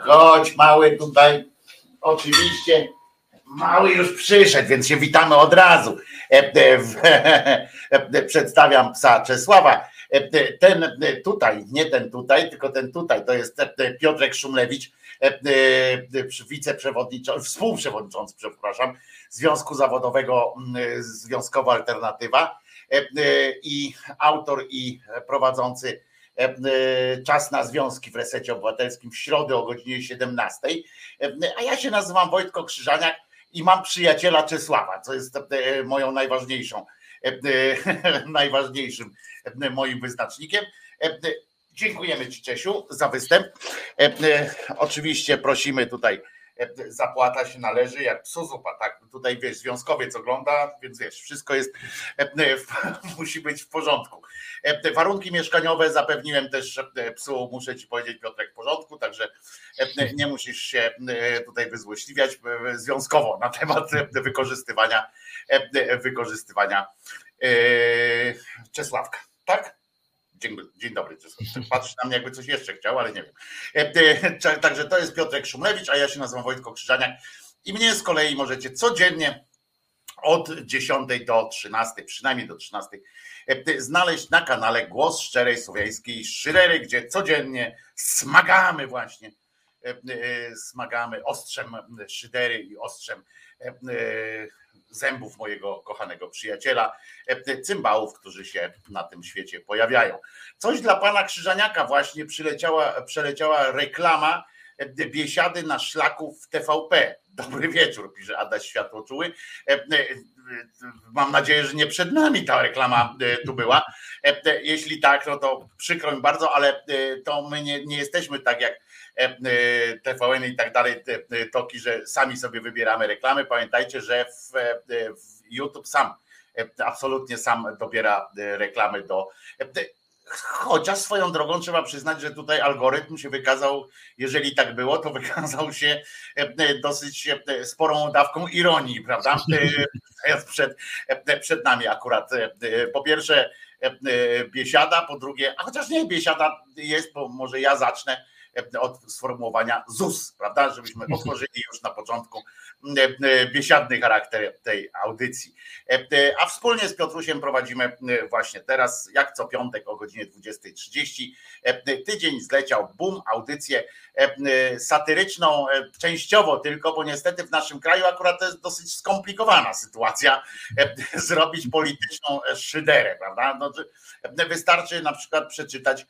Chodź mały tutaj. Oczywiście mały już przyszedł, więc się witamy od razu. E, e, przedstawiam psa Czesława. E, ten tutaj, nie ten tutaj, tylko ten tutaj, to jest Piotrek Szumlewicz, wiceprzewodniczący, współprzewodniczący, przepraszam, Związku Zawodowego Związkowa Alternatywa i autor i prowadzący czas na związki w resecie obywatelskim w środę o godzinie 17. A ja się nazywam Wojtko Krzyżaniak i mam przyjaciela Czesława, co jest e, moją najważniejszą, e, e, najważniejszym moim wyznacznikiem. Dziękujemy Ci, Czesiu, za występ. Oczywiście prosimy tutaj zapłata się należy jak psu zupa, tak? Tutaj wiesz, związkowiec ogląda, więc wiesz, wszystko jest, musi być w porządku. Warunki mieszkaniowe zapewniłem też psu, muszę ci powiedzieć Piotrek, w porządku, także nie musisz się tutaj wyzłośliwiać związkowo na temat wykorzystywania wykorzystywania Czesławka, tak? Dzień, dzień dobry, patrz na mnie jakby coś jeszcze chciał, ale nie wiem. Także to jest Piotrek Szumlewicz, a ja się nazywam Wojtko Krzyżaniak i mnie z kolei możecie codziennie od 10 do 13, przynajmniej do 13, znaleźć na kanale Głos Szczerej Słowiańskiej Szyrery, gdzie codziennie smagamy właśnie, smagamy ostrzem szydery i ostrzem zębów mojego kochanego przyjaciela, e, cymbałów, którzy się na tym świecie pojawiają. Coś dla pana Krzyżaniaka właśnie przyleciała, przeleciała reklama e, biesiady na szlaku w TVP. Dobry wieczór, pisze Adaś Światłoczuły. E, mam nadzieję, że nie przed nami ta reklama tu była. Jeśli tak, no to przykro mi bardzo, ale to my nie, nie jesteśmy tak jak TVN i tak dalej, toki, że sami sobie wybieramy reklamy. Pamiętajcie, że w, w YouTube sam absolutnie sam dobiera reklamy do Chociaż swoją drogą trzeba przyznać, że tutaj algorytm się wykazał, jeżeli tak było, to wykazał się dosyć sporą dawką ironii, prawda? Przed, przed nami akurat. Po pierwsze biesiada, po drugie, a chociaż nie biesiada jest, bo może ja zacznę od sformułowania ZUS, prawda, żebyśmy otworzyli już na początku biesiadny charakter tej audycji. A wspólnie z Piotrusiem prowadzimy właśnie teraz, jak co piątek o godzinie 20.30. Tydzień zleciał, boom, audycję satyryczną, częściowo tylko, bo niestety w naszym kraju akurat to jest dosyć skomplikowana sytuacja, zrobić polityczną szyderę, prawda? No, wystarczy na przykład przeczytać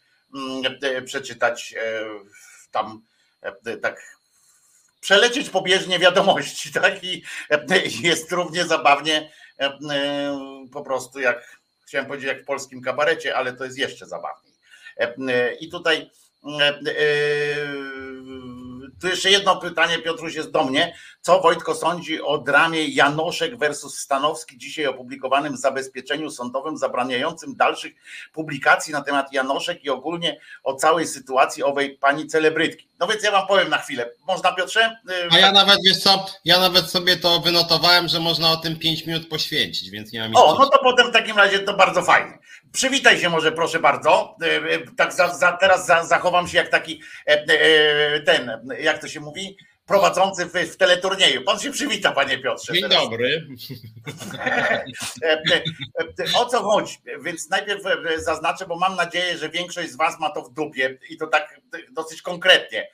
przeczytać e, tam e, tak przelecieć pobieżnie wiadomości, tak? I e, jest równie zabawnie po prostu jak chciałem powiedzieć jak w polskim kabarecie, ale to jest jeszcze zabawniej. I tutaj tu jeszcze jedno pytanie, Piotruś, jest do mnie. Co Wojtko sądzi o dramie Janoszek versus Stanowski, dzisiaj opublikowanym zabezpieczeniu sądowym zabraniającym dalszych publikacji na temat Janoszek i ogólnie o całej sytuacji owej pani celebrytki? No więc ja wam powiem na chwilę. Można, Piotrze? A ja nawet, wiesz co, ja nawet sobie to wynotowałem, że można o tym 5 minut poświęcić, więc nie mam O, no to potem w takim razie to bardzo fajnie. Przywitaj się może, proszę bardzo. E, e, tak za, za, teraz za, zachowam się jak taki e, ten, jak to się mówi, prowadzący w, w teleturnieju. Pan się przywita, panie Piotrze. Dzień teraz. dobry. o co chodzi? Więc najpierw zaznaczę, bo mam nadzieję, że większość z was ma to w dupie i to tak dosyć konkretnie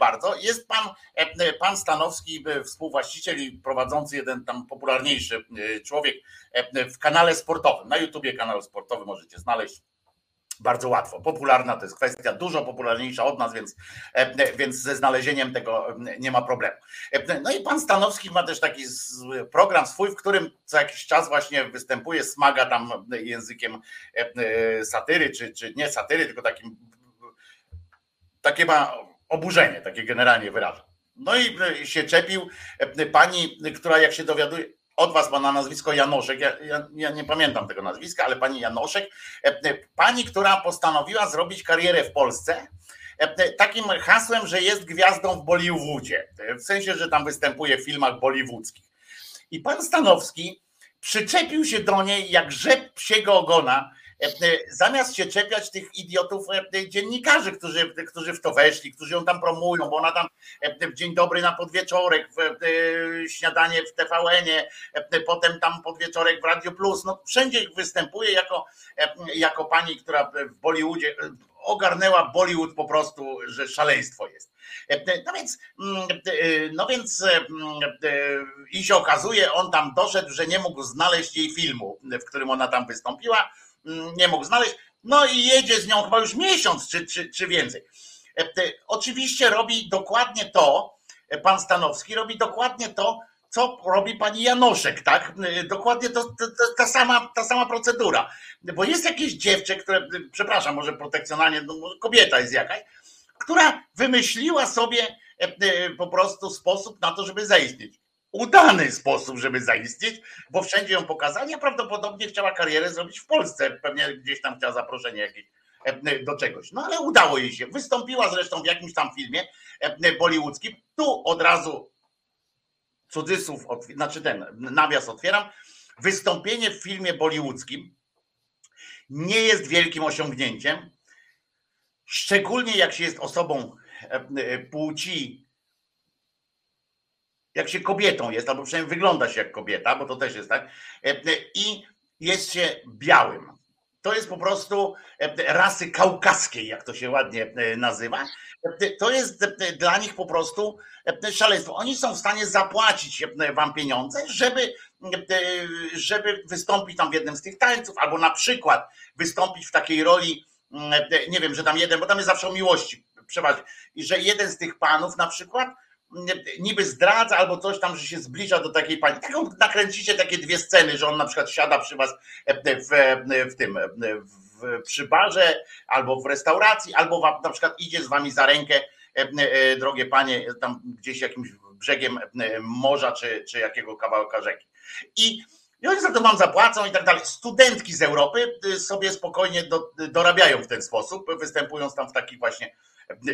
bardzo. Jest pan, pan Stanowski, współwłaściciel i prowadzący jeden tam popularniejszy człowiek w kanale sportowym. Na YouTubie kanał sportowy możecie znaleźć bardzo łatwo. Popularna to jest kwestia dużo popularniejsza od nas, więc, e, więc ze znalezieniem tego e, nie ma problemu. E, no i pan Stanowski ma też taki program swój, w którym co jakiś czas właśnie występuje, smaga tam językiem satyry, czy, czy nie satyry, tylko takim takie ma oburzenie, takie generalnie wyraża. No i się czepił pani, która jak się dowiaduje, od was ma na nazwisko Janoszek, ja, ja, ja, nie pamiętam tego nazwiska, ale pani Janoszek, e, e, pani, która postanowiła zrobić karierę w Polsce, e, takim hasłem, że jest gwiazdą w Bollywoodzie, w sensie, że tam występuje w filmach bollywoodzkich. I pan Stanowski przyczepił się do niej jak rzep psiego ogona, zamiast się czepiać tych idiotów dziennikarzy, którzy, którzy w to weszli, którzy ją tam promują, bo ona tam w dzień dobry na podwieczorek, w śniadanie w TVN-ie, potem tam podwieczorek w Radio Plus, no wszędzie występuje jako, jako pani, która w Bollywoodzie ogarnęła Bollywood po prostu, że szaleństwo jest. No więc, no więc i się okazuje, on tam doszedł, że nie mógł znaleźć jej filmu, w którym ona tam wystąpiła, nie mógł znaleźć, no i jedzie z nią chyba już miesiąc czy, czy, czy więcej. Oczywiście robi dokładnie to, pan Stanowski robi dokładnie to, co robi pani Janoszek, tak? Dokładnie to, to, to, ta, sama, ta sama procedura. Bo jest jakieś dziewczę, które, przepraszam, może protekcjonalnie, no, kobieta jest jakaś, która wymyśliła sobie e, e, po prostu sposób na to, żeby zaistnieć. Udany sposób, żeby zaistnieć, bo wszędzie ją pokazali, a prawdopodobnie chciała karierę zrobić w Polsce. Pewnie gdzieś tam chciała zaproszenie jakieś e, do czegoś. No ale udało jej się. Wystąpiła zresztą w jakimś tam filmie bollywoodzkim. Tu od razu cudzysłów, znaczy ten nawias otwieram, wystąpienie w filmie bollywoodzkim nie jest wielkim osiągnięciem, szczególnie jak się jest osobą e, e, płci, jak się kobietą jest, albo przynajmniej wygląda się jak kobieta, bo to też jest tak, e, i jest się białym. To jest po prostu rasy kaukaskiej, jak to się ładnie nazywa. To jest dla nich po prostu szaleństwo. Oni są w stanie zapłacić wam pieniądze, żeby, żeby wystąpić tam w jednym z tych tańców, albo na przykład wystąpić w takiej roli, nie wiem, że tam jeden, bo tam jest zawsze o miłości przeważnie, i że jeden z tych panów na przykład niby zdradza albo coś tam, że się zbliża do takiej pani. Taką nakręcicie takie dwie sceny, że on na przykład siada przy was w, w tym w, przy barze albo w restauracji, albo na przykład idzie z wami za rękę, drogie panie, tam gdzieś jakimś brzegiem morza czy, czy jakiego kawałka rzeki. I i oni za to wam zapłacą i tak dalej. Studentki z Europy sobie spokojnie do, dorabiają w ten sposób, występując tam w takich właśnie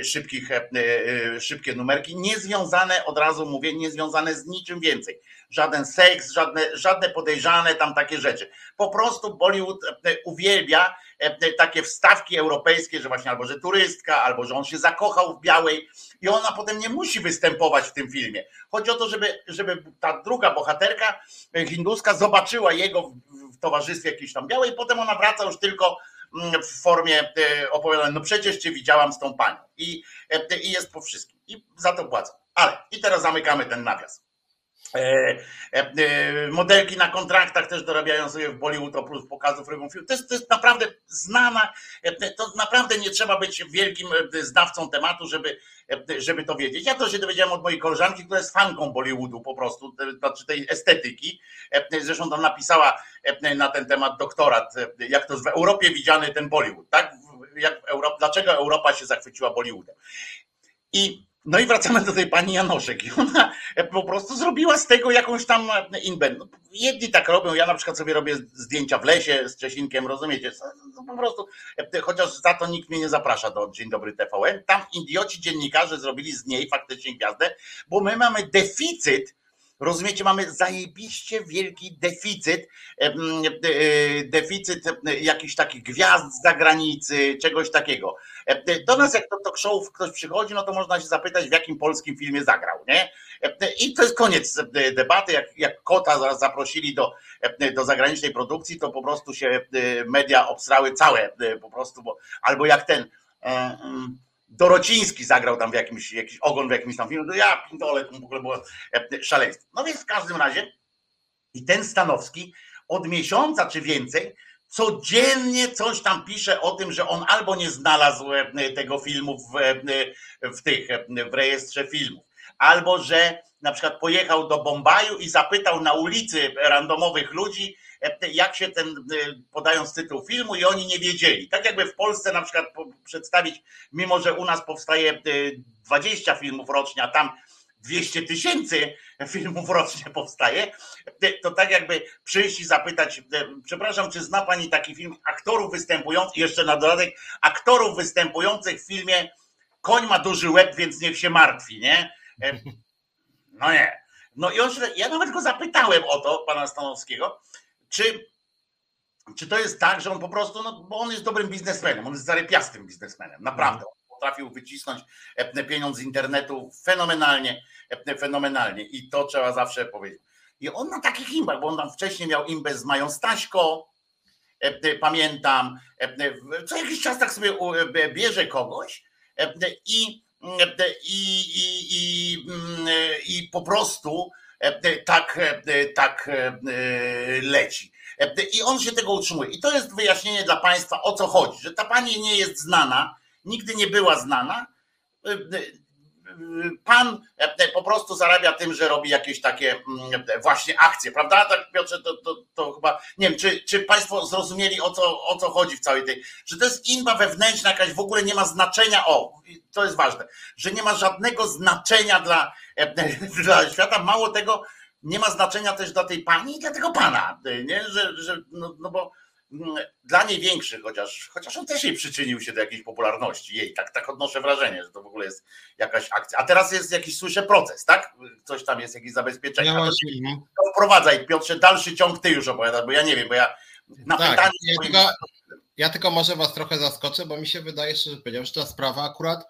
szybkich, e, e, szybkie numerki, niezwiązane, od razu mówię, niezwiązane z niczym więcej. Żaden seks, żadne, żadne podejrzane tam takie rzeczy. Po prostu Bollywood e, uwielbia takie wstawki europejskie, że właśnie albo że turystka, albo że on się zakochał w białej i ona potem nie musi występować w tym filmie. Chodzi o to, żeby, żeby ta druga bohaterka hinduska zobaczyła jego w towarzystwie jakiejś tam białej, potem ona wraca już tylko w formie e, opowiadania, no przecież cię widziałam z tą panią i, e, i jest po wszystkim i za to płacę. Ale i teraz zamykamy ten nawias. E, modelki na kontraktach też dorabiają sobie w Bollywood oprócz pokazów rybą film. To jest, to jest naprawdę znana, to naprawdę nie trzeba być wielkim znawcą tematu, żeby, żeby to wiedzieć. Ja to się dowiedziałem od mojej koleżanki, która jest fanką Bollywoodu po prostu, znaczy tej estetyki. Zresztą tam napisała na ten temat doktorat, jak to w Europie widziany ten Bollywood, tak? Jak Europa, dlaczego Europa się zachwyciła Bollywoodem. I no i wracamy do tej pani Janoszek i ona po prostu zrobiła z tego jakąś tam inbę. No, jedni tak robią, ja na przykład sobie robię zdjęcia w lesie z Czesinkiem, rozumiecie? Po prostu, chociaż za to nikt mnie nie zaprasza do Dzień Dobry TVN, tam idioci dziennikarze zrobili z niej faktycznie gwiazdę, bo my mamy deficyt Rozumiecie, mamy zajebiście wielki deficyt, e, deficyt jakichś takich gwiazd z zagranicy, czegoś takiego. Do nas jak do talk show ktoś przychodzi, no to można się zapytać, w jakim polskim filmie zagrał, nie? I to jest koniec debaty. Jak, jak Kota zaprosili do, do zagranicznej produkcji, to po prostu się media obstrały całe po prostu, bo, albo jak ten e, Dorociński zagrał tam w jakimś, jakiś ogon w jakimś tam filmie, to ja pindole, to w ogóle było e, szaleństwo. No więc w każdym razie i ten Stanowski od miesiąca czy więcej codziennie coś tam pisze o tym, że on albo nie znalazł e, tego filmu w, e, w tych, w rejestrze filmów, albo że na przykład pojechał do Bombaju i zapytał na ulicy randomowych ludzi, jak się ten, y, podając tytuł filmu i oni nie wiedzieli. Tak jakby w Polsce na przykład przedstawić, mimo że u nas powstaje 20 y, filmów rocznie, a tam 200 tysięcy filmów rocznie powstaje, y, to tak jakby przyjść i zapytać, przepraszam, czy zna pani taki film aktorów występujących, jeszcze na dodatek aktorów występujących w filmie Koń ma duży łeb, więc niech się martwi, nie? No nie. No i on, ja nawet go zapytałem o to, pana Stanowskiego, czy czy to jest tak, że on po prostu, no bo on jest dobrym biznesmenem, on jest zarypiastym biznesmenem, naprawdę. On potrafił wycisnąć pieniądz z internetu fenomenalnie, fenomenalnie i to trzeba zawsze powiedzieć. I on na takich imbach, bo on tam wcześniej miał imbę z Mają Staśko, pamiętam, co jakiś czas tak sobie bierze kogoś i, i, i, i, i po prostu tak, tak leci. I on się tego utrzymuje. I to jest wyjaśnienie dla Państwa, o co chodzi, że ta pani nie jest znana, nigdy nie była znana. Pan po prostu zarabia tym, że robi jakieś takie właśnie akcje, prawda? Tak, Piotrze, to, to, to chyba nie wiem, czy, czy Państwo zrozumieli o co, o co chodzi w całej tej, że to jest inba wewnętrzna, jakaś w ogóle nie ma znaczenia, o, to jest ważne, że nie ma żadnego znaczenia dla, dla świata. Mało tego, nie ma znaczenia też dla tej pani i dla tego pana, nie? Że, że, no, no bo mm, dla niej większy, chociaż, chociaż on też jej przyczynił się do jakiejś popularności, jej, tak, tak odnoszę wrażenie, że to w ogóle jest jakaś akcja. A teraz jest jakiś, słyszę, proces, tak? Coś tam jest, jakieś zabezpieczenie. No to wprowadzaj, Piotrze, dalszy ciąg ty już opowiadasz, bo ja nie wiem, bo ja na tak, pytanie... Ja tylko, ja tylko może was trochę zaskoczę, bo mi się wydaje, że powiedział, że ta sprawa akurat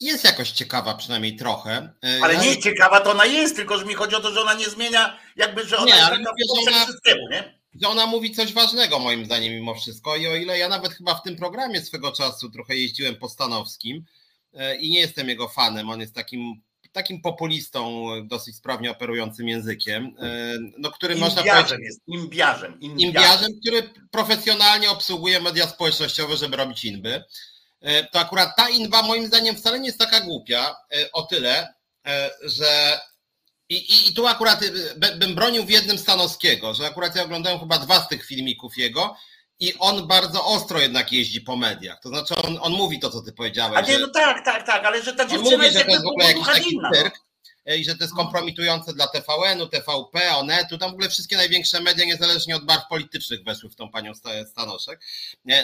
jest jakoś ciekawa, przynajmniej trochę. E, ale ja... nie ciekawa to ona jest, tylko że mi chodzi o to, że ona nie zmienia, jakby, że ona nie, ale mówię, że ona, wszystkiemu, nie? Że ona mówi coś ważnego, moim zdaniem, mimo wszystko. I o ile ja nawet chyba w tym programie swego czasu trochę jeździłem po Stanowskim e, i nie jestem jego fanem, on jest takim takim populistą, dosyć sprawnie operującym językiem, e, no, który imbiarzem można powiedzieć... Jest, imbiarzem, imbiarzem. Imbiarzem, który profesjonalnie obsługuje media społecznościowe, żeby robić inby. E, to akurat ta inwa moim zdaniem wcale nie jest taka głupia e, o tyle, e, że i, i, i tu akurat bym bronił w jednym Stanowskiego, że akurat ja oglądałem chyba dwa z tych filmików jego i on bardzo ostro jednak jeździ po mediach. To znaczy on, on mówi to, co ty powiedziałeś. A nie, no tak, tak, tak, ale że ta dziewczyna mówi, że to jest w ogóle jakiś taki cyrk, i że to jest kompromitujące dla TVN-u, TVP, Onetu, tam w ogóle wszystkie największe media, niezależnie od barw politycznych, weszły w tą panią Stanoszek.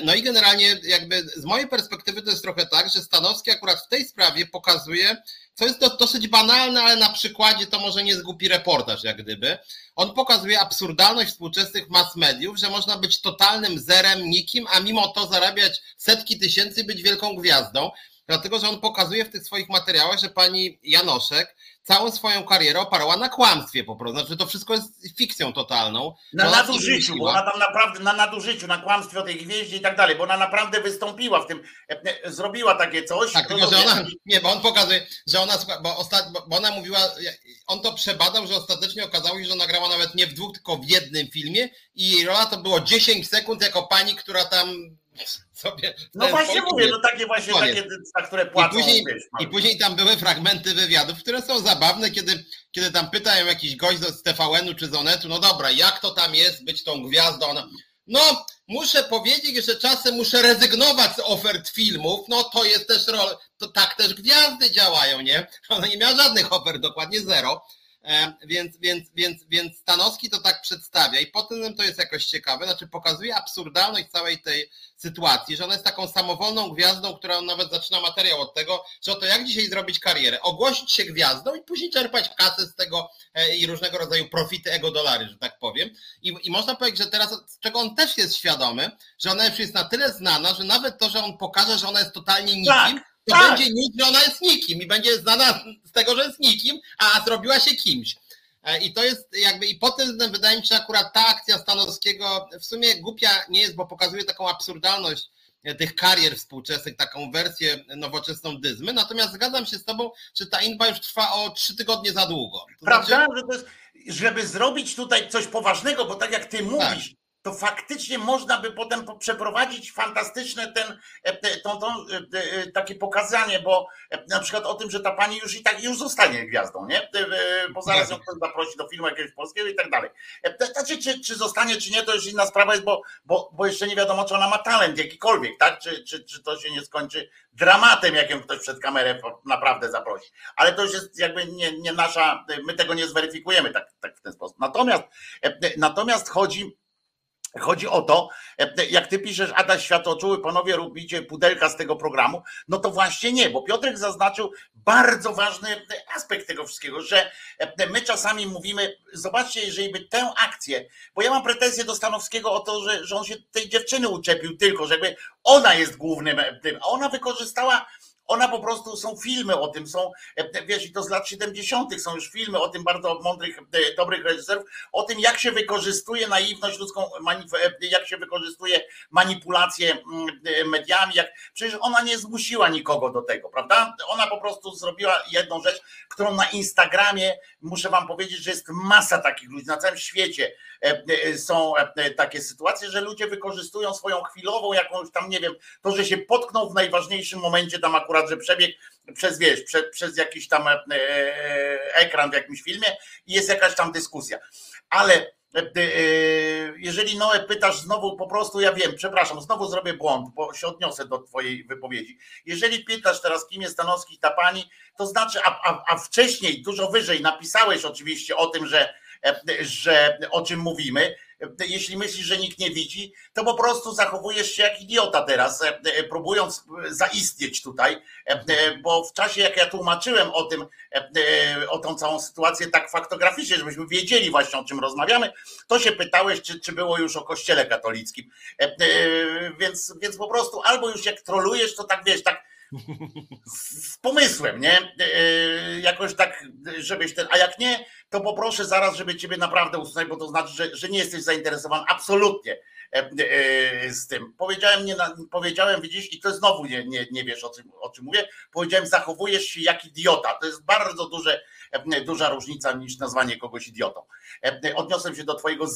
No i generalnie jakby z mojej perspektywy to jest trochę tak, że Stanowski akurat w tej sprawie pokazuje, co jest dosyć banalne, ale na przykładzie to może nie zgubi reportaż, jak gdyby. On pokazuje absurdalność współczesnych mass mediów, że można być totalnym zerem, nikim, a mimo to zarabiać setki tysięcy, być wielką gwiazdą. Dlatego, że on pokazuje w tych swoich materiałach, że pani Janoszek całą swoją karierę oparła na kłamstwie po prostu. Znaczy to wszystko jest fikcją totalną. Na nadużyciu, bo ona tam naprawdę na nadużyciu, na kłamstwie o tej gwieździe i tak dalej, bo ona naprawdę wystąpiła w tym, e, e, zrobiła takie coś. Tak, tylko że ona, nie, bo on pokazuje, że ona, bo, ostat, bo ona mówiła, on to przebadał, że ostatecznie okazało się, że nagrała nawet nie w dwóch, tylko w jednym filmie i jej rola to było 10 sekund jako pani, która tam sobie. No właśnie mówię, no takie właśnie, takie, za które płacą. I później, wiesz, I później tam były fragmenty wywiadów, które są zabawne, kiedy, kiedy tam pytają jakiś gość z TVN-u czy z Onetu, no dobra, jak to tam jest być tą gwiazdą? Ona, no, muszę powiedzieć, że czasem muszę rezygnować z ofert filmów, no to jest też rola, to tak też gwiazdy działają, nie? Ona nie miała żadnych ofert, dokładnie zero. E, więc, więc, więc, więc Stanowski to tak przedstawia i potem to jest jakoś ciekawe, znaczy pokazuje absurdalność całej tej sytuacji, że ona jest taką samowolną gwiazdą, która nawet zaczyna materiał od tego, że oto jak dzisiaj zrobić karierę, ogłosić się gwiazdą i później czerpać kasę z tego e, i różnego rodzaju profity ego dolary, że tak powiem. I, I można powiedzieć, że teraz, z czego on też jest świadomy, że ona już jest na tyle znana, że nawet to, że on pokaże, że ona jest totalnie nikim, tak to tak. będzie nikt, że ona jest nikim i będzie znana z tego, że jest nikim, a zrobiła się kimś. E, I to jest jakby, i potem wydaje mi się, że akurat ta akcja Stanowskiego w sumie głupia nie jest, bo pokazuje taką absurdalność e, tych karier współczesnych, taką wersję nowoczesną dyzmy. Natomiast zgadzam się z Tobą, że ta inba już trwa o trzy tygodnie za długo. To Prawda? Znaczy... Że to jest, żeby zrobić tutaj coś poważnego, bo tak jak Ty mówisz, tak to faktycznie można by potem przeprowadzić fantastyczne ten, e, to, to, e, e, takie pokazanie, bo na przykład o tym, że ta pani już i tak już zostanie gwiazdą, nie? Bo zaraz ją ktoś zaprosi do filmu jakiegoś polskiego i tak dalej. Znaczy, czy, czy zostanie, czy nie, to już inna sprawa jest, bo, bo, bo jeszcze nie wiadomo, czy ona ma talent jakikolwiek, tak? Czy, czy, czy to się nie skończy dramatem, jak ją ktoś przed kamerę naprawdę zaprosi. Ale to już jest jakby nie, nie nasza, my tego nie zweryfikujemy tak, tak w ten sposób. Natomiast, natomiast chodzi Chodzi o to, e, jak ty piszesz, Adaś Światoczuły, panowie robicie pudelka z tego programu, no to właśnie nie, bo Piotrek zaznaczył bardzo ważny aspekt tego wszystkiego, że e, my czasami mówimy, zobaczcie, jeżeli by tę akcję, bo ja mam pretensje do Stanowskiego o to, że, że on się tej dziewczyny uczepił tylko, żeby ona jest głównym e, tym, a ona wykorzystała ona po prostu są filmy o tym, są, e, wiesz, i to z lat 70. są już filmy o tym bardzo mądrych, e, dobrych reżyserów, o tym, jak się wykorzystuje naiwność ludzką, e, jak się wykorzystuje manipulację mm, mediami, jak przecież ona nie zmusiła nikogo do tego, prawda? Ona po prostu zrobiła jedną rzecz, którą na Instagramie muszę wam powiedzieć, że jest masa takich ludzi na całym świecie są e, takie sytuacje, że ludzie wykorzystują swoją chwilową jakąś tam, nie wiem, to, że się potknął w najważniejszym momencie tam akurat, że przebieg przez, wiesz, przez, jakiś tam ekran w jakimś filmie i jest jakaś tam dyskusja. Ale jeżeli Noe pytasz znowu po prostu, ja wiem, przepraszam, znowu zrobię błąd, bo się odniosę do twojej wypowiedzi. Jeżeli pytasz teraz, kim jest Stanowski ta pani, to znaczy, a, a, a wcześniej, dużo wyżej napisałeś oczywiście o tym, że E, że o czym mówimy. Jeśli myślisz, że nikt nie widzi, to po prostu zachowujesz się jak idiota teraz, próbując zaistnieć tutaj, bo w czasie jak ja tłumaczyłem o tym, o tą całą sytuację tak faktograficznie, żebyśmy wiedzieli właśnie o czym rozmawiamy, to się pytałeś, czy, czy było już o kościele katolickim. Więc, więc po prostu albo już jak trolujesz, to tak wiesz, tak z pomysłem, nie? E, jakoś tak, żebyś ten, a jak nie, to poproszę zaraz, żeby ciebie naprawdę usunąć, bo to znaczy, że, że nie jesteś zainteresowany absolutnie e, e, z tym. Powiedziałem, nie, powiedziałem, widzisz, i to znowu nie, nie, nie wiesz o czym, o czym mówię. Powiedziałem, zachowujesz się jak idiota. To jest bardzo duże, duża różnica niż nazwanie kogoś idiotą. Odniosłem się do twojego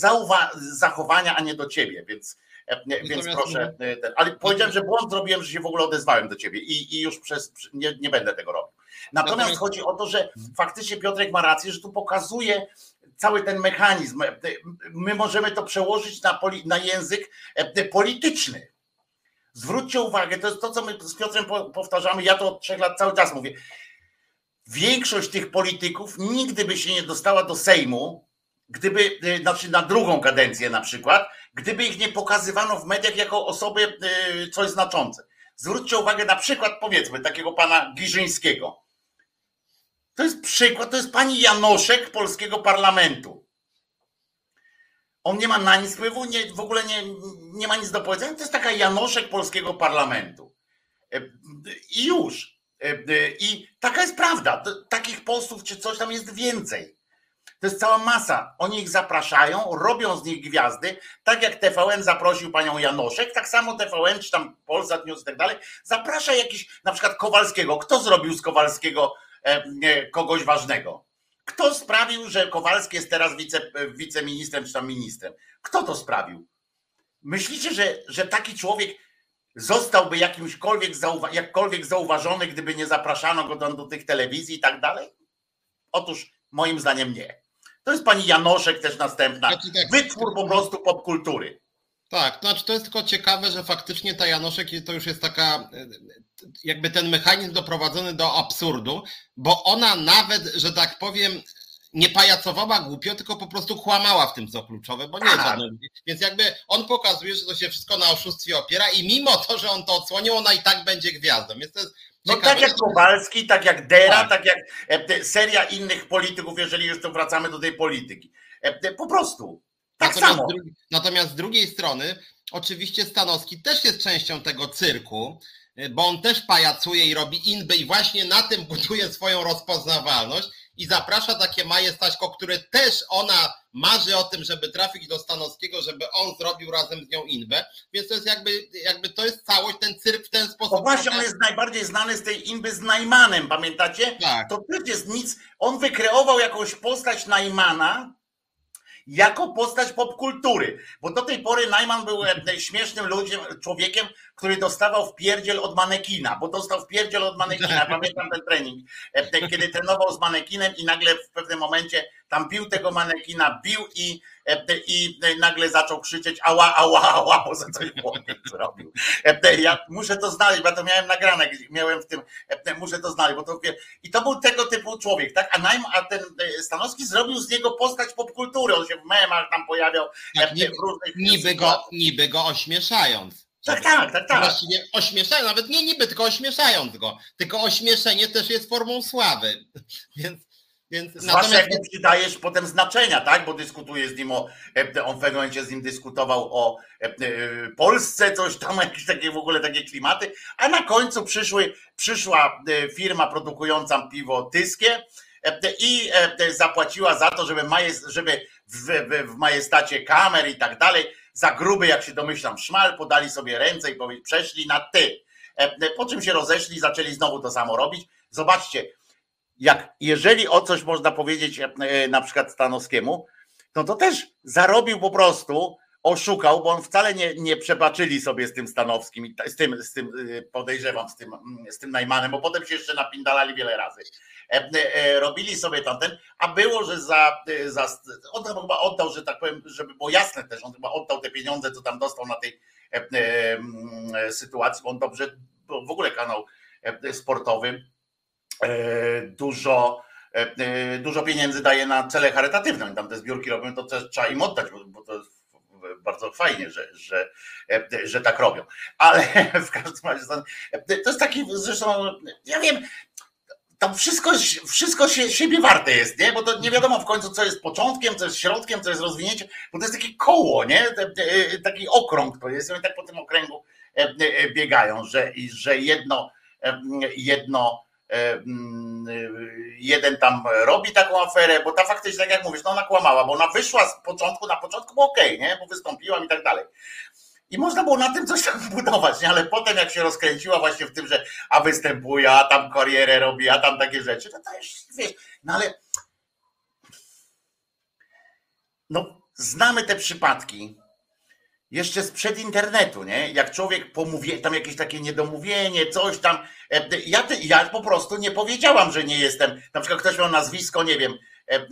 zachowania, a nie do ciebie, więc E, więc proszę, e, ale powiedziałem, że błąd zrobiłem, że się w ogóle odezwałem do ciebie i, i już przez, nie, nie będę tego robił. Natomiast chodzi o to, że faktycznie Piotrek ma rację, że tu pokazuje cały ten mechanizm. E, my możemy to przełożyć na, poli, na język polityczny. Zwróćcie uwagę, to jest to, co my z Piotrem powtarzamy, ja to od trzech lat cały czas mówię. Większość tych polityków nigdy by się nie dostała do Sejmu, gdyby, znaczy na drugą kadencję na przykład, gdyby ich nie pokazywano w mediach jako osoby y, coś znaczące. Zwróćcie uwagę na przykład, powiedzmy, takiego pana Giżyńskiego. To jest przykład, to jest pani Janoszek polskiego parlamentu. On nie ma na nic wpływu, nie, w ogóle nie, nie ma nic do powiedzenia. To jest taka Janoszek polskiego parlamentu. Y, I już. Y, I taka jest prawda. Takich postów czy coś tam jest więcej. To jest cała masa. Oni ich zapraszają, robią z nich gwiazdy, tak jak TVN zaprosił panią Janoszek, tak samo TVN, czy tam Polsat News i tak dalej, zaprasza jakiś, na przykład Kowalskiego. Kto zrobił z Kowalskiego e, kogoś ważnego? Kto sprawił, że Kowalski jest teraz wice, wiceministrem czy tam ministrem? Kto to sprawił? Myślicie, że, że taki człowiek zostałby jakimśkolwiek zauwa jakkolwiek zauważony, gdyby nie zapraszano go do, do tych telewizji i tak dalej? Otóż moim zdaniem nie. To jest pani Janoszek też następna. Znaczy, tak, Wytwór po prostu popkultury. Tak, to znaczy to jest tylko ciekawe, że faktycznie ta Janoszek to już jest taka, jakby ten mechanizm doprowadzony do absurdu, bo ona nawet, że tak powiem, nie pajacowała głupio, tylko po prostu kłamała w tym, co kluczowe, bo nie jest tak. Więc jakby on pokazuje, że to się wszystko na oszustwie opiera i mimo to, że on to odsłonił, ona i tak będzie gwiazdą. Więc to jest no tak jak Kowalski, tak jak Dera, tak. tak jak e, seria innych polityków, jeżeli już to wracamy do tej polityki. E, po prostu. Tak natomiast samo. Drugi, natomiast z drugiej strony, oczywiście Stanowski też jest częścią tego cyrku, e, bo on też pajacuje i robi inby i właśnie na tym buduje swoją rozpoznawalność i zaprasza takie majestaćko, które też ona marzy o tym, żeby trafić do Stanowskiego, żeby on zrobił razem z nią inbę, więc to jest jakby, jakby to jest całość, ten cyrk w ten sposób. No właśnie, on jest najbardziej znany z tej inby z Najmanem, pamiętacie? Tak. To też jest nic, on wykreował jakąś postać Najmana, jako postać popkultury. Bo do tej pory Najman był e, śmiesznym ludziem, człowiekiem, który dostawał w pierdziel od manekina, bo dostał w pierdziel od manekina. Pamiętam ten trening, e, kiedy trenował z manekinem i nagle w pewnym momencie tam bił tego manekina, bił i, i nagle zaczął krzyczeć ała, ała, ała, bo za coś błąd zrobił. Ja muszę to znaleźć, bo to miałem nagrane, miałem w tym, muszę to znaleźć, bo to i to był tego typu człowiek, tak? A, najm, a ten Stanowski zrobił z niego postać popkultury, on się w memach tam pojawiał. Tak, niby, niby, go, niby go ośmieszając. Tak, tak, tak, tak. Właściwie ośmieszają, nawet nie niby, tylko ośmieszając go. Tylko ośmieszenie też jest formą sławy. Więc, więc Zwłaszcza natomiast... jak przydajesz potem znaczenia, tak? Bo dyskutuje z nim o, e, on w pewnym momencie z nim dyskutował o e, e, Polsce, coś tam, jakieś takie w ogóle takie klimaty, a na końcu przyszły, przyszła firma produkująca piwo Tyskie i zapłaciła za to, żeby, majest, żeby w, w, w majestacie kamer i tak dalej za gruby, jak się domyślam, szmal, podali sobie ręce i powiedz, przeszli na ty. E, po czym się rozeszli, zaczęli znowu to samo robić. Zobaczcie, jak jeżeli o coś można powiedzieć e, na przykład Stanowskiemu, no to też zarobił po prostu, oszukał, bo on wcale nie, nie przebaczyli sobie z tym Stanowskim, z tym, z tym y, podejrzewam, z tym, z tym Najmanem, bo potem się jeszcze napindalali wiele razy. E, e, robili sobie tamten, a było, że za, za on chyba oddał, że tak powiem, żeby było jasne też, on chyba oddał te pieniądze, co tam dostał na tej sytuacji, bo on dobrze, w ogóle kanał sportowy dużo dużo pieniędzy daje na cele charytatywne. Tam te zbiórki robią, to też trzeba im oddać, bo to jest bardzo fajnie, że, że, że tak robią. Ale w każdym razie to jest taki, zresztą, ja wiem, tam wszystko, wszystko się, siebie warte jest, nie? Bo to nie wiadomo w końcu, co jest początkiem, co jest środkiem, co jest rozwinięciem, bo to jest takie koło, nie? Taki okrąg to jest, i oni tak po tym okręgu e, e, biegają, że, że jedno, e, jedno jeden tam robi taką aferę, bo ta faktycznie, tak jak mówisz, no ona kłamała, bo ona wyszła z początku, na początku było okej, okay, nie? Bo wystąpiłam i tak dalej. I można było na tym coś tam budować, nie? ale potem jak się rozkręciła właśnie w tym, że a występuje, a tam karierę robi, a tam takie rzeczy, to to już wiesz, no ale no znamy te przypadki jeszcze sprzed internetu, nie? Jak człowiek pomówi, tam jakieś takie niedomówienie, coś tam. E, ja, ja po prostu nie powiedziałam, że nie jestem. Na przykład ktoś miał nazwisko, nie wiem, e, e,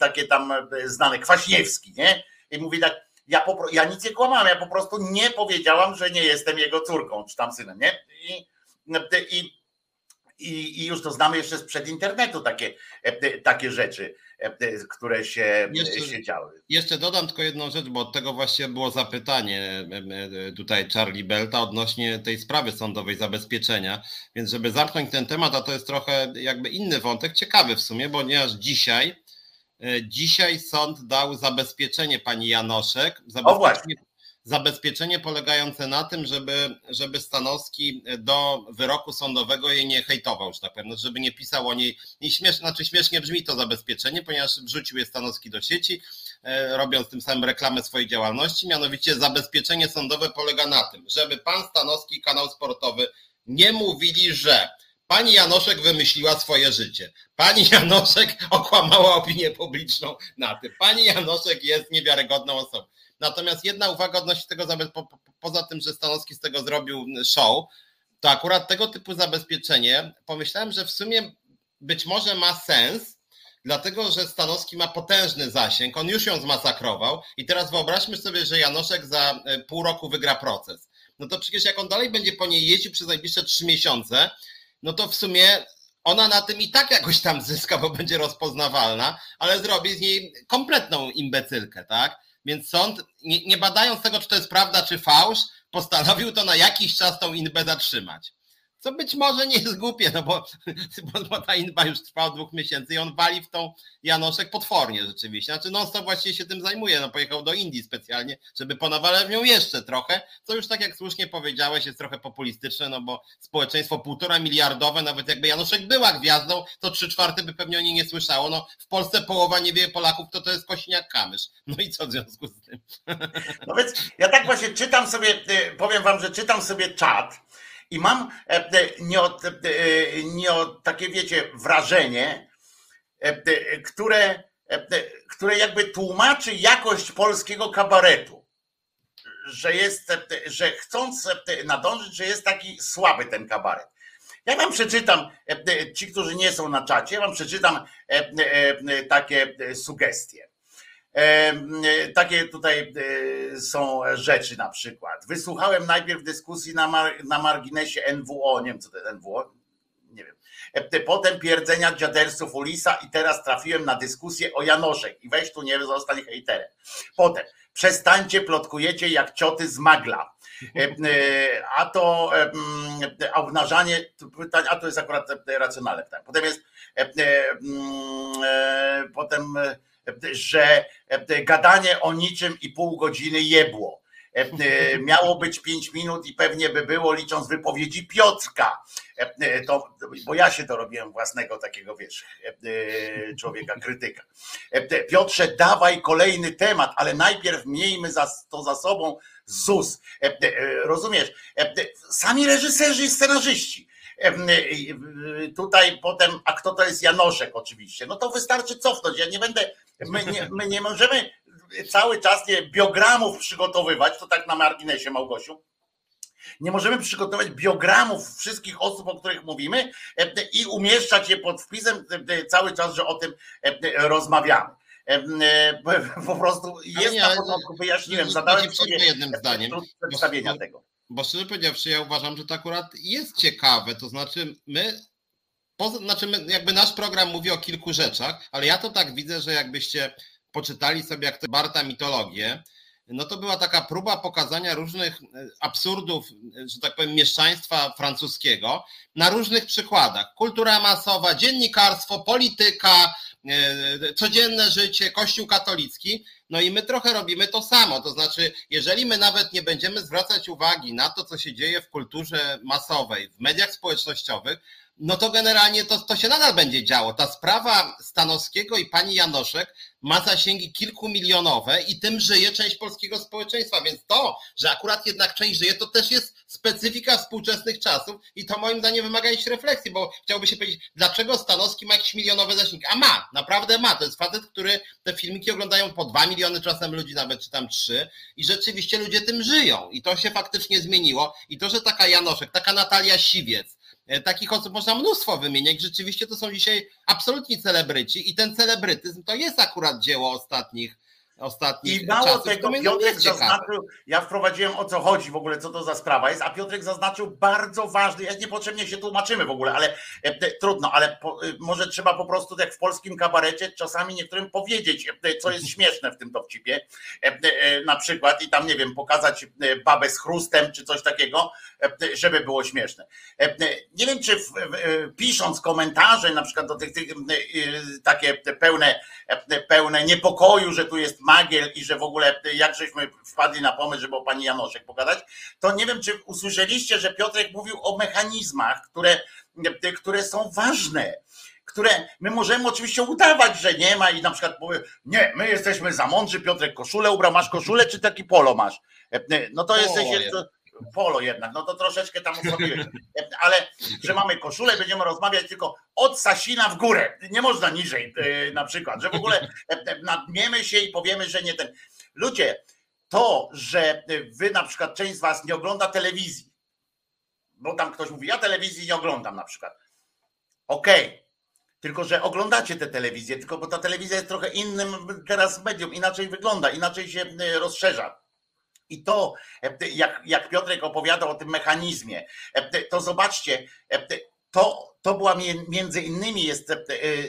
takie tam znane, Kwaśniewski, nie? I mówi tak, ja, po, ja nic nie kłamałam, ja po prostu nie powiedziałam, że nie jestem jego córką, czy tam synem, nie? I, i, i, już to znamy jeszcze sprzed internetu takie, takie rzeczy, które się, jeszcze, się działy. Jeszcze dodam tylko jedną rzecz, bo od tego właśnie było zapytanie tutaj Charlie Belta odnośnie tej sprawy sądowej zabezpieczenia, więc żeby zamknąć ten temat, a to jest trochę jakby inny wątek, ciekawy w sumie, ponieważ dzisiaj E, dzisiaj sąd dał zabezpieczenie pani Janoszek. Zabezpieczenie, zabezpieczenie polegające na tym, żeby, żeby Stanowski do wyroku sądowego jej nie hejtował, że tak powiem, no, żeby nie pisał o niej. I śmiesznie, znaczy śmiesznie brzmi to zabezpieczenie, ponieważ wrzucił je Stanowski do sieci, e, robiąc tym samym reklamę swojej działalności. Mianowicie zabezpieczenie sądowe polega na tym, żeby pan Stanowski, kanał sportowy, nie mówili, że Pani Janoszek wymyśliła swoje życie. Pani Janoszek okłamała opinię publiczną na tym. Pani Janoszek jest niewiarygodną osobą. Natomiast jedna uwaga odnośnie tego, po, po, poza tym, że Stanowski z tego zrobił show, to akurat tego typu zabezpieczenie pomyślałem, że w sumie być może ma sens, dlatego że Stanowski ma potężny zasięg, on już ją zmasakrował i teraz wyobraźmy sobie, że Janoszek za e, pół roku wygra proces. No to przecież jak on dalej będzie po niej jeździł przez najbliższe trzy miesiące, no to w sumie ona na tym i tak jakoś tam zyska, bo będzie rozpoznawalna, ale zrobi z niej kompletną imbecylkę, tak? Więc sąd, nie, nie badając tego, czy to jest prawda, czy fałsz, postanowił to na jakiś czas tą inbę zatrzymać. Co być może nie jest głupie, no bo, bo ta inba już trwa od dwóch miesięcy i on wali w tą Janoszek potwornie rzeczywiście. Znaczy non stop właściwie się tym zajmuje, no pojechał do Indii specjalnie, żeby ponawalać w nią jeszcze trochę, co już tak jak słusznie powiedziałeś jest trochę populistyczne, no bo społeczeństwo półtora miliardowe, nawet jakby Janoszek była gwiazdą, to trzy czwarte by pewnie o niej nie słyszało. No w Polsce połowa nie wie Polaków, to to jest Kośniak Kamysz. No i co w związku z tym? No więc ja tak właśnie czytam sobie, y, powiem wam, że czytam sobie czat i mam e, e, nie od, e, nie od takie, wiecie, wrażenie, które, które jakby tłumaczy jakość polskiego kabaretu. Że jest, że chcąc nadążyć, że jest taki słaby ten kabaret. Ja wam przeczytam, ci, którzy nie są na czacie, ja wam przeczytam takie sugestie. Takie tutaj są rzeczy na przykład. Wysłuchałem najpierw dyskusji na, mar na marginesie NWO, nie wiem co to jest NWO, nie wiem. Potem pierdzenia dziadersów Ulisa i teraz trafiłem na dyskusję o Janoszek i weź tu nie zostań hejterem. Potem przestańcie, plotkujecie jak cioty z magla. A to a obnażanie pytań, a to jest akurat racjonalne pytanie. Potem jest potem że gadanie o niczym i pół godziny jebło. Miało być pięć minut i pewnie by było, licząc wypowiedzi Piotrka. To, bo ja się to robiłem własnego takiego, wiesz, człowieka, krytyka. Piotrze, dawaj kolejny temat, ale najpierw miejmy to za sobą ZUS. Rozumiesz? Sami reżyserzy i scenarzyści tutaj potem, a kto to jest Janoszek oczywiście, no to wystarczy cofnąć, ja nie będę, my nie, my nie możemy cały czas nie, biogramów przygotowywać, to tak na marginesie Małgosiu, nie możemy przygotować biogramów wszystkich osób, o których mówimy i umieszczać je pod wpisem cały czas, że o tym rozmawiamy. Po prostu jest nie, na początku, wyjaśniłem, zadałem sobie jednym zdaniem przedstawienia tego bo szczerze powiedziawszy, ja uważam, że to akurat jest ciekawe. To znaczy, my, poza, znaczy jakby nasz program mówi o kilku rzeczach, ale ja to tak widzę, że jakbyście poczytali sobie jak to Barta mitologię, no to była taka próba pokazania różnych e, absurdów, e, że tak powiem, mieszczaństwa francuskiego na różnych przykładach. Kultura masowa, dziennikarstwo, polityka, e, codzienne życie, Kościół katolicki. No i my trochę robimy to samo. To znaczy, jeżeli my nawet nie będziemy zwracać uwagi na to, co się dzieje w kulturze masowej, w mediach społecznościowych, no to generalnie to, to się nadal będzie działo. Ta sprawa Stanowskiego i pani Janoszek ma zasięgi kilkumilionowe i tym żyje część polskiego społeczeństwa, więc to, że akurat jednak część żyje, to też jest specyfika współczesnych czasów i to moim zdaniem wymaga jakiejś refleksji, bo chciałby się powiedzieć, dlaczego Stanowski ma jakieś milionowe zasięgi? A ma, naprawdę ma. To jest facet, który te filmiki oglądają po dwa miliony czasem ludzi, nawet czy tam trzy i rzeczywiście ludzie tym żyją i to się faktycznie zmieniło i to, że taka Janoszek, taka Natalia Siwiec, takich osób można mnóstwo wymieniać. Rzeczywiście to są dzisiaj absolutni celebryci i ten celebrytyzm to jest akurat dzieło ostatnich ostatnich I mało czasów. tego, Piotrek zaznaczył, ja wprowadziłem o co chodzi w ogóle, co to za sprawa jest, a Piotrek zaznaczył bardzo ważny, ja niepotrzebnie się tłumaczymy w ogóle, ale e, trudno, ale po, e, może trzeba po prostu jak w polskim kabarecie czasami niektórym powiedzieć, e, co jest śmieszne w tym dowcipie, e, e, na przykład i tam nie wiem, pokazać e, babę z chrustem czy coś takiego, żeby było śmieszne. Nie wiem, czy w, pisząc komentarze na przykład do tych, tych takie pełne, pełne niepokoju, że tu jest Magiel i że w ogóle jak żeśmy wpadli na pomysł, żeby o pani Janoszek pogadać, to nie wiem, czy usłyszeliście, że Piotrek mówił o mechanizmach, które, które są ważne które my możemy oczywiście udawać, że nie ma i na przykład powie, nie, my jesteśmy za mądrzy, Piotrek koszulę ubrał, masz koszulę czy taki polo masz? No to jesteś, polo jednak, no to troszeczkę tam osłabiłeś. Ale że mamy koszulę, będziemy rozmawiać tylko od Sasina w górę. Nie można niżej e, na przykład, że w ogóle e, nadmiemy się i powiemy, że nie ten. Ludzie, to, że wy na przykład część z was nie ogląda telewizji, bo tam ktoś mówi, ja telewizji nie oglądam na przykład. Okej, okay. tylko że oglądacie tę telewizję, tylko bo ta telewizja jest trochę innym teraz medium, inaczej wygląda, inaczej się e, rozszerza i to, e, jak, jak Piotrek opowiadał o tym mechanizmie, e, to zobaczcie, e, to, to była między innymi jest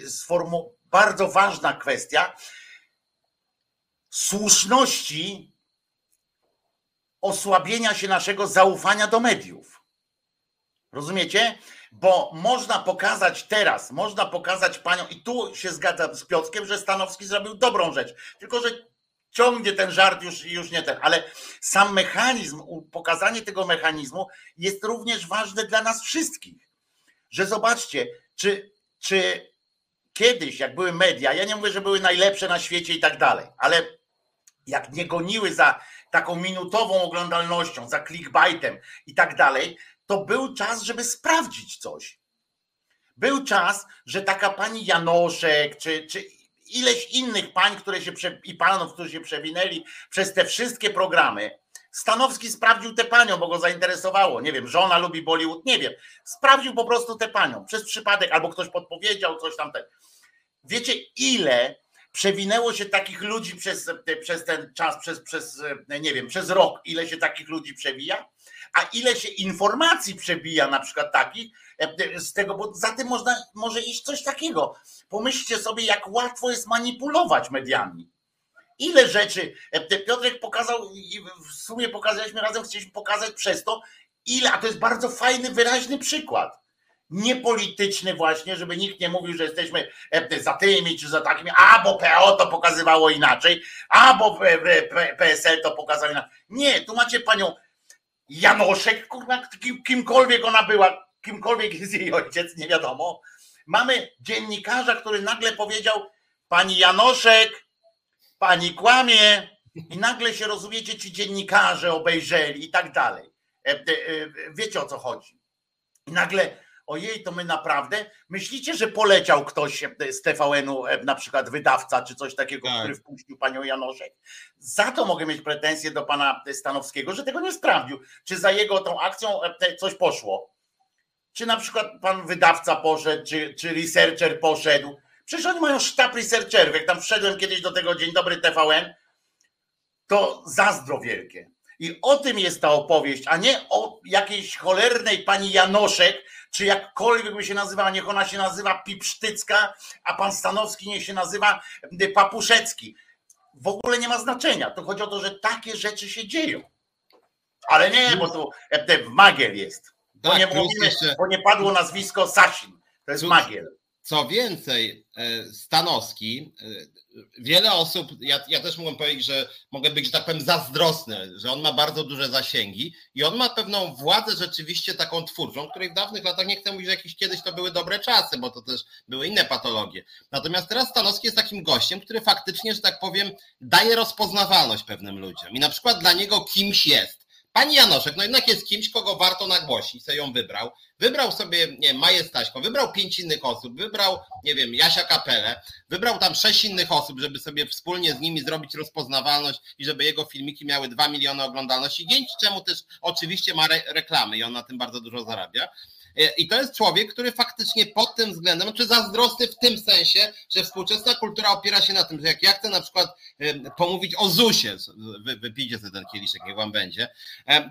sformu, bardzo ważna kwestia słuszności osłabienia się naszego zaufania do mediów. Rozumiecie? Bo można pokazać teraz, można pokazać panią, i tu się zgadzam z Piotrkiem, że Stanowski zrobił dobrą rzecz, tylko że ciągnie ten żart już, już nie ten, ale sam mechanizm, pokazanie tego mechanizmu jest również ważne dla nas wszystkich. Że zobaczcie, czy, czy kiedyś, jak były media, ja nie mówię, że były najlepsze na świecie i tak dalej, ale jak nie goniły za taką minutową oglądalnością, za clickbaitem i tak dalej, to był czas, żeby sprawdzić coś. Był czas, że taka pani Janoszek, czy, czy ileś innych pań, które się i panów, którzy się przewinęli przez te wszystkie programy, Stanowski sprawdził tę panią, bo go zainteresowało. Nie wiem, żona lubi Bollywood, nie wiem. Sprawdził po prostu tę panią przez przypadek, albo ktoś podpowiedział coś tam. Wiecie, ile przewinęło się takich ludzi przez, przez ten czas, przez, przez, nie wiem, przez rok, ile się takich ludzi przewija, a ile się informacji przebija, na przykład takich, z tego, bo za tym można, może iść coś takiego. Pomyślcie sobie, jak łatwo jest manipulować mediami. Ile rzeczy Piotrek pokazał, w sumie pokazaliśmy razem, chcieliśmy pokazać przez to, ile, a to jest bardzo fajny, wyraźny przykład niepolityczny właśnie, żeby nikt nie mówił, że jesteśmy za tymi czy za takimi, a bo PO to pokazywało inaczej, a bo PSL to pokazało inaczej. Nie, tu macie panią Janoszek, kurwa, kim, kimkolwiek ona była, kimkolwiek jest jej ojciec, nie wiadomo. Mamy dziennikarza, który nagle powiedział, pani Janoszek, pani kłamie i nagle się rozumiecie, ci dziennikarze obejrzeli i tak dalej. E, e, wiecie o co chodzi. I nagle ojej, to my naprawdę, myślicie, że poleciał ktoś z TVN-u, e, na przykład wydawca czy coś takiego, tak. który wpuścił panią Janoszek? Za to mogę mieć pretensje do pana Stanowskiego, że tego nie sprawdził. Czy za jego tą akcją e, coś poszło? Czy na przykład pan wydawca poszedł, czy, czy researcher poszedł? Przecież oni mają sztab researcherów. Jak tam wszedłem kiedyś do tego Dzień Dobry TVN, to zazdro wielkie. I o tym jest ta opowieść, a nie o jakiejś cholernej pani Janoszek, czy jakkolwiek by się nazywała, niech ona się nazywa Pipsztycka, a pan Stanowski niech się nazywa y, Papuszecki. W ogóle nie ma znaczenia. To chodzi o to, że takie rzeczy się dzieją. Ale nie, bo to e, w Magiel jest. Bo, tak, nie, mówimy, bo nie padło nazwisko Sasin. To jest Magiel. Co więcej, e, Stanowski, e, wiele osób, ja, ja też mogę powiedzieć, że mogę być, że tak powiem, zazdrosny, że on ma bardzo duże zasięgi i on ma pewną władzę rzeczywiście taką twórczą, której w dawnych latach nie chcę mówić, że jakieś kiedyś to były dobre czasy, bo to też były inne patologie. Natomiast teraz Stanowski jest takim gościem, który faktycznie, że tak powiem, daje rozpoznawalność pewnym ludziom i na przykład dla niego kimś jest. Pani Janoszek, no jednak jest kimś, kogo warto nagłosić, sobie ją wybrał. Wybrał sobie, nie wiem, Maję Staśko, wybrał pięć innych osób, wybrał, nie wiem, Jasia Kapelę, wybrał tam sześć innych osób, żeby sobie wspólnie z nimi zrobić rozpoznawalność i żeby jego filmiki miały dwa miliony oglądalności, dzięki czemu też oczywiście ma re reklamy i on na tym bardzo dużo zarabia. E, I to jest człowiek, który faktycznie pod tym względem, czy zazdrosny w tym sensie, że współczesna kultura opiera się na tym, że jak ja chcę na przykład pomówić o Zusie, wy, wypijcie sobie ten kieliszek, jak wam będzie,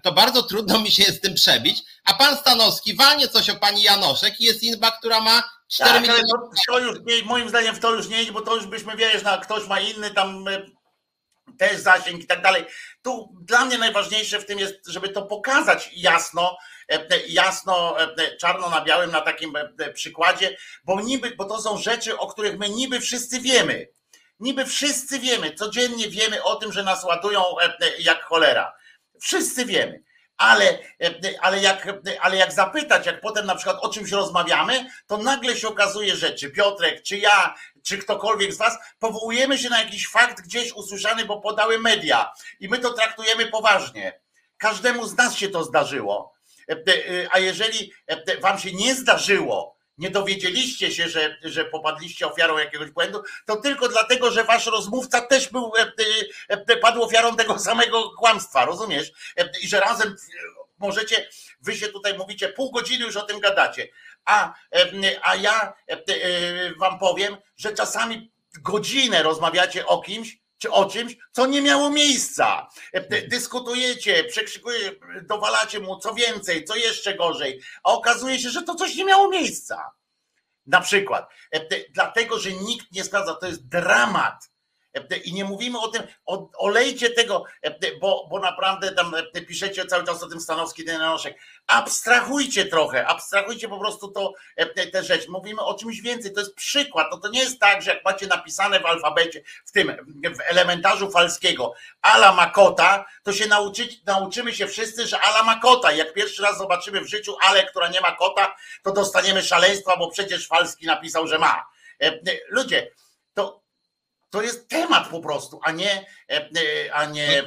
to bardzo trudno mi się jest z tym przebić, a pan Stanowski walnie coś o pani Janoszek i jest inba, która ma 4 tak, miliony. To, to już nie, moim zdaniem w to już nie iść, bo to już byśmy, wiesz, no, ktoś ma inny tam też zasięg i tak dalej. Tu dla mnie najważniejsze w tym jest, żeby to pokazać jasno, jasno, e, czarno na białym na takim przykładzie, bo niby, bo to są rzeczy, o których my niby wszyscy wiemy. Niby wszyscy wiemy, codziennie wiemy o tym, że nas ładują jak cholera. Wszyscy wiemy. Ale, ale, jak, ale jak zapytać, jak potem na przykład o czymś rozmawiamy, to nagle się okazuje, że czy Piotrek, czy ja, czy ktokolwiek z Was, powołujemy się na jakiś fakt gdzieś usłyszany, bo podały media i my to traktujemy poważnie. Każdemu z nas się to zdarzyło. E, e, a jeżeli e, wam się nie zdarzyło, nie dowiedzieliście się, że, że popadliście ofiarą jakiegoś błędu, to tylko dlatego, że wasz rozmówca też był, padł ofiarą tego samego kłamstwa, rozumiesz? I że razem możecie, wy się tutaj mówicie, pół godziny już o tym gadacie, a, a ja wam powiem, że czasami godzinę rozmawiacie o kimś, czy o czymś, co nie miało miejsca. E, dyskutujecie, przekrzykujecie, dowalacie mu co więcej, co jeszcze gorzej, a okazuje się, że to coś nie miało miejsca. Na przykład, e, dlatego, że nikt nie sprawdza, to jest dramat i nie mówimy o tym, olejcie tego, bo, bo naprawdę tam piszecie cały czas o tym Stanowski Dynanoszek. Abstrahujcie trochę, abstrahujcie po prostu to, te rzeczy. Mówimy o czymś więcej, to jest przykład. No to nie jest tak, że jak macie napisane w alfabecie, w tym, w elementarzu falskiego, ala makota, to się nauczyć, nauczymy się wszyscy, że ala makota. Jak pierwszy raz zobaczymy w życiu ale, która nie ma kota, to dostaniemy szaleństwa, bo przecież Falski napisał, że ma. Ludzie, to to jest temat po prostu, a nie, e, e, a nie e,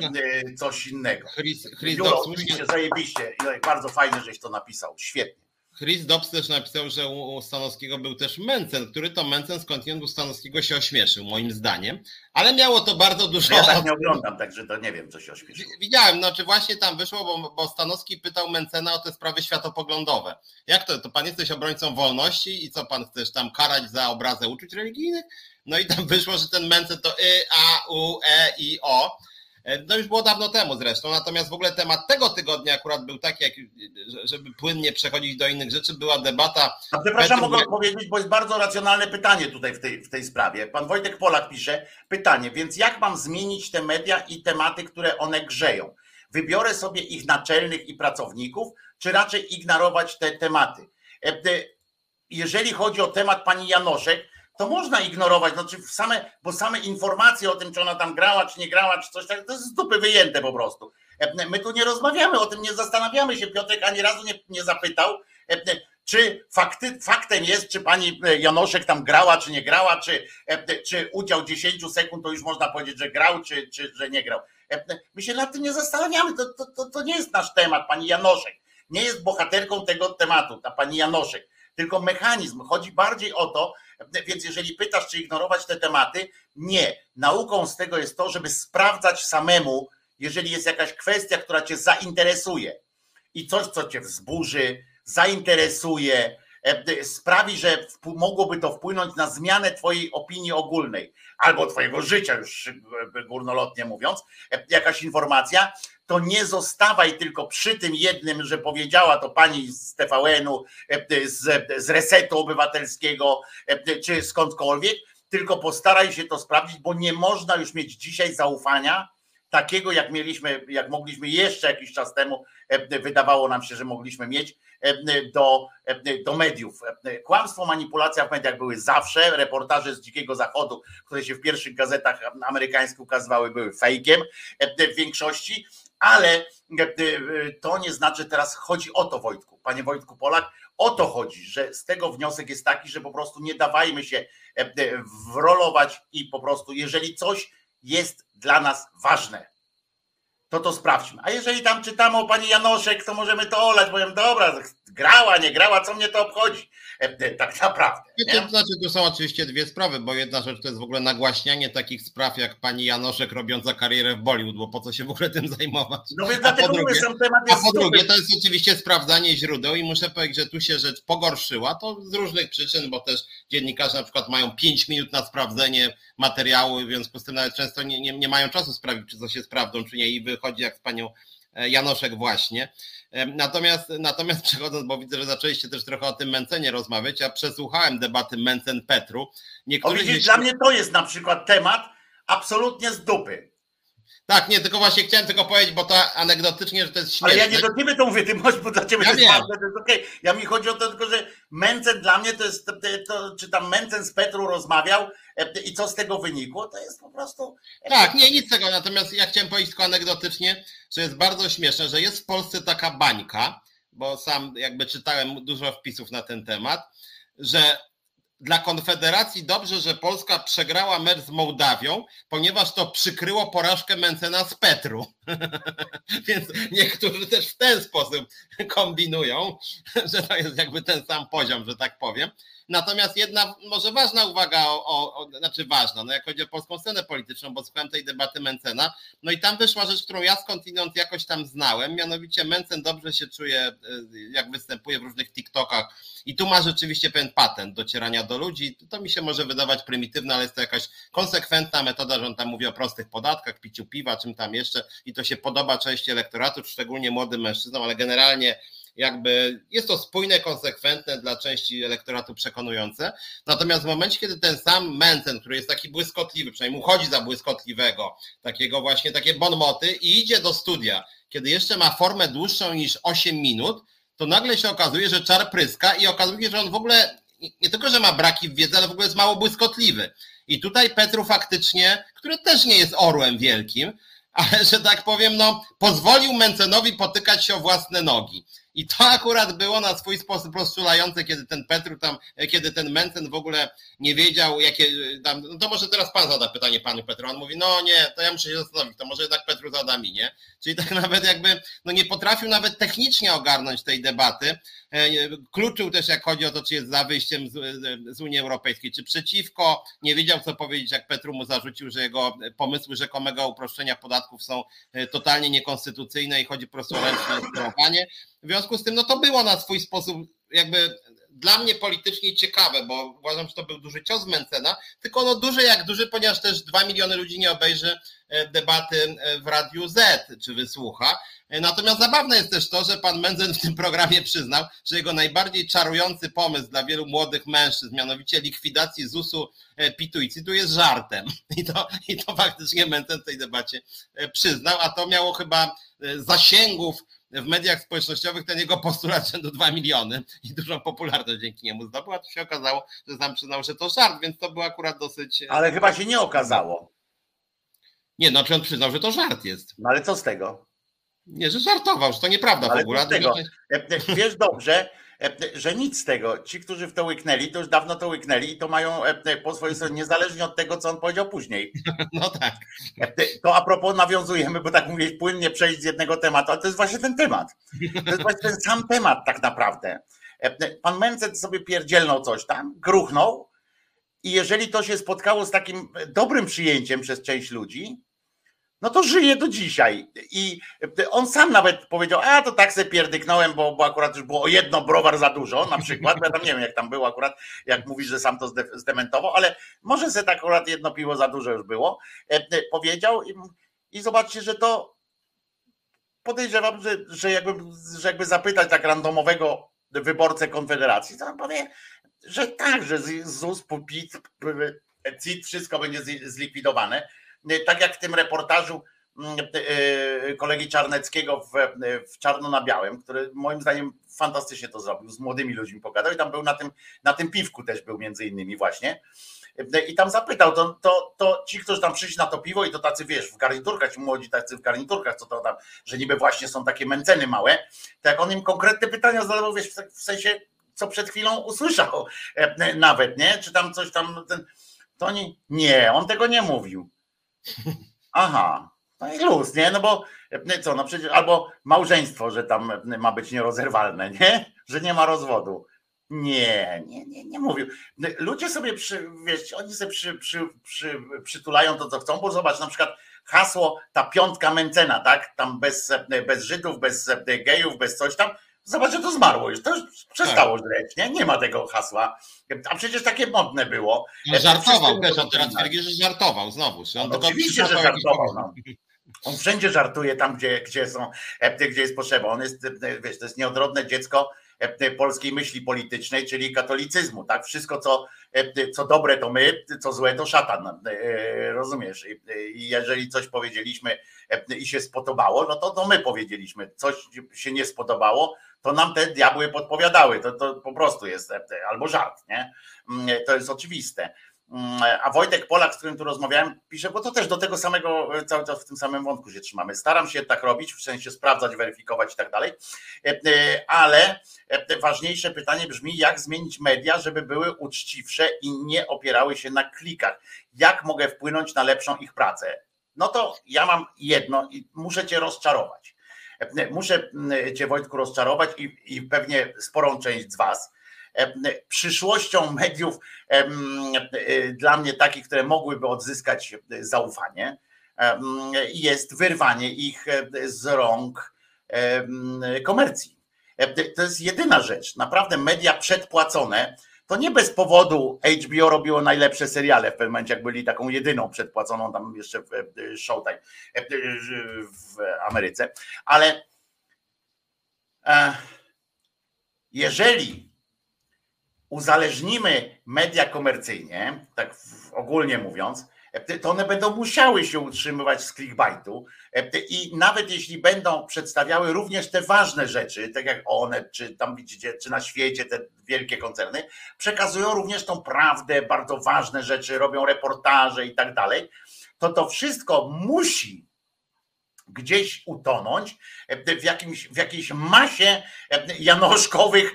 coś innego. Chris, Chris Julo, oczywiście zajebiście. Bardzo fajnie, żeś to napisał. Świetnie. Chris Dobbs też napisał, że u Stanowskiego był też Mencen, który to Mencen skądinąd u Stanowskiego się ośmieszył, moim zdaniem. Ale miało to bardzo dużo... Ja tak nie oglądam, także to nie wiem, co się ośmieszyło. Widziałem, no czy właśnie tam wyszło, bo, bo Stanowski pytał Mencena o te sprawy światopoglądowe. Jak to? To pan jesteś obrońcą wolności i co pan chcesz tam karać za obrazę uczuć religijnych? No i tam wyszło, że ten Mencen to Y, A, U, E, I, O. E, no już było dawno temu zresztą, natomiast w ogóle temat tego tygodnia akurat był taki, jak, żeby płynnie przechodzić do innych rzeczy, była debata. A przepraszam, mogę odpowiedzieć, bo jest bardzo racjonalne pytanie tutaj w tej, w tej sprawie. Pan Wojtek Polak pisze pytanie, więc jak mam zmienić te media i tematy, które one grzeją? Wybiorę sobie ich naczelnych i pracowników, czy raczej ignorować te tematy? E, jeżeli chodzi o temat pani Janoszek, to można ignorować, znaczy same, bo same informacje o tym, czy ona tam grała, czy nie grała, czy coś takiego, to jest z dupy wyjęte po prostu. E, my tu nie rozmawiamy o tym, nie zastanawiamy się. Piotrek ani razu nie, nie zapytał, e, czy fakty, faktem jest, czy pani e, Janoszek tam grała, czy nie grała, czy, czy udział 10 sekund to już można powiedzieć, że grał, czy, czy że nie grał. My się nad tym nie zastanawiamy, to, to, to, to nie jest nasz temat, pani Janoszek. Nie jest bohaterką tego tematu, ta pani Janoszek, tylko mechanizm. Chodzi bardziej o to, więc jeżeli pytasz, czy ignorować te tematy, nie. Nauką z tego jest to, żeby sprawdzać samemu, jeżeli jest jakaś kwestia, która cię zainteresuje i coś, co cię wzburzy, zainteresuje, sprawi, że mogłoby to wpłynąć na zmianę twojej opinii ogólnej albo twojego życia, już górnolotnie mówiąc, e, jakaś informacja, to nie zostawaj tylko przy tym jednym, że powiedziała to pani z TVN-u, e, z, z Resetu Obywatelskiego, e, czy skądkolwiek, tylko postaraj się to sprawdzić, bo nie można już mieć dzisiaj zaufania takiego, jak mieliśmy, jak mogliśmy jeszcze jakiś czas temu, e, wydawało nam się, że mogliśmy mieć do, do mediów. Kłamstwo, manipulacja w mediach były zawsze. Reportaże z Dzikiego Zachodu, które się w pierwszych gazetach amerykańskich ukazywały, były fejkiem w większości ale e, e, to nie znaczy, teraz chodzi o to, Wojtku, panie Wojtku Polak, o to chodzi, że z tego wniosek jest taki, że po prostu nie dawajmy się e, wrolować i po prostu, jeżeli coś jest dla nas ważne, to to sprawdźmy. A jeżeli tam czytamy o pani Janoszek, to możemy to olać. Powiem, dobra, grała, nie grała, co mnie to obchodzi tak naprawdę. Nie? To znaczy, tu są oczywiście dwie sprawy, bo jedna rzecz to jest w ogóle nagłaśnianie takich spraw jak pani Janoszek robiąca karierę w Bollywood, bo po co się w ogóle tym zajmować? No więc dlatego drugie, mówię, sam temat jest A po drugie, to jest oczywiście sprawdzanie źródeł i muszę powiedzieć, że tu się rzecz pogorszyła, to z różnych przyczyn, bo też dziennikarze na przykład mają 5 minut na sprawdzenie materiału, w związku z tym nawet często nie, nie, nie mają czasu sprawdzić, czy coś się sprawdzą, czy nie i wychodzi jak z panią e, Janoszek właśnie. Natomiast, natomiast przechodząc, bo widzę, że zaczęliście też trochę o tym Mencenie rozmawiać, ja przesłuchałem debaty Mencen-Petru. Niektórzy widzisz, dla mnie to jest na przykład temat absolutnie z dupy. Tak, nie, tylko właśnie chciałem tylko powiedzieć, bo to anegdotycznie, że to jest śmieszne. Ale ja nie do ciebie to mówię, ty możesz, bo dla ciebie ja to jest ważne, to jest okej. Okay. Ja mi chodzi o to tylko, że Mencen dla mnie to jest, to, to, czy tam Mencen z Petru rozmawiał e, i co z tego wynikło, to jest po prostu... Tak, nie, nic tego, natomiast ja chciałem powiedzieć tylko anegdotycznie, że jest bardzo śmieszne, że jest w Polsce taka bańka, bo sam jakby czytałem dużo wpisów na ten temat, że dla Konfederacji dobrze, że Polska przegrała mecz z Mołdawią, ponieważ to przykryło porażkę Mencena z Petru. Więc niektórzy też w ten sposób kombinują, że to jest jakby ten sam poziom, że tak powiem. Natomiast jedna może ważna uwaga, o, o, o, znaczy ważna, no jak chodzi o polską scenę polityczną, bo słuchałem tej debaty Mencena, no i tam wyszła rzecz, którą ja skądinąd jakoś tam znałem, mianowicie Mencen dobrze się czuje, y, jak występuje w różnych TikTokach i tu ma rzeczywiście pewien patent docierania do ludzi. To mi się może wydawać prymitywne, ale jest to jakaś konsekwentna metoda, że on tam mówi o prostych podatkach, piciu piwa, czym tam jeszcze i to się podoba części elektoratu, szczególnie młodym mężczyznom, ale generalnie jakby jest to spójne, konsekwentne dla części elektoratu przekonujące. Natomiast w momencie, kiedy ten sam Mencen, który jest taki błyskotliwy, przynajmniej uchodzi za błyskotliwego, takiego właśnie takie bonmoty i idzie do studia, kiedy jeszcze ma formę dłuższą niż 8 minut, to nagle się okazuje, że czar pryska i okazuje się, że on w ogóle nie tylko, że ma braki w wiedzy, ale w ogóle jest mało błyskotliwy. I tutaj Petru faktycznie, który też nie jest orłem wielkim, ale że tak powiem, no, pozwolił Mencenowi potykać się o własne nogi. I to akurat było na swój sposób rozczulające, kiedy ten Petru tam, kiedy ten Mencen w ogóle nie wiedział, jakie tam, no to może teraz pan zada pytanie panu Petru. On mówi, no nie, to ja muszę się zastanowić, to może jednak Petru zada mi, nie? Czyli tak nawet jakby, no nie potrafił nawet technicznie ogarnąć tej debaty, kluczył też jak chodzi o to, czy jest za wyjściem z, z Unii Europejskiej, czy przeciwko, nie wiedział co powiedzieć, jak Petru mu zarzucił, że jego pomysły rzekomego uproszczenia podatków są totalnie niekonstytucyjne i chodzi po prostu o ręczne sterowanie. W związku z tym, no to było na swój sposób jakby dla mnie politycznie ciekawe, bo uważam, że to był duży cios Mencena, tylko no duży jak duży, ponieważ też dwa miliony ludzi nie obejrzy e, debaty e, w Radiu Z, czy wysłucha. E, natomiast zabawne jest też to, że pan Menzen w tym programie przyznał, że jego najbardziej czarujący pomysł dla wielu młodych mężczyzn, mianowicie likwidacji ZUS-u, PIT-u i CIT-u jest żartem. I to, I to faktycznie Menzen w tej debacie przyznał, a to miało chyba zasięgów w mediach społecznościowych ten jego postulat rzędu 2 miliony i dużą popularność dzięki niemu zdobył, a tu się okazało, że sam przyznał, że to żart, więc to było akurat dosyć... E, ale chyba się nie okazało. Nie, no czy on przyznał, że to żart jest. No ale co z tego? Nie, że żartował, że to nieprawda ale w ogóle. Z tego? E, wiesz dobrze, E, że nic z tego. Ci, którzy w to łyknęli, to już dawno to łyknęli i to mają e, e, po swojej stronie, niezależnie od tego, co on powiedział później. No tak. To a propos nawiązujemy, bo tak mówię, płynnie przejść z jednego tematu, ale to jest właśnie ten temat. To jest właśnie ten sam temat tak naprawdę. Pan Mencet sobie pierdzielnął coś tam, gruchnął i jeżeli to się spotkało z takim dobrym przyjęciem przez część ludzi, no to żyje do dzisiaj. I on sam nawet powiedział, a to tak sobie pierdyknąłem, bo, bo akurat już było jedno browar za dużo, na przykład. Ja tam nie wiem, jak tam było akurat, jak mówisz, że sam to zdementował, ale może sobie tak akurat jedno piwo za dużo już było. E, powiedział i, i zobaczcie, że to podejrzewam, że, że, jakby, że jakby zapytać tak randomowego wyborcę Konfederacji, to on powie, że tak, że ZUS, PIT, CIT, wszystko będzie zlikwidowane tak jak w tym reportażu mm, e, kolegi Czarneckiego w, w Czarno na Białym, który moim zdaniem fantastycznie to zrobił, z młodymi ludźmi pogadał i tam był na tym, na tym piwku też był między innymi właśnie. I tam zapytał, to, to, to ci, którzy tam przyszli na to piwo i to tacy, wiesz, w garniturkach, ci młodzi tacy w garniturkach, co to tam, że niby właśnie są takie męceny małe, to jak on im konkretne pytania zadawał, wiesz, w sensie, co przed chwilą usłyszał e, nawet, nie? Czy tam coś tam, ten, to oni, nie, on tego nie mówił Aha, no i luz, nie? No bo co, no przecież albo małżeństwo, że tam ma być nierozerwalne, nie? Że nie ma rozwodu. Nie, nie, nie, nie mówił. Ludzie sobie przy, wiesz, oni sobie przy, przy, przy, przytulają to, co chcą, bo zobacz, na przykład hasło ta piątka Mencena, tak? Tam bez, bez Żydów, bez gejów, bez coś tam. Zobacz, że to zmarło już. To już przestało tak. żreć, nie? Nie ma tego hasła. A przecież takie modne było. No, żartował też, on teraz twierdzi, że żartował znowu. On no, oczywiście, że żartował. No. On wszędzie żartuje tam, gdzie, gdzie, są, gdzie jest potrzeba. On jest, wiesz, to jest nieodrodne dziecko polskiej myśli politycznej, czyli katolicyzmu. Tak? Wszystko, co, co dobre, to my, co złe, to szatan. Rozumiesz? I jeżeli coś powiedzieliśmy i się spodobało, no to, to my powiedzieliśmy. Coś się nie spodobało, to nam te diabły podpowiadały. To, to po prostu jest albo żart, nie? Mm, to jest oczywiste. Mm, a Wojtek Polak, z którym tu rozmawiałem, pisze, bo to też do tego samego, cały czas w tym samym wątku się trzymamy. Staram się tak robić, w sensie sprawdzać, weryfikować i tak dalej, e, e, ale e, ważniejsze pytanie brzmi, jak zmienić media, żeby były uczciwsze i nie opierały się na klikach. Jak mogę wpłynąć na lepszą ich pracę? No to ja mam jedno i muszę cię rozczarować. Muszę mm, cię Wojtku rozczarować i, i pewnie sporą część z was przyszłością mediów dla mnie takich, które mogłyby odzyskać zaufanie, jest wyrwanie ich z rąk komercji. To jest jedyna rzecz. Naprawdę media przedpłacone, to nie bez powodu HBO robiło najlepsze seriale w pewnym momencie, jak byli taką jedyną przedpłaconą tam jeszcze w Showtime w Ameryce, ale e, jeżeli uzależnimy media komercyjnie, tak ogólnie mówiąc, to one będą musiały się utrzymywać z clickbaitu. I nawet jeśli będą przedstawiały również te ważne rzeczy, tak jak one, czy tam widzicie, czy na świecie te wielkie koncerny, przekazują również tą prawdę, bardzo ważne rzeczy, robią reportaże i tak dalej, to to wszystko musi gdzieś utonąć w, jakimś, w jakiejś masie janoszkowych,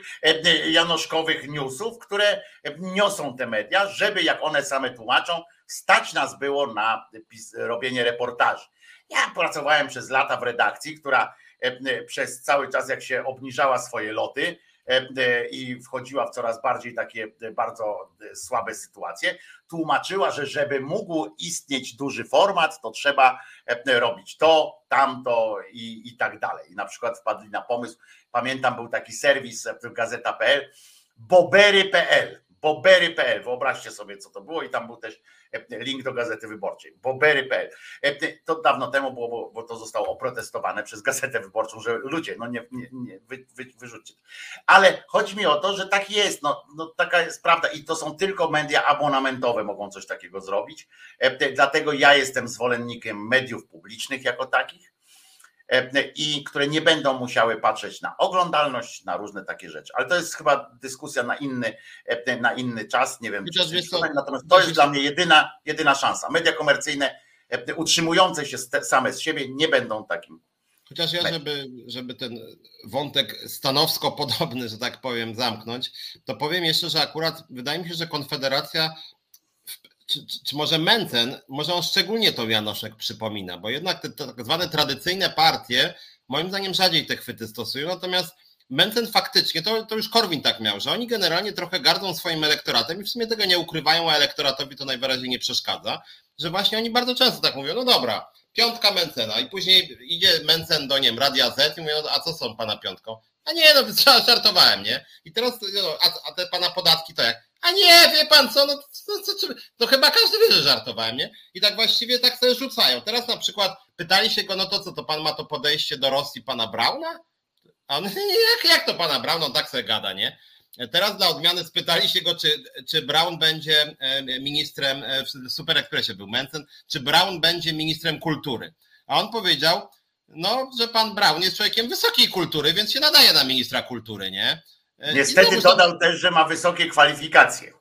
janoszkowych newsów, które niosą te media, żeby jak one same tłumaczą, stać nas było na robienie reportaży. Ja pracowałem przez lata w redakcji, która przez cały czas, jak się obniżała swoje loty, i wchodziła w coraz bardziej takie bardzo słabe sytuacje, tłumaczyła, że żeby mógł istnieć duży format, to trzeba robić to, tamto i, i tak dalej. I na przykład wpadli na pomysł, pamiętam był taki serwis gazeta.pl, bobery.pl bobery.pl. Wyobraźcie sobie, co to było, i tam był też e, link do gazety wyborczej. Bobery.pl. E, to dawno temu było, bo, to zostało oprotestowane przez gazetę wyborczą, że ludzie, no nie, nie, nie wy, wy, wyrzućcie. Ale chodzi mi o to, że tak jest, no, no taka jest prawda, i to są tylko media abonamentowe, mogą coś takiego zrobić. E, dlatego ja jestem zwolennikiem mediów publicznych jako takich i które nie będą musiały patrzeć na oglądalność, na różne takie rzeczy. Ale to jest chyba dyskusja na inny, e, na inny czas, nie wiem. Czy natomiast to jest dla mnie jedyna, jedyna szansa. Media komercyjne e, utrzymujące się same z siebie nie będą takim. Chociaż ja, żeby, żeby ten wątek stanowsko podobny, że tak powiem, zamknąć, to powiem jeszcze, że akurat wydaje mi się, że Konfederacja czy, czy, czy, może Mencen, może on szczególnie to Janoszek przypomina, bo jednak te, te tak zwane tradycyjne partie, moim zdaniem rzadziej te chwyty stosują, natomiast Mencen faktycznie, to, to już Korwin tak miał, że oni generalnie trochę gardzą swoim elektoratem i w sumie tego nie ukrywają, a elektoratowi to najwyraźniej nie przeszkadza, że właśnie oni bardzo często tak mówią, no dobra, piątka Mencena i później idzie Mencen do, nie Radia Z i mówią, a co są pana piątką? A nie, no żartowałem, nie? I teraz, no, a, a te pana podatki to jak? A nie, wie pan co, no to, to, to, chyba każdy wie, że żartowałem, nie? I tak właściwie tak sobie rzucają. Teraz na przykład pytali się go, no to co, to pan ma to podejście do Rosji pana Brauna? A on, jak, jak to pana Brauna, on tak sobie gada, nie? Teraz dla odmiany spytali się go, czy, czy Brown będzie e, ministrem, e, w Super Expressie był Mencen, czy Brown będzie ministrem kultury. A on powiedział, no, że pan Brown jest człowiekiem wysokiej kultury, więc się nadaje na ministra kultury, nie? E, Niestety dodał też, że ma wysokie kwalifikacje.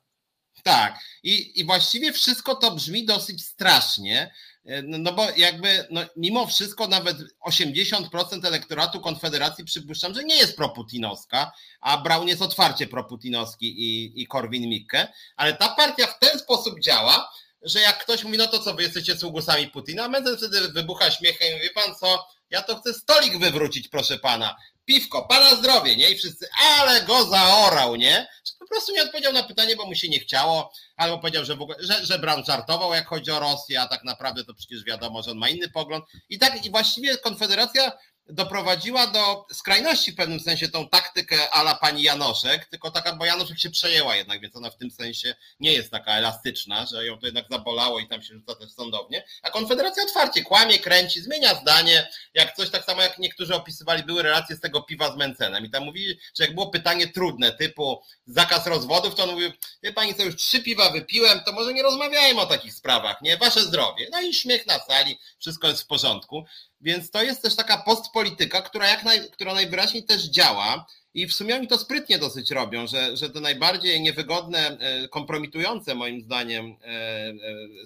Tak, i, i właściwie wszystko to brzmi dosyć strasznie, e, no, no bo jakby no, mimo wszystko nawet 80% elektoratu Konfederacji przypuszczam, że nie jest proputinowska, a Braun jest otwarcie proputinowski i, i Korwin-Mikke, ale ta partia w ten sposób działa, że jak ktoś mówi, no to co, wy jesteście sługusami Putina, a Menzel wtedy wybucha śmiechem i wie pan co, ja to chcę stolik wywrócić, proszę pana piwko, pana zdrowie, nie? I wszyscy, ale go zaorał, nie? Po prostu nie odpowiedział na pytanie, bo mu się nie chciało, albo powiedział, że, w ogóle, że, że Brown żartował, jak chodzi o Rosję, a tak naprawdę to przecież wiadomo, że on ma inny pogląd. I tak i właściwie Konfederacja doprowadziła do skrajności w pewnym sensie tą taktykę ala pani Janoszek, tylko taka, bo Janoszek się przejęła jednak, więc ona w tym sensie nie jest taka elastyczna, że ją to jednak zabolało i tam się rzuca też sądownie, a Konfederacja otwarcie kłamie, kręci, zmienia zdanie, jak coś tak samo jak niektórzy opisywali, były relacje z tego piwa z Mencenem i tam mówili, że jak było pytanie trudne typu zakaz rozwodów, to on mówił, wie pani co, już trzy piwa wypiłem, to może nie rozmawiajmy o takich sprawach, nie, wasze zdrowie. No i śmiech na sali, wszystko jest w porządku. Więc to jest też taka postpolityka, która, jak naj, która najwyraźniej też działa. I w sumie oni to sprytnie dosyć robią, że, że te najbardziej niewygodne, e, kompromitujące moim zdaniem e, e,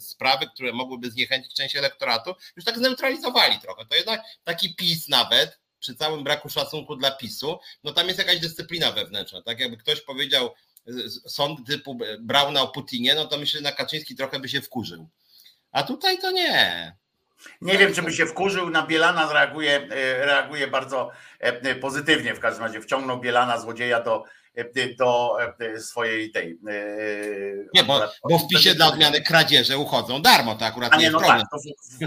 sprawy, które mogłyby zniechęcić część elektoratu, już tak zneutralizowali trochę. To jednak taki PiS nawet, przy całym braku szacunku dla PiSu, no tam jest jakaś dyscyplina wewnętrzna. Tak jakby ktoś powiedział sąd typu Brauna o Putinie, no to myślę, że na Kaczyński trochę by się wkurzył. A tutaj to nie. Nie wiem, czy by się wkurzył, na Bielana reaguje, e, reaguje bardzo e, pozytywnie. W każdym razie wciągnął Bielana złodzieja do, do e, swojej tej. E, nie, bo, bo w PiSie dla odmiany kradzieże uchodzą darmo, to akurat A nie, no tak, to,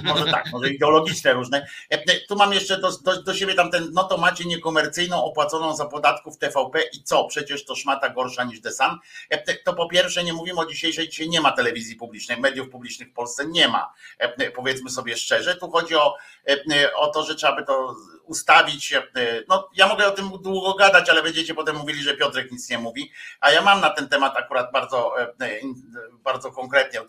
może tak, może ideologiczne różne. Tu mam jeszcze do, do, do siebie tam ten, no to macie niekomercyjną, opłaconą za podatków TVP i co? Przecież to szmata gorsza niż The Sun. To po pierwsze nie mówimy o dzisiejszej, dzisiaj nie ma telewizji publicznej, mediów publicznych w Polsce nie ma. Powiedzmy sobie szczerze, tu chodzi o, o to, że trzeba by to ustawić. No, ja mogę o tym długo gadać, ale będziecie potem mówili, że Piotrek nic nie mówi. A ja mam na ten temat akurat bardzo, e, bardzo konkretnie.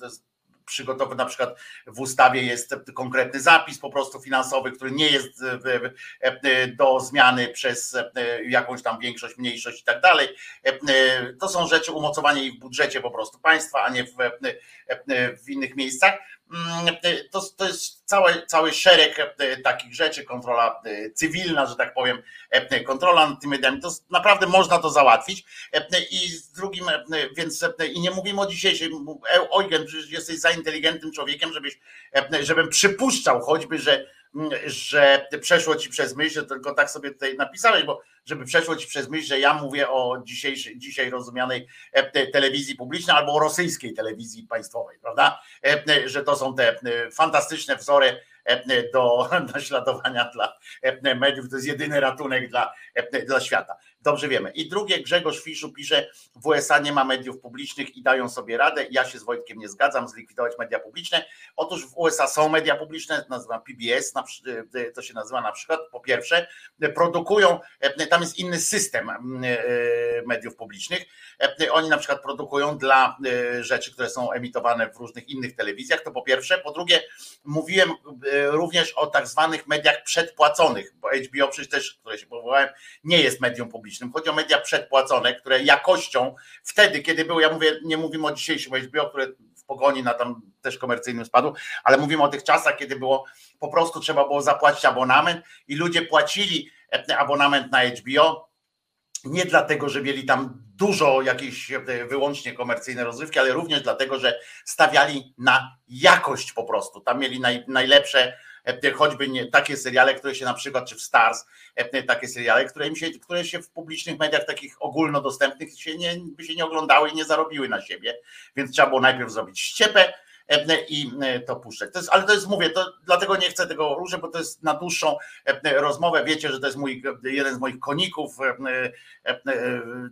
Przygotowany, na przykład w ustawie jest konkretny zapis po prostu finansowy, który nie jest e, do zmiany przez e, jakąś tam większość, mniejszość i tak dalej. To są rzeczy umocowanie ich w budżecie po prostu państwa, a nie w, w innych miejscach. Mm, to, to jest cały, cały szereg e, takich rzeczy, kontrola e, cywilna, że tak powiem, e, kontrola nad tymi mediami, to naprawdę można to załatwić. I z drugim, więc i nie mówimy o dzisiejszej, Eugen, przecież jesteś za inteligentnym człowiekiem, żebyś, żebym przypuszczał choćby, że że przeszło ci przez myśl, że tylko tak sobie tutaj napisałeś, bo żeby przeszło ci przez myśl, że ja mówię o dzisiejszej, dzisiaj rozumianej telewizji publicznej albo o rosyjskiej telewizji państwowej, prawda? Że to są te fantastyczne wzory do naśladowania dla mediów. To jest jedyny ratunek dla, dla świata. Dobrze wiemy. I drugie, Grzegorz Fiszu pisze, w USA nie ma mediów publicznych i dają sobie radę. Ja się z Wojtkiem nie zgadzam, zlikwidować media publiczne. Otóż w USA są media publiczne, nazywa PBS, to się nazywa na przykład, po pierwsze, produkują, tam jest inny system mediów publicznych. Oni na przykład produkują dla rzeczy, które są emitowane w różnych innych telewizjach, to po pierwsze. Po drugie, mówiłem również o tak zwanych mediach przedpłaconych, bo HBO przecież też, które się powołałem, nie jest medium publicznym. Chodzi o media przedpłacone, które jakością wtedy, kiedy były, ja mówię, nie mówimy o dzisiejszym HBO, które w pogoni na tam też komercyjnym spadł, ale mówimy o tych czasach, kiedy było po prostu trzeba było zapłacić abonament i ludzie płacili e, abonament na HBO nie dlatego, że mieli tam dużo jakiejś e, wyłącznie komercyjnej rozrywki, ale również dlatego, że stawiali na jakość po prostu. Tam mieli naj, najlepsze choćby nie, takie seriale, które się na przykład, czy w Stars, e, takie seriale, które, im się, które się w publicznych mediach takich ogólnodostępnych się nie, by się nie oglądały i nie zarobiły na siebie, więc trzeba było najpierw zrobić ściepę, e, i to puszczać. To jest, ale to jest, mówię, to dlatego nie chcę tego ruszyć, bo to jest na dłuższą rozmowę. Wiecie, że to jest mój, jeden z moich koników,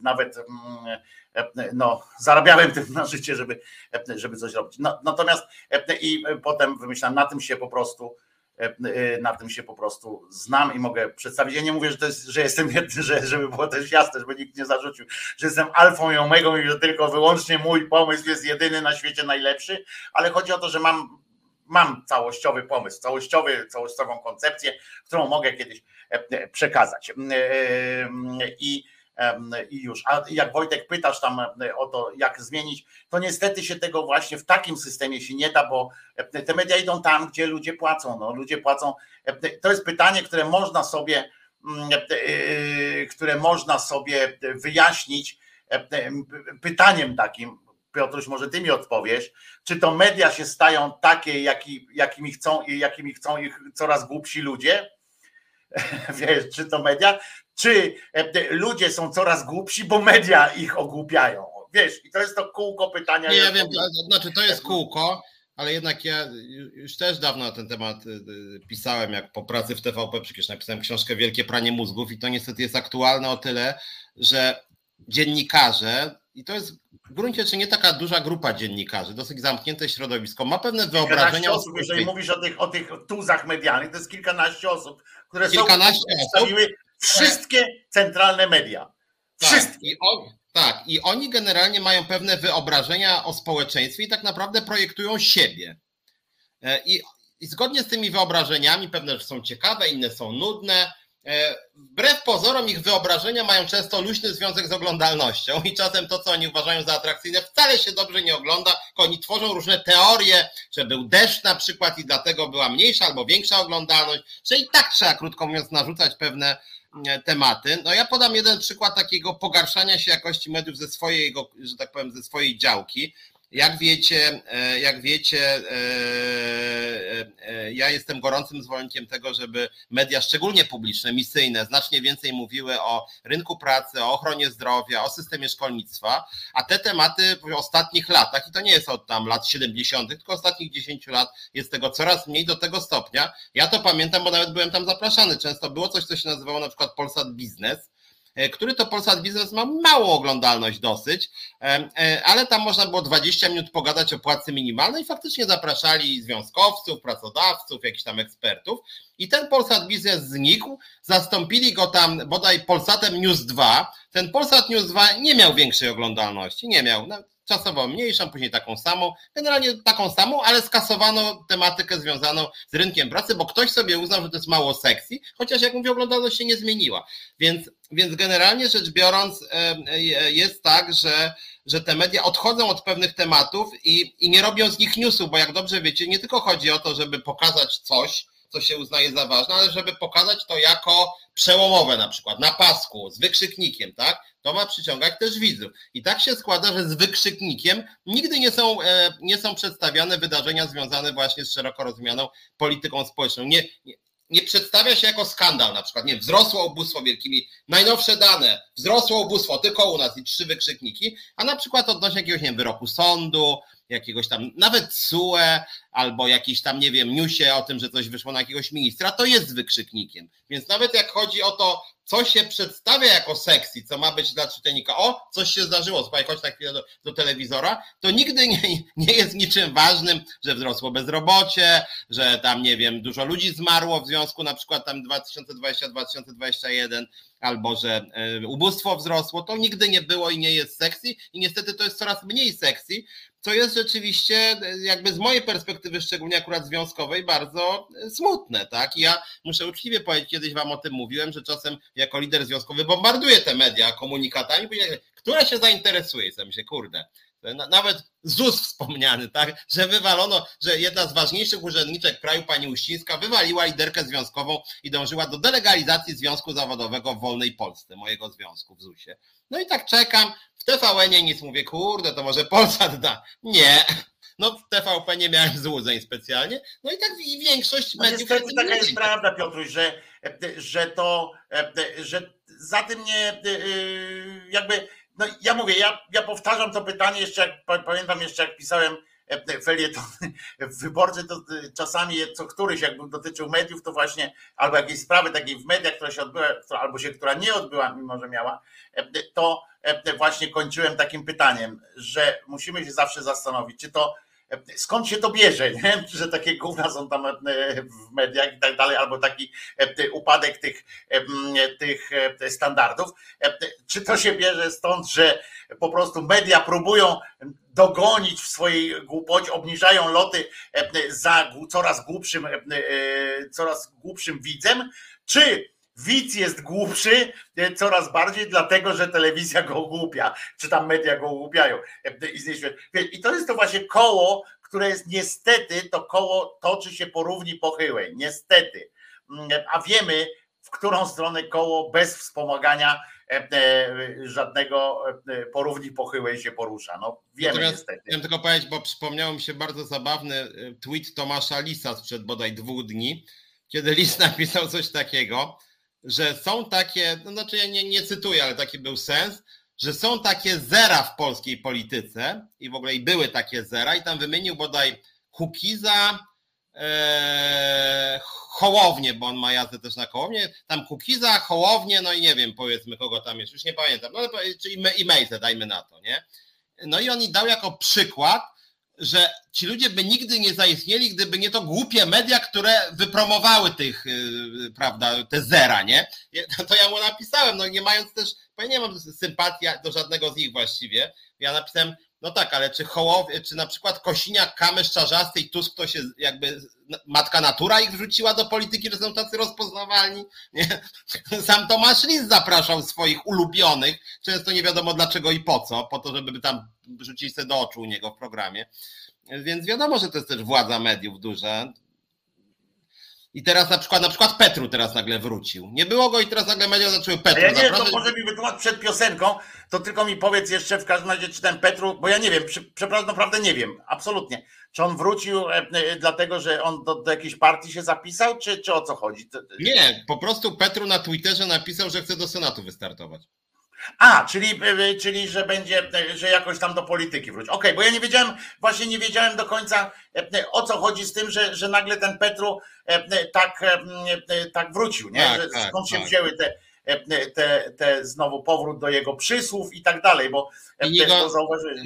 nawet no, zarabiałem tym na życie, żeby, żeby coś robić. No, natomiast i potem wymyślałem, na tym się po prostu E, e, na tym się po prostu znam i mogę przedstawić. Ja nie mówię, że, jest, że jestem jedny, że, żeby było też jasne, żeby nikt nie zarzucił, że jestem alfą i omegą i że tylko wyłącznie mój pomysł jest jedyny na świecie najlepszy, ale chodzi o to, że mam, mam całościowy pomysł, całościowy, całościową koncepcję, którą mogę kiedyś e, przekazać. I i już. A jak Wojtek pytasz tam o to, jak zmienić, to niestety się tego właśnie w takim systemie się nie da, bo te media idą tam, gdzie ludzie płacą. No, ludzie płacą. To jest pytanie, które można sobie, mm, y, które można sobie wyjaśnić pytaniem takim, Piotruś, może ty mi odpowiesz, czy to media się stają takie, jaki, jakimi chcą i jakimi chcą ich coraz głupsi ludzie? Wiesz, czy to media, czy e, ludzie są coraz głupsi, bo media ich ogłupiają. Wiesz, i to jest to kółko pytania. Nie, ja wiem, znaczy to jest kółko, ale jednak ja już też dawno na ten temat y, y, pisałem, jak po pracy w TVP przecież napisałem książkę Wielkie Pranie Mózgów i to niestety jest aktualne o tyle, że dziennikarze, i to jest w gruncie rzeczy nie taka duża grupa dziennikarzy, dosyć zamknięte środowisko, ma pewne wyobrażenia. Osób, jeżeli mówisz o tych, o tych tuzach medialnych, to jest kilkanaście osób, które kilkanaście są, przedstawiły wszystkie centralne media. Tak, wszystkie. I on, tak, i oni generalnie mają pewne wyobrażenia o społeczeństwie i tak naprawdę projektują siebie. E, I, i zgodnie z tymi wyobrażeniami, pewne są ciekawe, inne są nudne, E, wbrew pozorom ich wyobrażenia mają często luźny związek z oglądalnością i czasem to, co oni uważają za atrakcyjne, wcale się dobrze nie ogląda, tylko oni tworzą różne teorie, że był deszcz na przykład i dlatego była mniejsza albo większa oglądalność, że i tak trzeba, krótko mówiąc, narzucać pewne tematy. No ja podam jeden przykład takiego pogarszania się jakości mediów ze swojej, że tak powiem, ze swojej działki. Jak wiecie, e, jak wiecie, e, e, ja jestem gorącym zwolennikiem tego, żeby media, szczególnie publiczne, misyjne, znacznie więcej mówiły o rynku pracy, o ochronie zdrowia, o systemie szkolnictwa, a te tematy w ostatnich latach, i to nie jest od tam lat 70., tylko ostatnich 10 lat jest tego coraz mniej do tego stopnia. Ja to pamiętam, bo nawet byłem tam zapraszany. Często było coś, co się nazywało na przykład Polsat Biznes który to Polsat Biznes ma małą oglądalność dosyć, e, e, ale tam można było 20 minut pogadać o płacy minimalnej. Faktycznie zapraszali związkowców, pracodawców, jakichś tam ekspertów. I ten Polsat Biznes znikł, zastąpili go tam bodaj Polsatem News 2. Ten Polsat News 2 nie miał większej oglądalności, nie miał czasowo mniejszą, później taką samą, generalnie taką samą, ale skasowano tematykę związaną z rynkiem pracy, bo ktoś sobie uznał, że to jest mało sekcji, chociaż jak mówię, oglądalność się nie zmieniła. Więc, więc generalnie rzecz biorąc jest tak, że, że te media odchodzą od pewnych tematów i, i nie robią z nich newsów, bo jak dobrze wiecie, nie tylko chodzi o to, żeby pokazać coś, co się uznaje za ważne, ale żeby pokazać to jako przełomowe na przykład, na pasku, z wykrzyknikiem, tak? To ma przyciągać też widzów. I tak się składa, że z wykrzyknikiem nigdy nie są, e, nie są przedstawiane wydarzenia związane właśnie z szeroko rozumianą polityką społeczną. Nie, nie nie przedstawia się jako skandal, na przykład, nie, wzrosło ubóstwo wielkimi, najnowsze dane, wzrosło ubóstwo tylko u nas i trzy wykrzykniki, a na przykład odnośnie jakiegoś, nie wiem, wyroku sądu, jakiegoś tam, nawet SUE, albo jakiś tam, nie wiem, newsie o tym, że coś wyszło na jakiegoś ministra, to jest wykrzyknikiem. Więc nawet jak chodzi o to, co się przedstawia jako seksy, co ma być dla czytelnika, o, coś się zdarzyło, słuchaj, chodź na chwilę do, do telewizora, to nigdy nie, nie jest niczym ważnym, że wzrosło bezrobocie, że tam, nie wiem, dużo ludzi zmarło w związku na przykład tam 2020-2021, albo że e, ubóstwo wzrosło, to nigdy nie było i nie jest sexy i niestety to jest coraz mniej sexy, co jest rzeczywiście e, jakby z mojej perspektywy, szczególnie akurat związkowej, bardzo e, smutne, tak? I ja muszę uczciwie powiedzieć, kiedyś wam o tym mówiłem, że czasem jako lider związkowy bombarduję te media komunikatami, które się zainteresuje, i się, kurde, nawet ZUS wspomniany, tak, że wywalono, że jedna z ważniejszych urzędniczek kraju, pani Uścińska, wywaliła liderkę związkową i dążyła do delegalizacji związku zawodowego w wolnej Polsce, mojego związku w ZUS-ie. No i tak czekam, w TVN-ie nic mówię, kurde, to może Polsat da. Nie, no w TVP nie miałem złudzeń specjalnie. No i tak większość no mediów... Niestety taka jest prawda, Piotruś, że, że to, że za tym nie jakby no ja mówię, ja, ja powtarzam to pytanie jeszcze, jak pamiętam jeszcze jak pisałem e, felieton w wyborcy, to e, czasami co któryś jakby dotyczył mediów, to właśnie albo jakiejś sprawy takiej w mediach, która się odbyła, albo się, która nie odbyła, mimo że miała, e, to właśnie kończyłem takim pytaniem, że musimy się zawsze zastanowić, czy to skąd się to bierze, nie? że takie gówna są tam w mediach i tak dalej, albo taki upadek tych, tych standardów. Czy to się bierze stąd, że po prostu media próbują dogonić w swojej głupocie, obniżają loty za coraz głupszym, coraz głupszym widzem, czy widz jest głupszy coraz bardziej, dlatego że telewizja go ogłupia, czy tam media go ogłupiają. I to jest to właśnie koło, które jest niestety, to koło toczy się po równi pochyłej. Niestety. A wiemy, w którą stronę koło bez wspomagania e, e, żadnego e, porówni pochyłej się porusza. No wiemy Natomiast niestety. Chciałem tylko powiedzieć, bo przypomniał mi się bardzo zabawny tweet Tomasza Lisa sprzed bodaj dwóch dni, kiedy Lis napisał coś takiego, że są takie, no znaczy ja nie, nie cytuję, ale taki był sens, że są takie zera w polskiej polityce i w ogóle i były takie zera i tam wymienił bodaj Kukiza, e, Hołownię, bo on ma jazdę też na Hołownię, tam Kukiza, Hołownię, no i nie wiem, powiedzmy kogo tam jest, już nie pamiętam, no czyli i Mejzę, dajmy na to, nie? No i on dał jako przykład, że ci ludzie by nigdy nie zaistnieli, gdyby nie to głupie media, które wypromowały tych, y, prawda, te zera, nie? To ja mu napisałem, no nie mając też, bo ja nie mam sympatii do żadnego z nich właściwie. Ja napisałem, no tak, ale czy Hołowie, czy na przykład Kosiniak, Kamysz, Czarzasty i Tusk to się jakby matka natura ich wrzuciła do polityki, że są tacy rozpoznawalni? Nie? Sam Tomasz Lis zapraszał swoich ulubionych, często nie wiadomo dlaczego i po co, po to, żeby tam rzucić sobie do oczu u niego w programie. Więc wiadomo, że to jest też władza mediów duża. I teraz na przykład, na przykład Petru teraz nagle wrócił. Nie było go i teraz nagle media zaczęły Petru. Ja nie wiem, to może mi wytłumacz przed piosenką, to tylko mi powiedz jeszcze w każdym razie, czy ten Petru, bo ja nie wiem, przepraszam, naprawdę nie wiem, absolutnie. Czy on wrócił e, e, dlatego, że on do, do jakiejś partii się zapisał, czy, czy o co chodzi? Nie, po prostu Petru na Twitterze napisał, że chce do Senatu wystartować. A, czyli, e, czyli że będzie, e, że jakoś tam do polityki wróci. Okej, okay, bo ja nie wiedziałem, właśnie nie wiedziałem do końca e, o co chodzi z tym, że, że nagle ten Petru tak, tak wrócił, nie? Tak, że skąd tak, się tak. wzięły te, te, te znowu powrót do jego przysłów i tak dalej, bo I jego,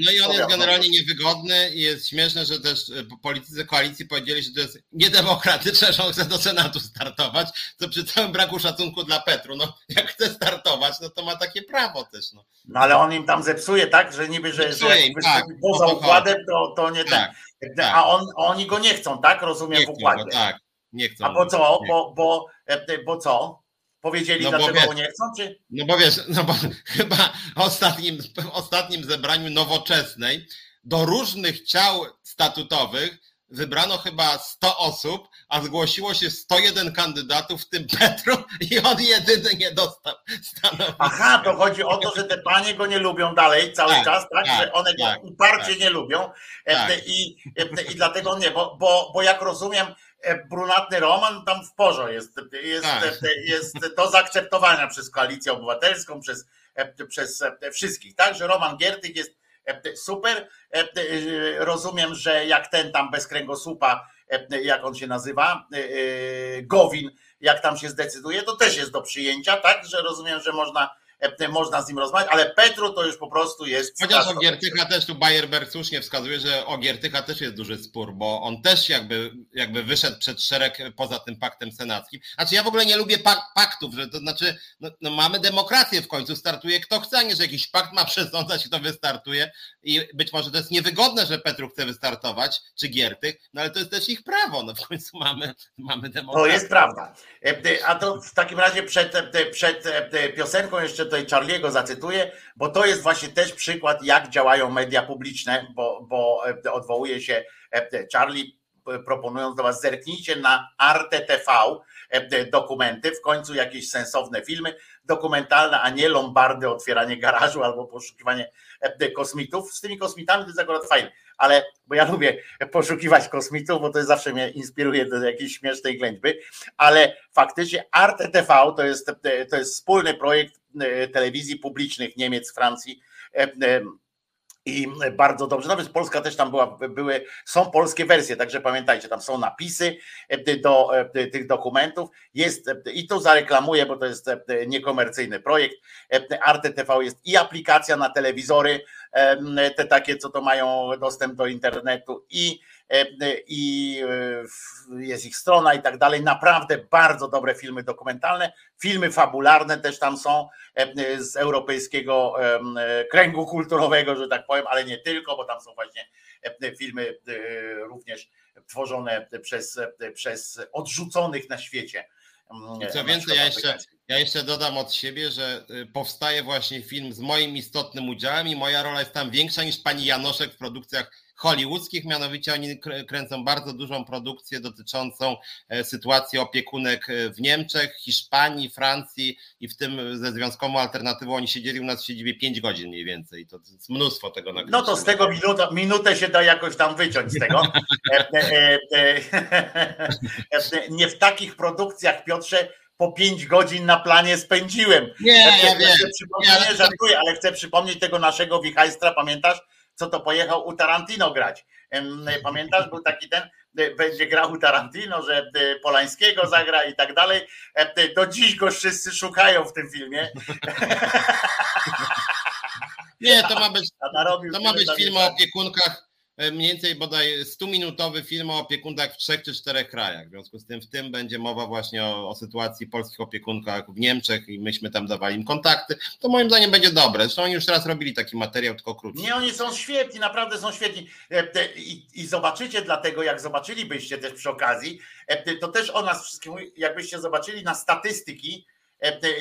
No i on jest generalnie niewygodny i jest śmieszne, że też e, politycy koalicji powiedzieli, że to jest niedemokratyczne, że on chce do Senatu startować, to przy całym braku szacunku dla Petru, no jak chce startować, no to ma takie prawo też. No, no ale on im tam zepsuje, tak, że niby, że, że jak tak, poza układem, to, to nie tak, ten. Tak. A on, oni go nie chcą, tak? Rozumiem nie w układzie. Tak, nie chcą. A po co? Bo, bo, e, bo co? Powiedzieli, no dlaczego wiesz, nie chcą? Czy... No bo wiesz, no bo chyba ostatnim, w ostatnim zebraniu nowoczesnej do różnych ciał statutowych wybrano chyba 100 osób, a zgłosiło się 101 kandydatów, w tym Petru i on jedyny nie dostał stanowiska. Aha, to chodzi o to, że te panie go nie lubią dalej cały tak, czas, tak? tak? że one tak, go uparcie tak. nie lubią e, tak. I, e, i dlatego nie, bo, bo, bo jak rozumiem, brunatny Roman tam w porządku jest, jest, Tak. jest do zaakceptowania przez koalicję obywatelską, przez, przez wszystkich. Także Roman Giertych jest super. Rozumiem, że jak ten tam bez kręgosłupa, jak on się nazywa, Gowin, jak tam się zdecyduje, to też jest do przyjęcia, tak? Że rozumiem, że można E, można z nim rozmawiać, ale Petru to już po prostu jest. Chociaż o Giertycha też tu Bayerberg słusznie wskazuje, że o Giertycha też jest duży spór, bo on też jakby, jakby wyszedł przed szereg poza tym paktem senackim. Znaczy ja w ogóle nie lubię pak paktów, że to znaczy no, no mamy demokrację w końcu, startuje kto chce, a nie, że jakiś pakt ma przesądzać i to wystartuje i być może to jest niewygodne, że Petru chce wystartować, czy Giertych, no ale to jest też ich prawo, no w końcu mamy, mamy demokrację. To jest prawda. E, a to w takim razie przed, przed piosenką jeszcze tutaj Charliego zacytuję, bo to jest właśnie też przykład, jak działają media publiczne, bo, bo e, odwołuje się e, Charlie proponując do Was, zerknijcie na Arte TV e, dokumenty, w końcu jakieś sensowne filmy dokumentalne, a nie lombardy, otwieranie garażu albo poszukiwanie kosmitów. Z tymi kosmitami to jest akurat fajne, ale bo ja lubię poszukiwać kosmitów, bo to zawsze mnie inspiruje do jakiejś śmiesznej ględźby, ale faktycznie Arte TV to jest, to jest wspólny projekt E, telewizji publicznych Niemiec, Francji. E, e, I bardzo dobrze. Nawet Polska też tam była, były, są polskie wersje, także pamiętajcie, tam są napisy do tych dokumentów. Jest i to zareklamuję, bo to jest niekomercyjny projekt. Arte TV jest i aplikacja na telewizory, te takie, co to mają dostęp do internetu, i E, i e, jest ich strona i tak dalej. Naprawdę bardzo dobre filmy dokumentalne, filmy fabularne też tam są e, z europejskiego kręgu kulturowego, że tak powiem, ale nie tylko, bo tam są właśnie filmy również tworzone przez, przez odrzuconych na świecie. I co więcej, ja jeszcze, ja jeszcze dodam od siebie, że powstaje właśnie film z moim istotnym udziałem i moja rola jest tam większa niż pani Janoszek w produkcjach hollywoodzkich, mianowicie oni kręcą bardzo dużą produkcję dotyczącą e, sytuacji opiekunek e, w Niemczech, Hiszpanii, Francji i w tym ze związkową alternatywą oni siedzieli u nas w siedzibie 5 godzin mniej więcej. To jest mnóstwo tego nagrania. No to z tego minuta, minutę się da jakoś tam wyciąć z tego. E, nie w takich produkcjach, Piotrze, po 5 godzin na planie spędziłem. Nie, ja wiem. nie żartuję, ale chcę przypomnieć tego naszego wichajstra, pamiętasz? co to pojechał u Tarantino grać. Pamiętasz, był taki ten, e, będzie grał u Tarantino, że e, Polańskiego zagra i tak dalej. E, do dziś go wszyscy szukają w tym filmie. Nie, to ma być, to ma być film o opiekunkach mniej więcej bodaj 100-minutowy film o opiekunkach w trzech czy czterech krajach. W związku z tym w tym będzie mowa właśnie o, o, sytuacji polskich opiekunkach w Niemczech i myśmy tam dawali im kontakty. To moim zdaniem będzie dobre. Zresztą oni już teraz robili taki materiał, tylko krótszy. Nie, oni są świetni, naprawdę są świetni. E, I, i zobaczycie dlatego, jak zobaczylibyście też przy okazji, e, to też o nas wszystkim, jakbyście zobaczyli na statystyki,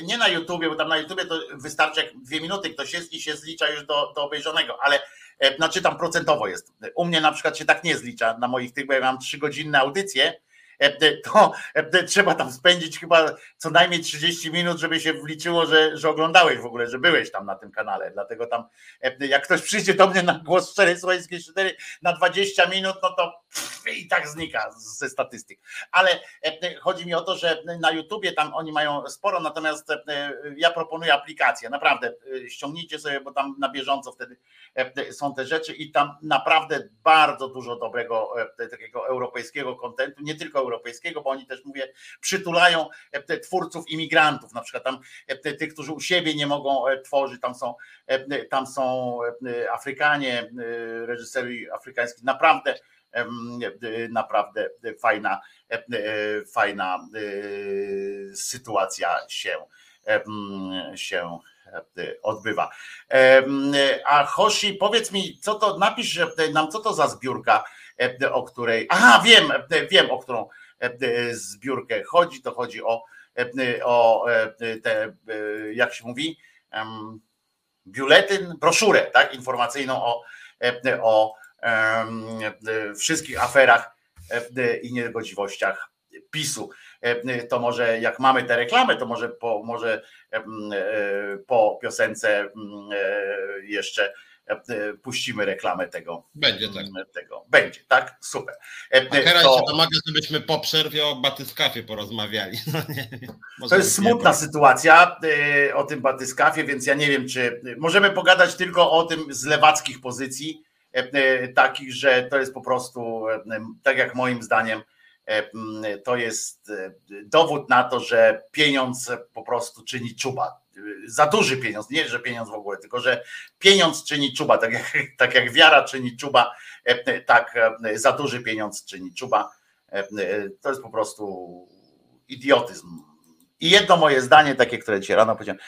nie na YouTubie, bo tam na YouTubie to wystarczy jak dwie minuty ktoś jest i się zlicza już do, do obejrzanego, ale E, znaczy tam procentowo jest. U mnie na przykład się tak nie zlicza na moich tych, bo ja mam trzygodzinne audycje, e, to trzeba tam spędzić chyba co najmniej 30 minut, żeby się wliczyło, że, że oglądałeś w ogóle, że byłeś tam na tym kanale. Dlatego tam, jak ktoś przyjdzie do mnie na głos 4 Słońskie 4 na 20 minut, no to i tak znika ze statystyk. Ale chodzi mi o to, że na YouTubie tam oni mają sporo, natomiast ja proponuję aplikację. Naprawdę ściągnijcie sobie, bo tam na bieżąco wtedy są te rzeczy i tam naprawdę bardzo dużo dobrego takiego europejskiego kontentu, nie tylko europejskiego, bo oni też mówię, przytulają e, twórców imigrantów, na przykład tam tych, którzy u siebie nie mogą tworzyć, tam są, tam są Afrykanie, reżyserzy afrykańskich, naprawdę naprawdę fajna, fajna sytuacja się, się odbywa. A Hoshi, powiedz mi, co to, napisz nam, co to za zbiórka, o której, aha, wiem, wiem, o którą zbiórkę chodzi, to chodzi o, o te, jak się mówi, biuletyn, broszurę, tak, informacyjną o, o wszystkich aferach i niegodziwościach PiSu. To może jak mamy te reklamy, to może po, może E, po piosence e, jeszcze puścimy reklamę tego. Będzie tak. Tego. Będzie, tak? Super. A teraz to... się domaga, żebyśmy po przerwie o batyskafie porozmawiali. No, nie, to jest smutna sytuacja o tym batyskafie, więc ja nie wiem, czy możemy pogadać tylko o tym z lewackich pozycji, takich, że to jest po prostu, tak jak moim zdaniem, to jest dowód na to, że pieniądz po prostu czyni czuba za duży pieniądz, nie że pieniądz w ogóle, tylko że pieniądz czyni czuba, tak jak, tak jak wiara czyni czuba, e, tak e, za duży pieniądz czyni czuba. E, to jest po prostu idiotyzm. I jedno moje zdanie, takie, które dzisiaj rano powiedziałem,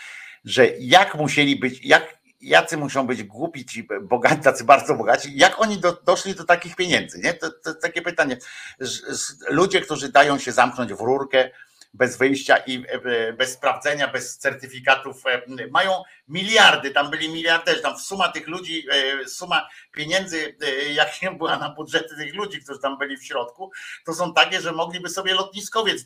że jak musieli być, jak, jacy muszą być głupi ci bogaci, tacy bardzo bogaci, jak oni do, doszli do takich pieniędzy, nie? To, to takie pytanie. Ludzie, którzy dają się zamknąć w rurkę, bez wyjścia i e, bez sprawdzenia, bez certyfikatów. E, mają miliardy, tam byli miliarderzy, tam suma tych ludzi, e, suma pieniędzy, jak była na budżety tych ludzi, którzy tam byli w środku, to są takie, że mogliby sobie lotniskowiec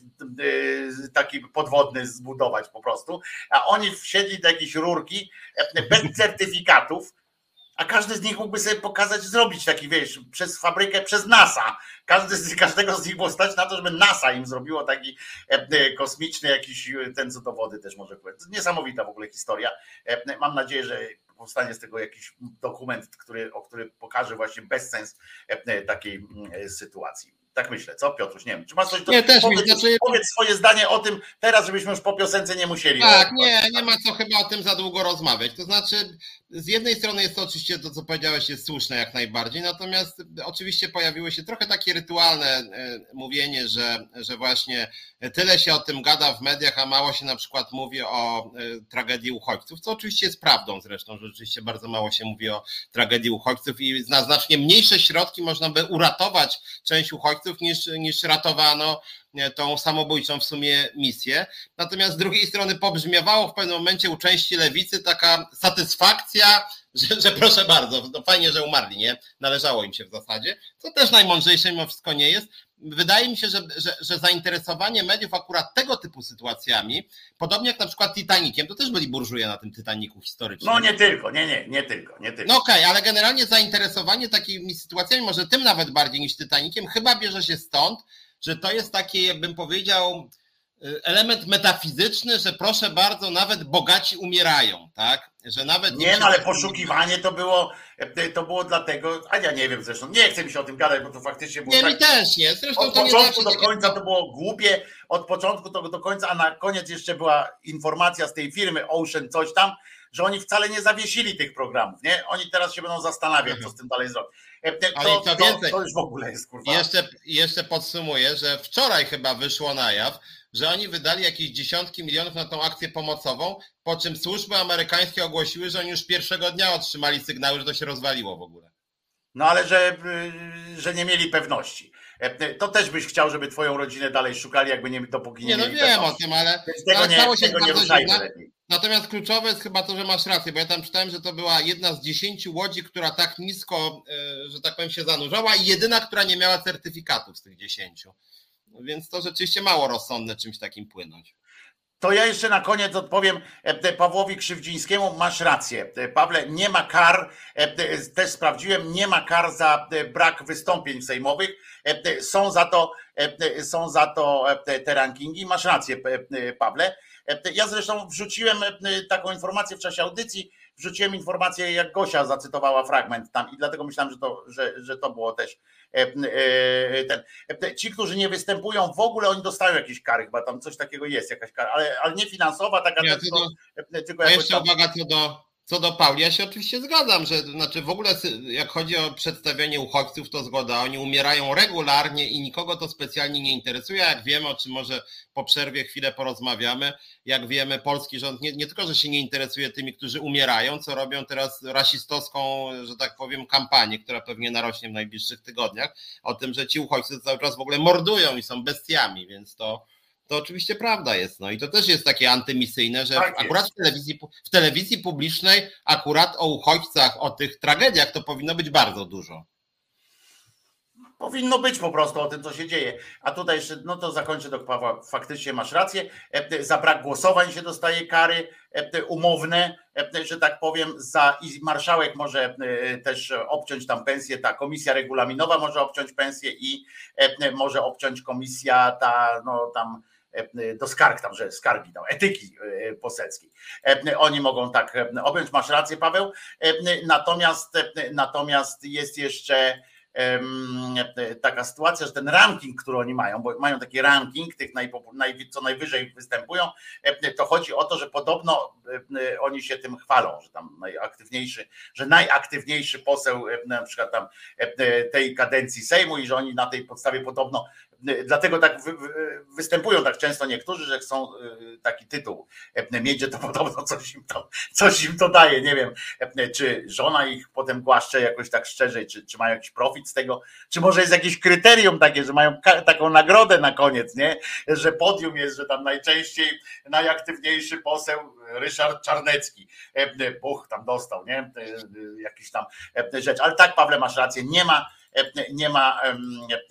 taki podwodny zbudować po prostu, a oni wsiedli do jakiejś rurki bez certyfikatów, a każdy z nich mógłby sobie pokazać, zrobić taki, wiesz, przez fabrykę, przez NASA. Każdy z, każdego z nich było stać na to, żeby NASA im zrobiło taki e, e, kosmiczny jakiś, e, ten co do wody też może powiedzieć. Niesamowita w ogóle historia. Mam nadzieję, że powstanie z tego jakiś dokument, który, o który pokaże właśnie bezsens takiej sytuacji. Tak myślę, co Piotruś? Nie wiem, czy masz coś do nie, też powiedz, mi, znaczy... powiedz swoje zdanie o tym teraz, żebyśmy już po piosence nie musieli. Tak, nie, nie ma co chyba o tym za długo rozmawiać. To znaczy, z jednej strony jest to oczywiście to, co powiedziałeś, jest słuszne jak najbardziej, natomiast oczywiście pojawiło się trochę takie rytualne e, mówienie, że, że właśnie tyle się o tym gada w mediach, a mało się na przykład mówi o e, tragedii uchodźców, co oczywiście jest prawdą zresztą, że rzeczywiście bardzo mało się mówi o tragedii uchodźców i na znacznie mniejsze środki można by uratować część uchodźców niż, niż ratowano tą samobójczą w sumie misję. Natomiast z drugiej strony pobrzmiewało w pewnym momencie u części lewicy taka satysfakcja, że, że proszę bardzo, no fajnie, że umarli, nie? Należało im się w zasadzie, co też najmądrzejsze mimo wszystko nie jest. Wydaje mi się, że, że, że zainteresowanie mediów akurat tego typu sytuacjami, podobnie jak na przykład Titanikiem, to też byli burżuje na tym Titaniku historycznym. No nie tylko, nie, nie, nie tylko, nie tylko. No okej, okay, ale generalnie zainteresowanie takimi sytuacjami, może tym nawet bardziej niż Titanikiem, chyba bierze się stąd, że to jest taki, jakbym powiedział, y, element metafizyczny, że proszę bardzo, nawet bogaci umierają, tak? Że nawet nie, no ale poszukiwanie to było, e, to było dlatego, a ja nie wiem zresztą, nie chcę mi się o tym gadać, bo to faktycznie było Nie, tak, mi też nie. Zresztą od początku do końca to było głupie, od początku to do końca, a na koniec jeszcze była informacja z tej firmy Ocean coś tam, że oni wcale nie zawiesili tych programów, nie? Oni teraz się będą zastanawiać, co z tym dalej zrobić. E, to, Ale to, więcej, to, już w ogóle jest kurwa. Jeszcze, jeszcze podsumuję, że wczoraj chyba wyszło na jaw, że oni wydali jakieś dziesiątki milionów na tą akcję pomocową, po czym służby amerykańskie ogłosiły, że oni już pierwszego dnia otrzymali sygnały, że to się rozwaliło w ogóle. No ale że, y, że nie mieli pewności. E, to też byś chciał, żeby twoją rodzinę dalej szukali, jakby nie dopóki nie, nie no wiem o tym, ale, tego ale nie, tego nie ruszajmy lepiej. Natomiast kluczowe jest chyba to, że masz rację, bo ja tam czytałem, że to była jedna z dziesięciu łodzi, która tak nisko, e, że tak powiem, się zanurzała i jedyna, która nie miała certyfikatów z tych dziesięciu. Więc to rzeczywiście mało rozsądne czymś takim płynąć. To ja jeszcze na koniec odpowiem e, Pawłowi Krzywdzińskiemu. Masz rację. E, Pawle, nie ma kar, też sprawdziłem, nie ma kar za brak wystąpień sejmowych. Są za to, są za to te rankingi. Masz rację, Pawle. Ja zresztą wrzuciłem e, taką informację w czasie audycji, wrzuciłem informację, jak Gosia zacytowała fragment tam i dlatego myślałem, że to, że, że to było też e, e, ten. Ci, którzy nie występują w ogóle, oni dostają jakieś kary, chyba tam coś takiego jest, jakaś kara, ale, ale nie finansowa, taka nie, tylko, tylko A jeszcze tam... uwaga co do co do Pauli, ja się oczywiście zgadzam, że znaczy w ogóle jak chodzi o przedstawianie uchodźców, to zgoda. Oni umierają regularnie i nikogo to specjalnie nie interesuje. Jak wiemy, o czym może po przerwie chwilę porozmawiamy, jak wiemy, polski rząd nie, nie tylko, że się nie interesuje tymi, którzy umierają, co robią teraz rasistowską, że tak powiem, kampanię, która pewnie narośnie w najbliższych tygodniach, o tym, że ci uchodźcy cały czas w ogóle mordują i są bestiami, więc to to oczywiście prawda jest. No i to też jest takie antymisyjne, że tak akurat w telewizji, w telewizji publicznej akurat o uchodźcach, o tych tragediach to powinno być bardzo dużo. Powinno być po prostu o tym, co się dzieje. A tutaj jeszcze, no to zakończę do Pawła, faktycznie masz rację. Za brak głosowań się dostaje kary umowne, że tak powiem, za i marszałek może też obciąć tam pensję, ta komisja regulaminowa może obciąć pensję i może obciąć komisja ta, no tam do skarg tam, że skargi tam, etyki poselskiej. Oni mogą tak objąć, masz rację Paweł, natomiast natomiast jest jeszcze taka sytuacja, że ten ranking, który oni mają, bo mają taki ranking tych co najwyżej występują, to chodzi o to, że podobno oni się tym chwalą, że tam najaktywniejszy, że najaktywniejszy poseł na przykład tam tej kadencji Sejmu i że oni na tej podstawie podobno Dlatego tak występują tak często niektórzy, że chcą y, taki tytuł mieć, że to podobno coś im to, coś im to daje. Nie wiem, czy żona ich potem głaszcze jakoś tak szczerze, czy, czy mają jakiś profit z tego, czy może jest jakieś kryterium takie, że mają taką nagrodę na koniec, nie? Że podium jest, że tam najczęściej najaktywniejszy poseł Ryszard Czarnecki. Buch tam dostał, nie? Jakiś tam rzecz. Ale tak, Pawle, masz rację, nie ma nie ma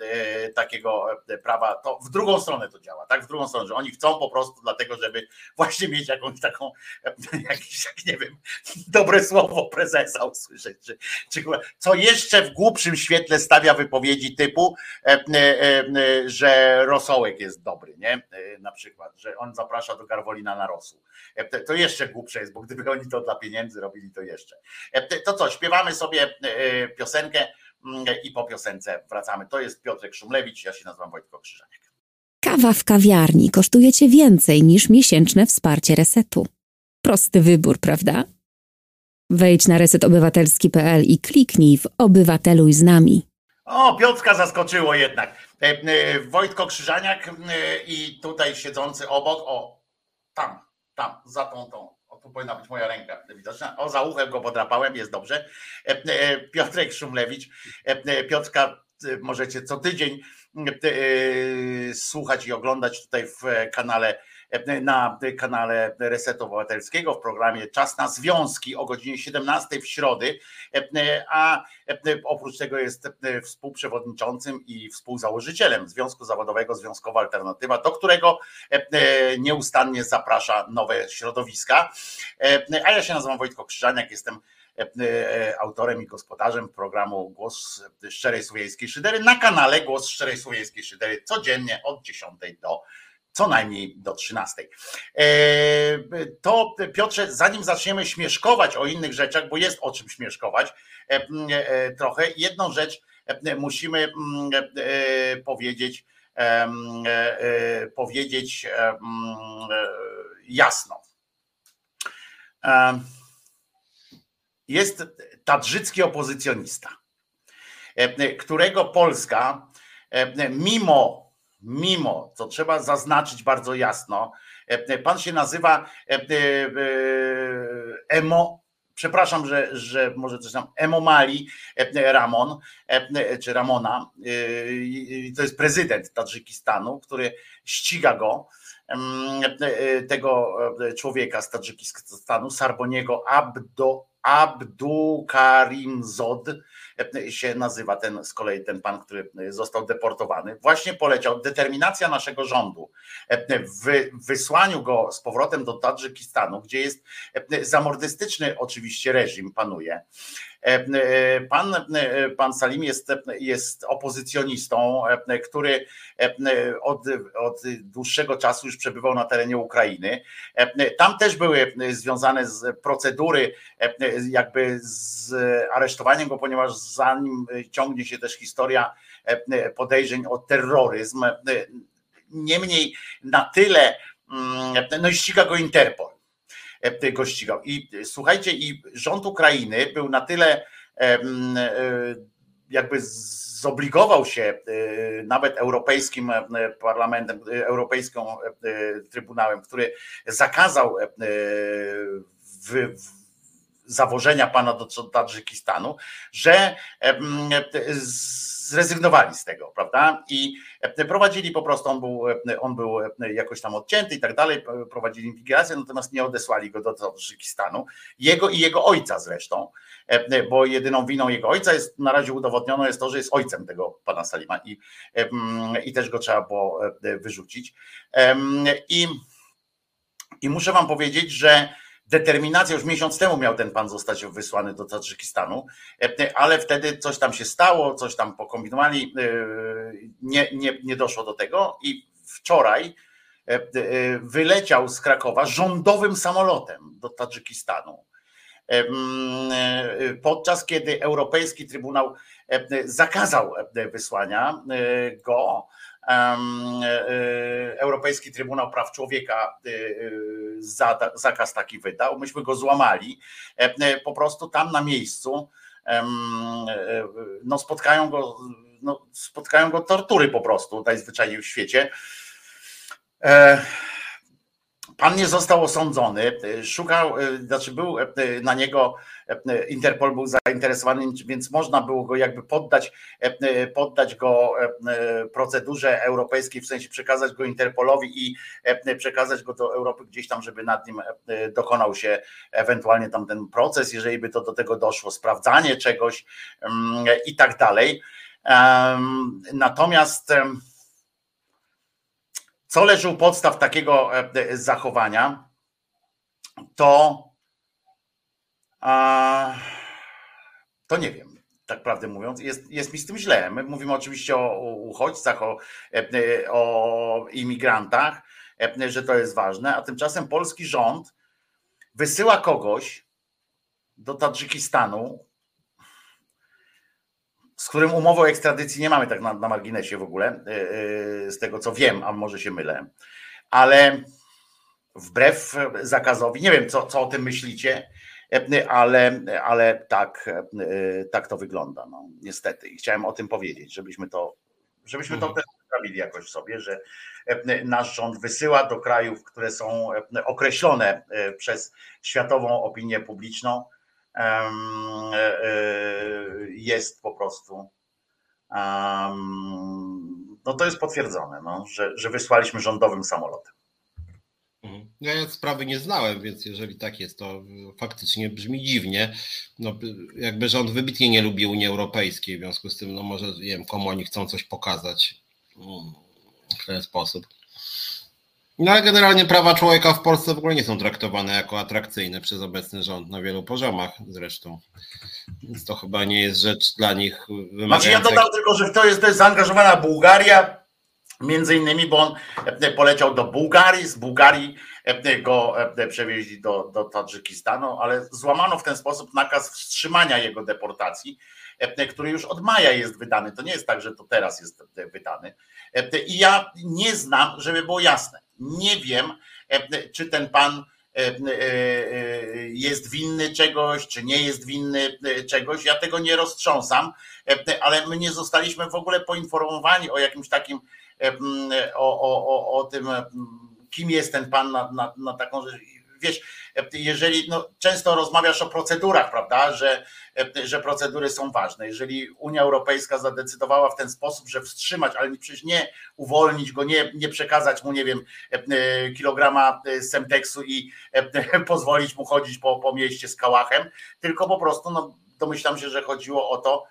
e, takiego e, prawa, to w drugą stronę to działa, tak? W drugą stronę, że oni chcą po prostu dlatego, żeby właśnie mieć jakąś taką, jakiś, nie wiem, dobre słowo prezesa usłyszeć, czy, czy co jeszcze w głupszym świetle stawia wypowiedzi typu, e, że rosołek jest dobry, nie? Na przykład, że on zaprasza do Garwolina na rosół. To jeszcze głupsze jest, bo gdyby oni to dla pieniędzy robili, to jeszcze. To co, śpiewamy sobie piosenkę i po piosence wracamy. To jest Piotrek Szumlewicz, ja się nazywam Wojtko Krzyżaniak. Kawa w kawiarni kosztuje Cię więcej niż miesięczne wsparcie resetu. Prosty wybór, prawda? Wejdź na resetobywatelski.pl i kliknij w Obywateluj z nami. O, Piotrka zaskoczyło jednak. E, e, Wojtko Krzyżaniak e, i tutaj siedzący obok, o, tam, tam, za tą, tą tu powinna być moja ręka widoczna. O, za uchem go podrapałem, jest dobrze. E, e, Piotrek Szumlewicz. E, Piotrka możecie co tydzień słuchać i oglądać tutaj w kanale na kanale Resetu Obywatelskiego w programie Czas na Związki o godzinie 17 w środy, a oprócz tego jest współprzewodniczącym i współzałożycielem Związku Zawodowego Związkowa Alternatywa, do którego nieustannie zaprasza nowe środowiska. A ja się nazywam Wojtko Krzyżaniak, jestem autorem i gospodarzem programu Głos Szczerej Słowiańskiej Szydery na kanale Głos Szczerej Słowiańskiej Szydery codziennie od 10 do co najmniej do 13. E, to Piotrze, zanim zaczniemy śmieszkować o innych rzeczach, bo jest o czym śmieszkować e, e, trochę, jedną rzecz musimy powiedzieć, powiedzieć jasno. Jest tadżycki opozycjonista, którego Polska, mimo mimo, co trzeba zaznaczyć bardzo jasno, e, pan się nazywa e, e, Emo, przepraszam, że, że może coś tam, Emomali Ramon, czy Ramona, to jest prezydent Tadżykistanu, który ściga go, tego człowieka z Tadżykistanu, Sarboniego Abdo, Abdu Karim Zod, się nazywa ten z kolei ten pan, który został deportowany, właśnie poleciał determinacja naszego rządu w wysłaniu go z powrotem do Tadżykistanu, gdzie jest zamordystyczny oczywiście reżim panuje. Pan, pan Salim jest, jest opozycjonistą, który od, od dłuższego czasu już przebywał na terenie Ukrainy. Tam też były związane z procedury jakby z aresztowaniem go, ponieważ za nim ciągnie się też historia podejrzeń o terroryzm. Niemniej na tyle, no i ściga go Interpol go ścigał. I słuchajcie, i rząd Ukrainy był na tyle e, jakby zobligował się e, nawet Europejskim e, Parlamentem, Europejską Trybunałem, który zakazał w, zawożenia pana do Tadżykistanu, że zrezygnowali z tego, prawda? I prowadzili po prostu, on był, on był jakoś tam odcięty i tak dalej, prowadzili inwigilację, natomiast nie odesłali go do Tadżykistanu. Jego i jego ojca zresztą, bo jedyną winą jego ojca jest na razie udowodniono jest to, że jest ojcem tego pana Salima i, i też go trzeba było wyrzucić. I, i muszę wam powiedzieć, że determinacja, już miesiąc temu miał ten pan zostać wysłany do Tadżykistanu, ale wtedy coś tam się stało, coś tam pokombinowali, e, nie, nie, nie doszło do tego i wczoraj e, e, wyleciał z Krakowa rządowym samolotem do Tadżykistanu. Podczas kiedy Europejski Trybunał zakazał wysłania go, E, e, Europejski Trybunał Praw Człowieka e, zakaz taki wydał. Myśmy go złamali. Po prostu tam na miejscu no spotkają go, no spotkają go tortury po prostu najzwyczajniej w świecie. Pan nie został osądzony, szukał, znaczy był na niego, Interpol był zainteresowany, więc można było go jakby poddać, poddać go procedurze europejskiej, w sensie przekazać go Interpolowi i przekazać go do Europy gdzieś tam, żeby nad nim dokonał się ewentualnie tam ten proces, jeżeli by to do tego doszło, sprawdzanie czegoś i tak dalej. Natomiast co leży u podstaw takiego e, e, zachowania, to to nie wiem, tak prawdę mówiąc, jest, jest mi z tym źle. My mówimy oczywiście o uchodźcach, o, e, o imigrantach, że to jest ważne, a tymczasem polski rząd wysyła kogoś do Tadżykistanu, z którym umowę o ekstradycji nie mamy tak na, na marginesie w ogóle, e, e, z tego co wiem, a może się mylę, ale wbrew zakazowi, nie wiem co, co o tym myślicie, e, ale, ale tak, tak to wygląda, no, niestety. I chciałem o tym powiedzieć, żebyśmy to, żebyśmy mhm. to też sprawili jakoś sobie, że nasz rząd wysyła do krajów, które są określone przez światową opinię publiczną, E, e, jest po prostu no to jest potwierdzone, no, że, że wysłaliśmy rządowym samolotem. Mhm. Ja sprawy nie znałem, więc jeżeli tak jest, to faktycznie brzmi dziwnie. No, jakby rząd wybitnie nie lubi Unii Europejskiej, w związku z tym, no może nie wiem, komu oni chcą coś pokazać mm, w ten sposób. No ale generalnie prawa człowieka w Polsce w ogóle nie są traktowane jako atrakcyjne przez obecny rząd na wielu poziomach zresztą. Więc to chyba nie jest rzecz dla nich wymagająca. Znaczy ja dodam tylko, że to jest, to jest zaangażowana Bułgaria, między innymi, bo on e, poleciał do Bułgarii, z Bułgarii e, go e, przewieźli do, do Tadżykistanu, ale złamano w ten sposób nakaz wstrzymania jego deportacji, który już od maja jest wydany. To nie jest tak, że to teraz jest wydany. I ja nie znam, żeby było jasne nie wiem, e, czy ten pan e, e, jest winny czegoś, czy nie jest winny czegoś. Ja tego nie roztrząsam, ale my nie zostaliśmy w ogóle poinformowani o jakimś takim, o, o, o, o tym, kim jest ten pan na, na, na taką rzecz wiesz, jeżeli no, często rozmawiasz o procedurach, prawda, że, że procedury są ważne. Jeżeli Unia Europejska zadecydowała w ten sposób, że wstrzymać, ale przecież nie uwolnić go, nie, nie przekazać mu, nie wiem, kilograma semteksu i pozwolić mu chodzić po, po mieście z kałachem, tylko po prostu, no, domyślam się, że chodziło o to,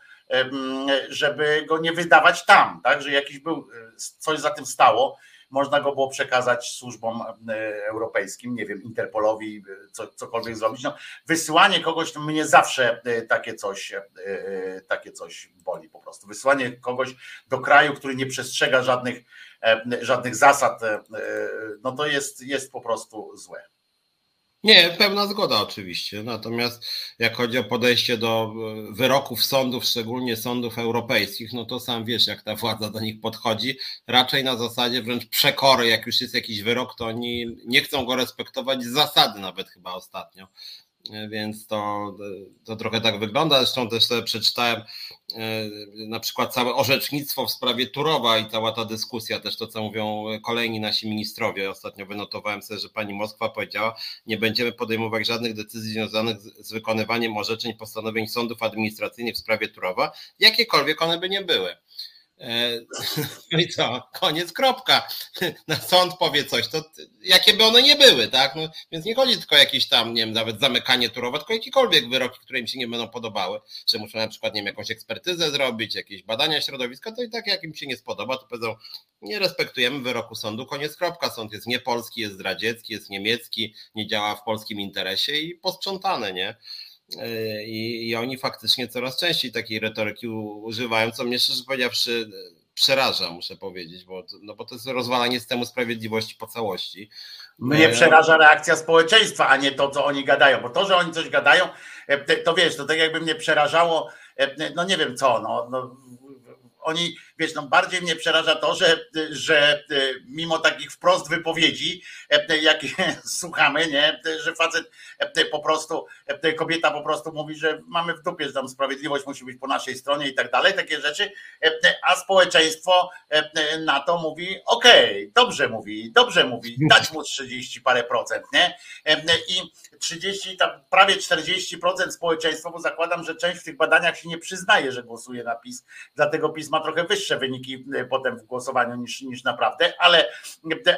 żeby go nie wydawać tam, tak, że jakiś był, coś za tym stało, można go było przekazać służbom e, europejskim, nie wiem, Interpolowi, e, co, cokolwiek zrobić. No, wysyłanie kogoś, to mnie zawsze e, takie coś, takie coś boli po prostu. Wysyłanie kogoś do kraju, który nie przestrzega żadnych, żadnych zasad, no to jest, jest po prostu złe. Nie, pełna zgoda oczywiście. Natomiast jak chodzi o podejście do e, wyroków sądów, szczególnie sądów europejskich, no to sam wiesz, jak ta władza do nich podchodzi. Raczej na zasadzie wręcz przekory, jak już jest jakiś wyrok, to oni nie chcą go respektować z zasady nawet chyba ostatnio. Więc to, to trochę tak wygląda. Zresztą też sobie przeczytałem na przykład całe orzecznictwo w sprawie Turowa i cała ta dyskusja, też to, co mówią kolejni nasi ministrowie. Ostatnio wynotowałem sobie, że pani Moskwa powiedziała, nie będziemy podejmować żadnych decyzji związanych z, z wykonywaniem orzeczeń postanowień sądów administracyjnych w sprawie Turowa, jakiekolwiek one by nie były. E, no i co? Koniec, kropka. Na sąd powie coś, to jakie by one nie były, tak? No, więc nie chodzi tylko o jakieś tam, nie wiem, nawet zamykanie turowe, tylko jakiekolwiek wyroki, które im się nie będą podobały, że muszą na przykład, nie wiem, jakąś ekspertyzę zrobić, jakieś badania środowiska, to i tak jak im się nie spodoba, to powiedzą, nie respektujemy wyroku sądu, koniec, kropka. Sąd jest niepolski, jest zdradziecki, jest niemiecki, nie działa w polskim interesie i posprzątane, nie? E, I, I, oni faktycznie coraz częściej takiej retoryki używają, co mnie szczerze powiedziawszy przeraża, muszę powiedzieć, bo, no bo to jest rozwalanie systemu sprawiedliwości po całości. Mnie e, przeraża reakcja społeczeństwa, a nie to, co oni gadają, bo to, że oni coś gadają, e, to wiesz, to tak jakby mnie przerażało, no nie wiem co, no, no oni, wiesz, no bardziej mnie przeraża to, że, że mimo takich wprost wypowiedzi, jakie słuchamy, nie, że facet po prostu, kobieta po prostu mówi, że mamy w dupie, że tam sprawiedliwość musi być po naszej stronie i tak dalej, takie rzeczy, a społeczeństwo na to mówi, okej, okay, dobrze mówi, dobrze mówi, dać mu 30 parę procent, nie? I 30, tam prawie 40% społeczeństwa, bo zakładam, że część w tych badaniach się nie przyznaje, że głosuje na PiS, dlatego PiS ma trochę wyższe wyniki e, potem w głosowaniu niż, niż naprawdę, ale,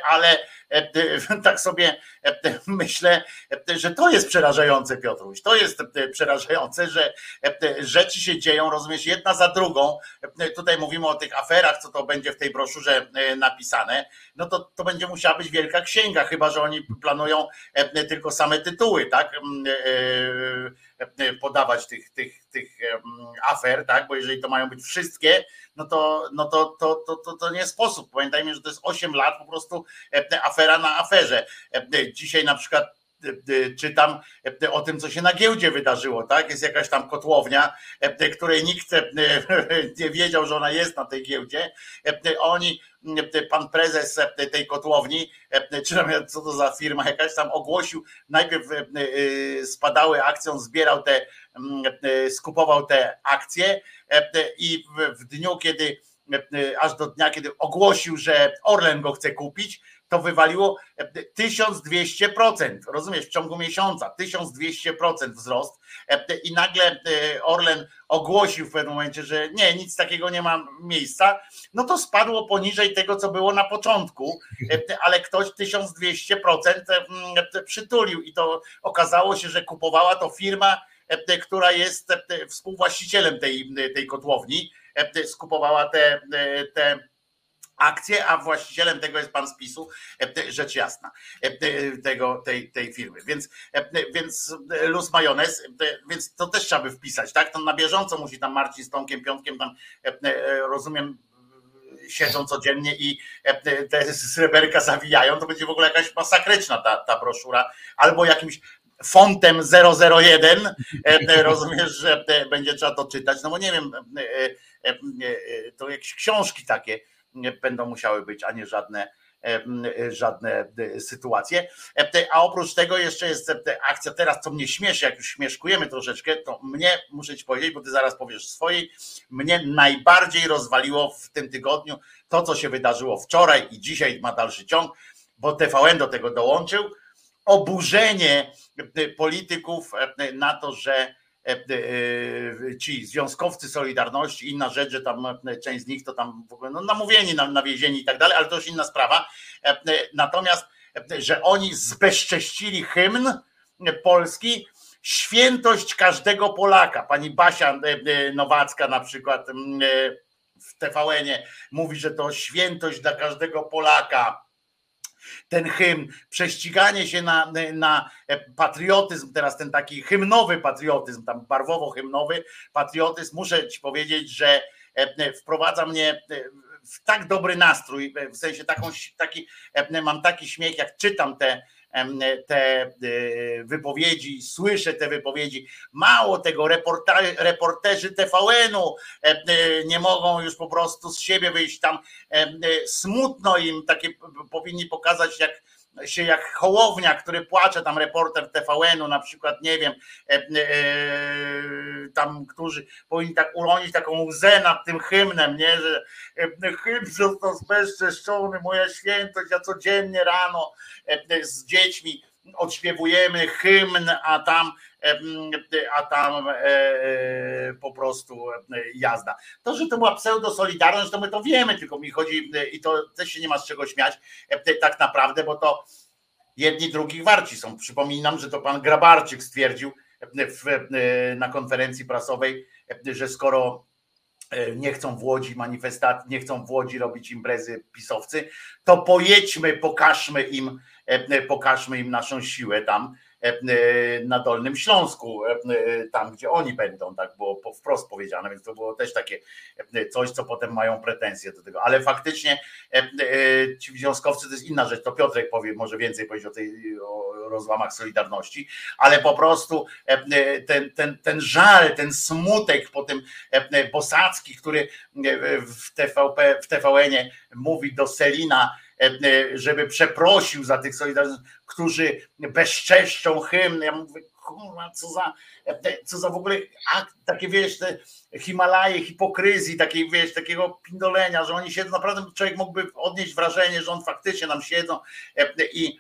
ale e, tak sobie e, myślę, że to jest przerażające, Piotruś, to jest przerażające, że rzeczy się dzieją, rozumiesz, jedna za drugą, tutaj mówimy o tych aferach, co to będzie w tej broszurze napisane, no to, to będzie musiała być wielka księga, chyba, że oni planują tylko same tytuły, tak, podawać tych, tych, tych afer, tak, bo jeżeli to mają być wszystkie, no to, no to, to, to, to, to nie sposób. Pamiętajmy, że to jest 8 lat po prostu e, afera na aferze. E, dzisiaj na przykład e, czytam o tym, co się na giełdzie wydarzyło, tak? Jest jakaś tam kotłownia, której nikt nie wiedział, że ona jest na tej giełdzie. Oni, pan prezes tej kotłowni, czy co to za firma jakaś tam ogłosił, najpierw spadały akcją, zbierał te, skupował te akcje, E, e, i w dniu, kiedy e, aż do dnia, kiedy ogłosił, że Orlen go chce kupić, to wywaliło 1200%. Rozumiesz, w ciągu miesiąca 1200% wzrost i nagle Orlen ogłosił w pewnym momencie, że nie, nic takiego nie ma miejsca, no to spadło poniżej tego, co było na początku, ale ktoś 1200% przytulił i to okazało się, że kupowała to firma, E, która jest e, współwłaścicielem tej, tej kotłowni, e, skupowała te, te akcje, a właścicielem tego jest pan z PiSu, rzecz jasna, tego, tej, tej firmy. Więc, więc luz majonez, więc to też trzeba by wpisać, tak? To na bieżąco musi tam Marcin z Tomkiem Piątkiem tam, rozumiem, siedzą codziennie i te sreberka zawijają, to będzie w ogóle jakaś masakryczna ta, ta broszura, albo jakimś fontem 001, e, rozumiesz, że e, będzie trzeba to czytać, no bo nie wiem, e, to jakieś książki takie będą musiały być, a nie żadne żadne sytuacje. A oprócz tego jeszcze jest akcja teraz, co mnie śmieszy, jak już śmieszkujemy troszeczkę, to mnie, muszę ci powiedzieć, bo ty zaraz powiesz swojej, mnie najbardziej rozwaliło w tym tygodniu to, co się wydarzyło wczoraj i dzisiaj ma dalszy ciąg, bo TVN do tego dołączył, oburzenie e, polityków e, na to, że e, ci związkowcy Solidarności, inna rzecz, że tam część z nich to tam w ogóle no, namówieni, nawiezieni i tak dalej, ale to już inna sprawa. Natomiast, że oni zbezcześcili hymn polski, świętość każdego Polaka. Pani Basia Nowacka na przykład w TVN-ie mówi, że to świętość dla każdego Polaka ten hymn, prześciganie się na, na patriotyzm, teraz ten taki hymnowy patriotyzm, tam barwowo-hymnowy patriotyzm, muszę ci powiedzieć, że e, wprowadza mnie e, w tak dobry nastrój, w sensie taką, taki, e, mam taki śmiech, jak czytam te, te e, wypowiedzi, słyszę te wypowiedzi. Mało tego, reporterzy TVN-u e, nie mogą już po prostu z siebie wyjść tam. E, smutno im takie powinni pokazać, jak się jak Hołownia, który płacze, tam reporter TVN-u na przykład, nie wiem, e, e, tam, którzy powinni tak uronić taką łzę nad tym hymnem, nie, że e, hymn został zbezczeszczony, moja świętość, ja codziennie rano z dziećmi odśpiewujemy hymn, a tam a tam e, e, po prostu jazda. To, że to była pseudo-solidarność, to my to wiemy, tylko mi chodzi i to też się nie ma z czego śmiać tak naprawdę, bo to jedni drugich warci są. Przypominam, że to pan Grabarczyk stwierdził na konferencji prasowej, że skoro nie chcą w Łodzi manifestacji, nie chcą w Łodzi robić imprezy pisowcy, to pojedźmy, pokażmy im, pokażmy im naszą siłę tam. E, e, na Dolnym Śląsku, e, tam gdzie oni będą, tak było wprost powiedziane, więc to było też takie coś, co potem mają pretensje do tego, ale faktycznie ci związkowcy to jest inna rzecz, to Piotrek powie, może więcej powiedzieć o tej o rozłamach Solidarności, ale po prostu ten, ten, ten żal, ten smutek po tym Bosacki, który w, TVP, w TVN-ie mówi do Selina, żeby przeprosił za tych solidarnych, którzy bezczeszczą hymn. Ja mówię, kurwa, co za, co za w ogóle akt, takie wiesz, te Himalaje hipokryzji, takiej wiesz, takiego pindolenia, że oni siedzą, naprawdę człowiek mógłby odnieść wrażenie, że on faktycznie nam siedzą i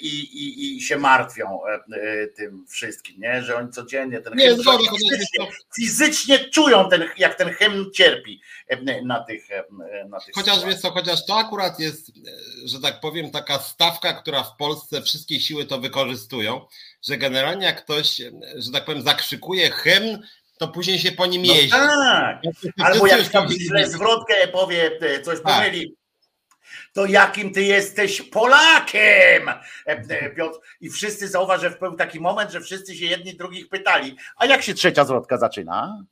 i, i, i się martwią e, e, tym wszystkim, nie? że oni codziennie ten nie, hymn, fizycznie, fizycznie, czują, ten, jak ten hymn cierpi e, na tych. Na tych chociaż wiesz co, chociaż to akurat jest, że tak powiem, taka stawka, która w Polsce wszystkie siły to wykorzystują, że generalnie jak ktoś, że tak powiem, zakrzykuje hymn, to później się po nim no jeździ. tak, albo jak tam źle zwrotkę powie, coś tak. pomyli to jakim ty jesteś Polakiem? E, e, Piotr. I wszyscy zauważ, że był taki moment, że wszyscy się jedni drugich pytali, a jak się trzecia zwrotka zaczyna?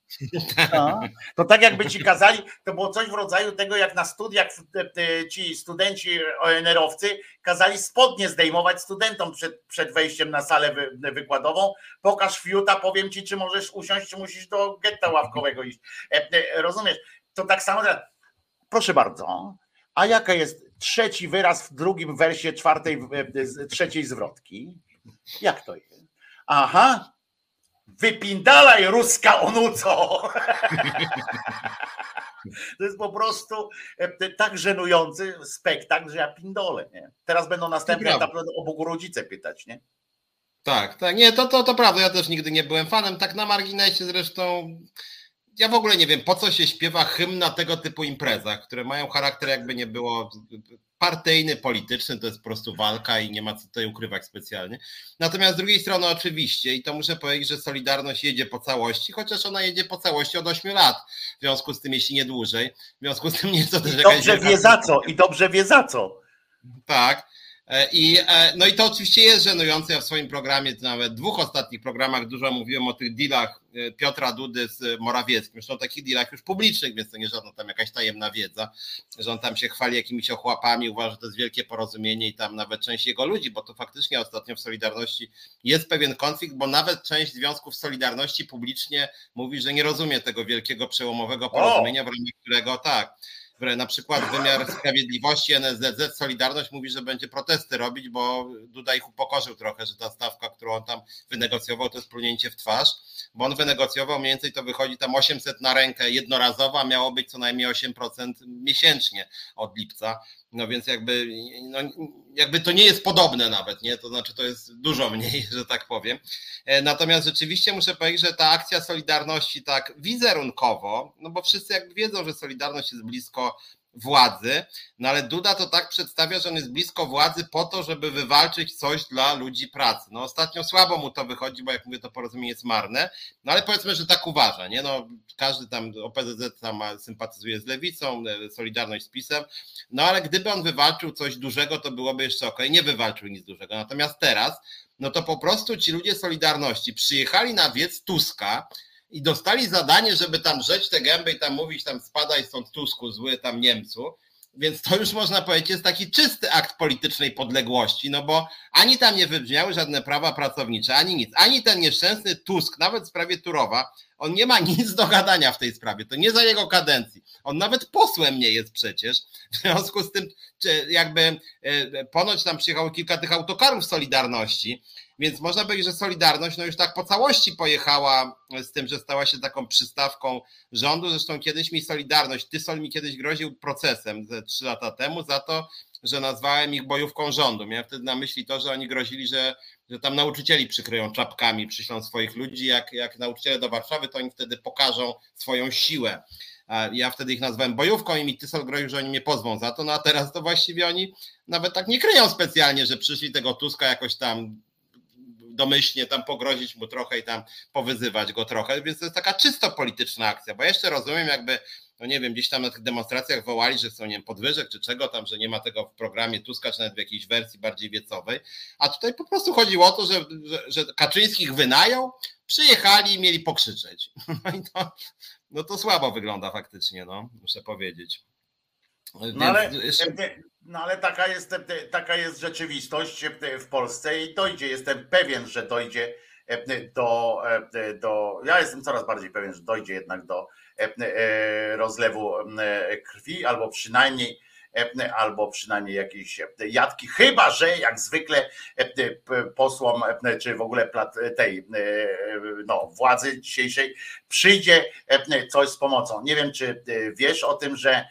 No. To tak jakby ci kazali, to było coś w rodzaju tego, jak na studiach e, ci studenci ONR-owcy kazali spodnie zdejmować studentom przed, przed wejściem na salę wy, wykładową. Pokaż fiuta, powiem ci, czy możesz usiąść, czy musisz do getta ławkowego iść. Rozumiesz? To tak samo. Proszę bardzo. A jaka jest trzeci wyraz w drugim wersie czwartej, e, trzeciej zwrotki. Jak to jest? Aha, wypindalaj ruska onuco. To jest po prostu e, tak żenujący spektakl, że ja pindolę. Nie? Teraz będą następne etapy o Bogu rodzice pytać, nie? Tak, tak. Nie, to, to, to prawda. Ja też nigdy nie byłem fanem. Tak na marginesie zresztą ja w ogóle nie wiem, po co się śpiewa hymn na tego typu imprezach, które mają charakter jakby nie było partyjny, polityczny, to jest po prostu walka i nie ma co tutaj ukrywać specjalnie. Natomiast z drugiej strony oczywiście, i to muszę powiedzieć, że Solidarność jedzie po całości, chociaż ona jedzie po całości od 8 lat, w związku z tym, jeśli nie dłużej, w związku z tym nie jest to też I dobrze wie za co, i dobrze wie za co. Tak, I, e, no i to oczywiście jest żenujące. Ja w swoim programie, nawet dwóch ostatnich programach dużo mówiłem o tych dealach e, Piotra Dudy z Morawieckim. Zresztą takich dealach już publicznych, więc to nie żadna tam jakaś tajemna wiedza, że on tam się chwali jakimiś ochłapami, uważa, że to jest wielkie porozumienie i tam nawet część jego ludzi, bo to faktycznie ostatnio w Solidarności jest pewien konflikt, bo nawet część związków Solidarności publicznie mówi, że nie rozumie tego wielkiego przełomowego porozumienia, w ramach którego tak na przykład wymiar sprawiedliwości, NSZZ, Solidarność mówi, że będzie protesty robić, bo Duda ich upokorzył trochę, że ta stawka, którą on tam wynegocjował, to jest plunięcie w twarz, bo on wynegocjował mniej więcej to wychodzi tam 800 na rękę jednorazowo, a miało być co najmniej 8% miesięcznie od lipca. No więc jakby, no, jakby to nie jest podobne nawet, nie? To znaczy to jest dużo mniej, że tak powiem. E, natomiast rzeczywiście muszę powiedzieć, że ta akcja Solidarności tak wizerunkowo, no bo wszyscy jakby wiedzą, że Solidarność jest blisko władzy, no ale Duda to tak przedstawia, że on jest blisko władzy po to, żeby wywalczyć coś dla ludzi pracy. No ostatnio słabo mu to wychodzi, bo jak mówię, to porozumienie jest marne, no ale powiedzmy, że tak uważa, nie? No każdy tam, OPZZ tam sympatyzuje z Lewicą, e, Solidarność z PiSem, no ale gdyby on wywalczył coś dużego, to byłoby jeszcze ok, nie wywalczył nic dużego, natomiast teraz, no to po prostu ci ludzie Solidarności przyjechali na wiec Tuska, i dostali zadanie, żeby tam rzeć te gęby i tam mówić, tam spadaj stąd Tusku, zły tam Niemcu. Więc to już można powiedzieć jest taki czysty akt politycznej podległości, no bo ani tam nie wybrzmiały żadne prawa pracownicze, ani nic. Ani ten nieszczęsny Tusk, nawet w sprawie Turowa, on nie ma nic do gadania w tej sprawie. To nie za jego kadencji. On nawet posłem nie jest przecież. W związku z tym, jakby e, ponoć tam przyjechało kilka tych autokarów Solidarności, więc można powiedzieć, że Solidarność no już tak po całości pojechała z tym, że stała się taką przystawką rządu. Zresztą kiedyś mi Solidarność, ty Sol mi kiedyś groził procesem trzy lata temu za to, że nazwałem ich bojówką rządu. Miałem wtedy na myśli to, że oni grozili, że, że tam nauczycieli przykryją czapkami, przyślą swoich ludzi. Jak, jak nauczyciele do Warszawy, to oni wtedy pokażą swoją siłę. Ja wtedy ich nazwałem bojówką i mi Tysol groził, że oni mnie pozwą za to, no a teraz to właściwie oni nawet tak nie kryją specjalnie, że przyszli tego Tuska jakoś tam domyślnie tam pogrozić mu trochę i tam powyzywać go trochę, więc to jest taka czysto polityczna akcja, bo jeszcze rozumiem jakby no nie wiem, gdzieś tam na tych demonstracjach wołali, że są, nie wiem, podwyżek czy czego tam, że nie ma tego w programie Tuska, czy nawet w jakiejś wersji bardziej wiecowej, a tutaj po prostu chodziło o to, że, że, że Kaczyńskich wynają, przyjechali i mieli pokrzyczeć. No i to, no to słabo wygląda faktycznie, no, muszę powiedzieć. No ale, no ale taka, jest, taka jest rzeczywistość w Polsce i dojdzie, jestem pewien, że dojdzie do, do. Ja jestem coraz bardziej pewien, że dojdzie jednak do rozlewu krwi, albo przynajmniej albo przynajmniej jakieś jadki, chyba że jak zwykle posłom, czy w ogóle tej no, władzy dzisiejszej przyjdzie coś z pomocą. Nie wiem, czy wiesz o tym, że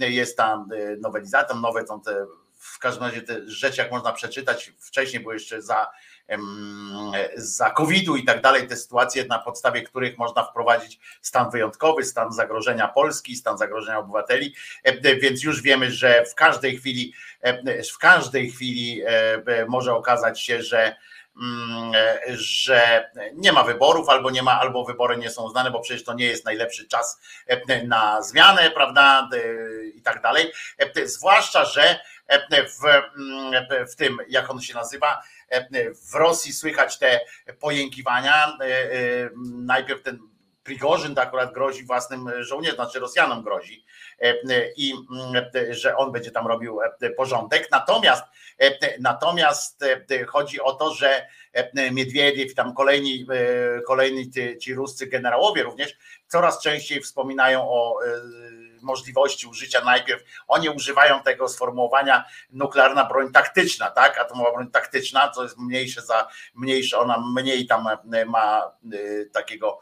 jest tam nowelizacja, nowe są te, w każdym razie te rzeczy, jak można przeczytać, wcześniej były jeszcze za za COVID-u i tak dalej, te sytuacje, na podstawie których można wprowadzić stan wyjątkowy, stan zagrożenia Polski, stan zagrożenia obywateli, więc już wiemy, że w każdej chwili, w każdej chwili może okazać się, że mm, że nie ma wyborów, albo nie ma, albo wybory nie są znane, bo przecież to nie jest najlepszy czas na zmianę, prawda, i tak dalej. Zwłaszcza, że w, w tym, jak on się nazywa, w Rosji słychać te pojękiwania. E, e, najpierw ten Prigorzyn to akurat grozi własnym żołnierzom, znaczy Rosjanom grozi e, i że on będzie tam robił porządek. Natomiast natomiast chodzi o to, że Miedwiediew, tam kolejni, kolejni ci ruscy generałowie również coraz częściej wspominają o możliwości użycia najpierw, oni używają tego sformułowania nuklearna broń taktyczna, tak? Atomowa broń taktyczna, co jest mniejsze za mniejsze, ona mniej tam e, ma e, takiego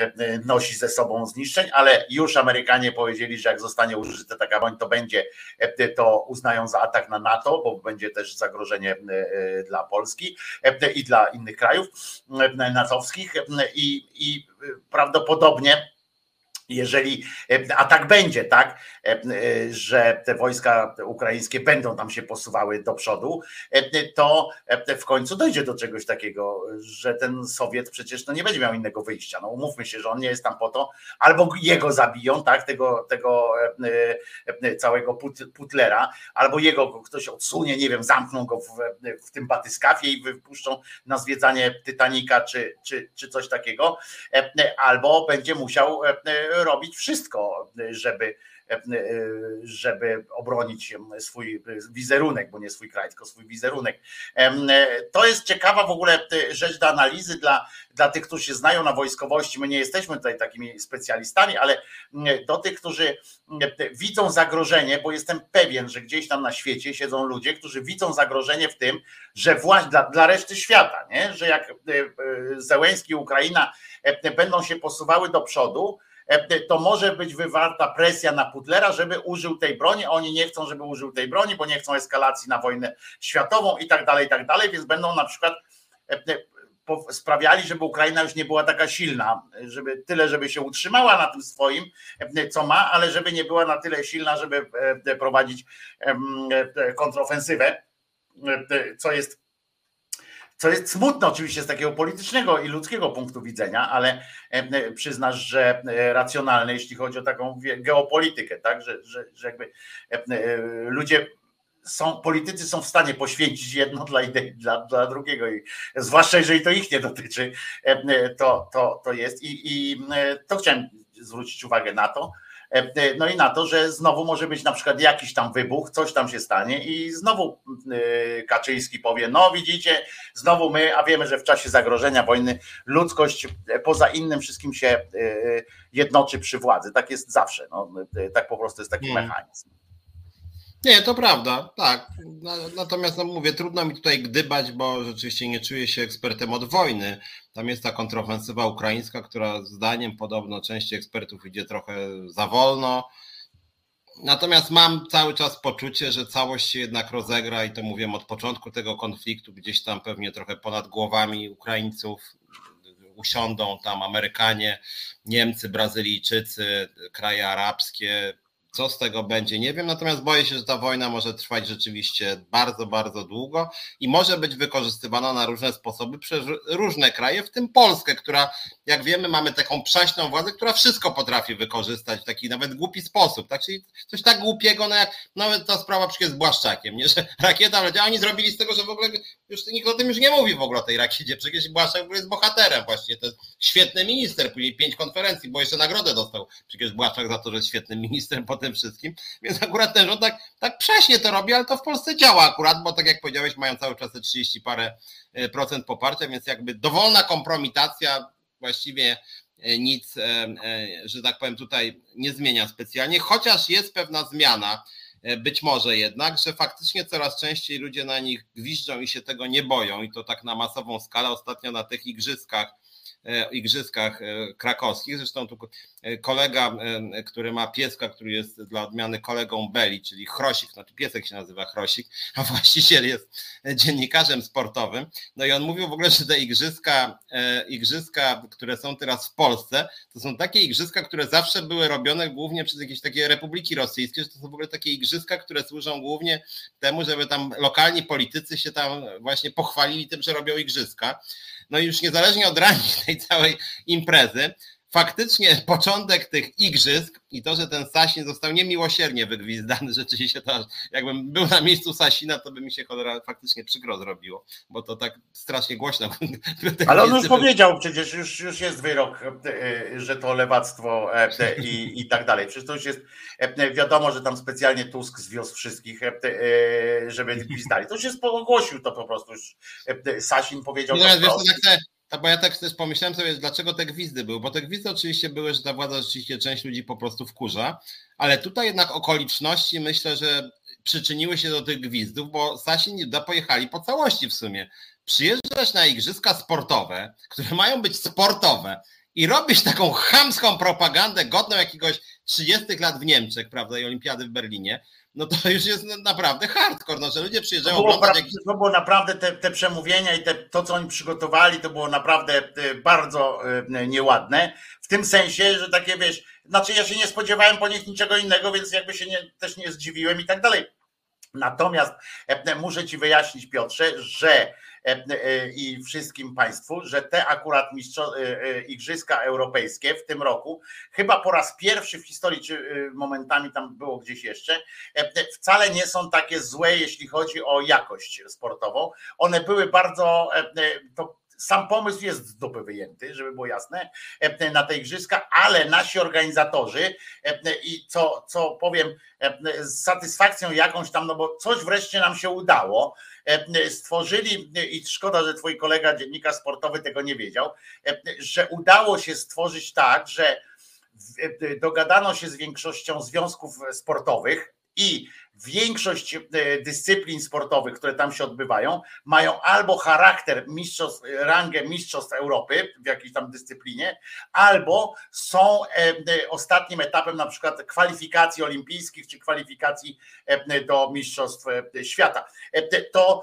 e, nosi ze sobą zniszczeń, ale już Amerykanie powiedzieli, że jak zostanie użyta taka broń, to będzie to uznają za atak na NATO, bo będzie też zagrożenie dla Polski i dla innych krajów natowskich i, i prawdopodobnie jeżeli, e, a tak będzie, tak, e, e, że te wojska ukraińskie będą tam się posuwały do przodu, to w końcu dojdzie do czegoś takiego, że ten Sowiet przecież no nie będzie miał innego wyjścia. No umówmy się, że on nie jest tam po to, albo jego zabiją, tak, tego, tego całego putlera, albo jego ktoś odsunie, nie wiem, zamkną go w, w tym batyskafie i wypuszczą na zwiedzanie Titanika czy, czy, czy coś takiego, albo będzie musiał robić wszystko, żeby, żeby obronić swój wizerunek, bo nie swój kraj, tylko swój wizerunek. To jest ciekawa w ogóle rzecz do analizy dla, dla tych, którzy się znają na wojskowości. My nie jesteśmy tutaj takimi specjalistami, ale do tych, którzy widzą zagrożenie, bo jestem pewien, że gdzieś tam na świecie siedzą ludzie, którzy widzą zagrożenie w tym, że właśnie dla, dla reszty świata, nie? że jak Zełęski i Ukraina będą się posuwały do przodu, E, to może być wywarta presja na Putlera, żeby użył tej broni. Oni nie chcą, żeby użył tej broni, bo nie chcą eskalacji na wojnę światową i tak dalej, i tak dalej, więc będą na przykład e, e, sprawiali, żeby Ukraina już nie była taka silna, żeby tyle, żeby się utrzymała na tym swoim, co ma, ale żeby nie była na tyle silna, żeby prowadzić kontrofensywę, co jest co jest smutne oczywiście z takiego politycznego i ludzkiego punktu widzenia, ale e, przyznasz, że e, racjonalne, jeśli chodzi o taką geopolitykę, tak, że, że, że jakby e, ludzie są, politycy są w stanie poświęcić jedno dla idei, dla, dla drugiego, i zwłaszcza jeżeli to ich nie dotyczy, to, to, to jest. I, I to chciałem zwrócić uwagę na to, No i na to, że znowu może być na przykład jakiś tam wybuch, coś tam się stanie i znowu Kaczyński powie, no widzicie, znowu my, a wiemy, że w czasie zagrożenia wojny ludzkość poza innym wszystkim się jednoczy przy władzy. Tak jest zawsze. No, tak po prostu jest taki hmm. mechanizm. Nie, to prawda, tak. Natomiast no mówię, trudno mi tutaj gdybać, bo rzeczywiście nie czuję się ekspertem od wojny. Tam jest ta kontrofensywa ukraińska, która zdaniem podobno części ekspertów idzie trochę za wolno. Natomiast mam cały czas poczucie, że całość się jednak rozegra i to mówię od początku tego konfliktu, gdzieś tam pewnie trochę ponad głowami Ukraińców usiądą tam Amerykanie, Niemcy, Brazylijczycy, kraje arabskie, co z tego będzie, nie wiem, natomiast boję się, że ta wojna może trwać rzeczywiście bardzo, bardzo długo i może być wykorzystywana na różne sposoby przez różne kraje, w tym Polskę, która, jak wiemy, mamy taką prześną władzę, która wszystko potrafi wykorzystać w taki nawet głupi sposób. Tak? Czyli coś tak głupiego, no jak nawet ta sprawa przecież z Błaszczakiem, nie? że rakieta leciała, oni zrobili z tego, że w ogóle już nikt o tym już nie mówi w ogóle o tej rakiecie, przecież Błaszczak jest bohaterem właśnie, to jest świetny minister, później pięć konferencji, bo jeszcze nagrodę dostał przecież Błaszczak za to, że jest świetnym ministrem po tym wszystkim, więc akurat ten rząd tak, tak prześnie to robi, ale to w Polsce działa akurat, bo tak jak powiedziałeś, mają cały czas te 30 parę e, procent poparcia, więc jakby dowolna kompromitacja właściwie e, nic, e, że tak powiem, tutaj nie zmienia specjalnie, chociaż jest pewna zmiana, być może jednak, że faktycznie coraz częściej ludzie na nich gwiżdżą i się tego nie boją i to tak na masową skalę. Ostatnio na tych igrzyskach igrzyskach e, krakowskich. Zresztą tu e, kolega, który ma pieska, który jest dla odmiany kolegą Beli, czyli Chrosik, znaczy piesek się nazywa Chrosik, a właściciel jest dziennikarzem sportowym. No i on mówił w ogóle, że te igrzyska, igrzyska, które są teraz w Polsce, to są takie igrzyska, które zawsze były robione głównie przez jakieś takie republiki rosyjskie, że to są w ogóle takie igrzyska, które służą głównie temu, żeby tam lokalni politycy się tam właśnie pochwalili tym, że robią igrzyska no i już niezależnie od rangi tej całej imprezy, faktycznie początek tych igrzysk i to, że ten Sasin został niemiłosiernie wygwizdany, rzeczywiście to jakbym był na miejscu Sasina, to by mi się cholera faktycznie przykro zrobiło, bo to tak strasznie głośno. Ale on już powiedział, przecież już, już jest wyrok, e, że to lewactwo e, i, i tak dalej. Przecież to już jest e, wiadomo, że tam specjalnie Tusk zwiózł wszystkich, żeby gwizdali. To już jest ogłosił to po prostu już Sasin powiedział. No, wiesz, to tak bo ja tak też pomyślałem sobie, dlaczego te gwizdy były, bo te gwizdy oczywiście były, że ta władza rzeczywiście część ludzi po prostu wkurza, ale tutaj jednak okoliczności myślę, że przyczyniły się do tych gwizdów, bo Sasin i pojechali po całości w sumie. Przyjeżdżasz na igrzyska sportowe, które mają być sportowe i robisz taką chamską propagandę godną jakiegoś 30 lat w Niemczech, prawda, i olimpiady w Berlinie, no to już jest naprawdę hardcore, no, że ludzie przyjeżdżają to było, oglądać jakieś... To było naprawdę te, te przemówienia i te, to, co oni przygotowali, to było naprawdę e, bardzo e, nieładne, w tym sensie, że takie, wiesz, znaczy ja się nie spodziewałem po nich niczego innego, więc jakby się nie, też nie zdziwiłem i tak dalej. Natomiast e, muszę ci wyjaśnić, Piotrze, że i wszystkim Państwu, że te akurat mistrzo, e, Igrzyska Europejskie w tym roku, chyba po raz pierwszy w historii, czy momentami tam było gdzieś jeszcze, wcale nie są takie złe, jeśli chodzi o jakość sportową. One były bardzo, sam pomysł jest z dupy wyjęty, żeby było jasne, na te igrzyska, ale nasi organizatorzy i co, co powiem z satysfakcją jakąś tam, no bo coś wreszcie nam się udało, stworzyli, i szkoda, że twój kolega dziennikarz sportowy tego nie wiedział, że udało się stworzyć tak, że dogadano się z większością związków sportowych i większość e, dyscyplin sportowych, które tam się odbywają, mają albo charakter mistrzostw, rangę mistrzostw Europy w jakiejś tam dyscyplinie, albo są e, e, ostatnim etapem na przykład kwalifikacji olimpijskich czy kwalifikacji do mistrzostw świata. To,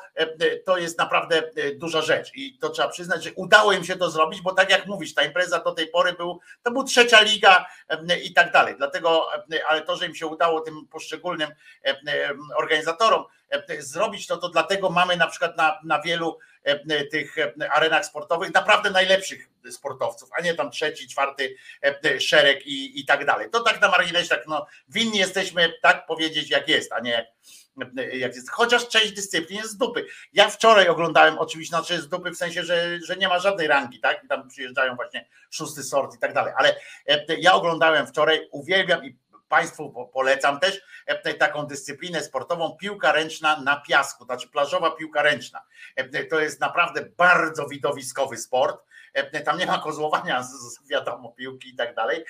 to jest naprawdę duża rzecz i to trzeba przyznać, że udało im się to zrobić, bo tak jak mówisz, ta impreza do tej pory był, to był trzecia liga i tak dalej. Dlatego, ale to, że im się udało tym poszczególnym organizatorom zrobić to, to dlatego mamy na przykład na, na wielu tych arenach sportowych naprawdę najlepszych sportowców, a nie tam trzeci, czwarty szereg i, i tak dalej. To tak na marginesie, tak no, winni jesteśmy tak powiedzieć jak jest, a nie jak jak jest. Chociaż część dyscyplin jest z dupy. Ja wczoraj oglądałem, oczywiście, znaczy z dupy w sensie, że, że nie ma żadnej rangi, tak? I tam przyjeżdżają właśnie szósty sort i tak dalej. Ale ja oglądałem wczoraj, uwielbiam i Państwu polecam też taką dyscyplinę sportową, piłka ręczna na piasku, znaczy plażowa piłka ręczna. To jest naprawdę bardzo widowiskowy sport. Tam nie ma kozłowania, wiadomo, piłki i tak dalej.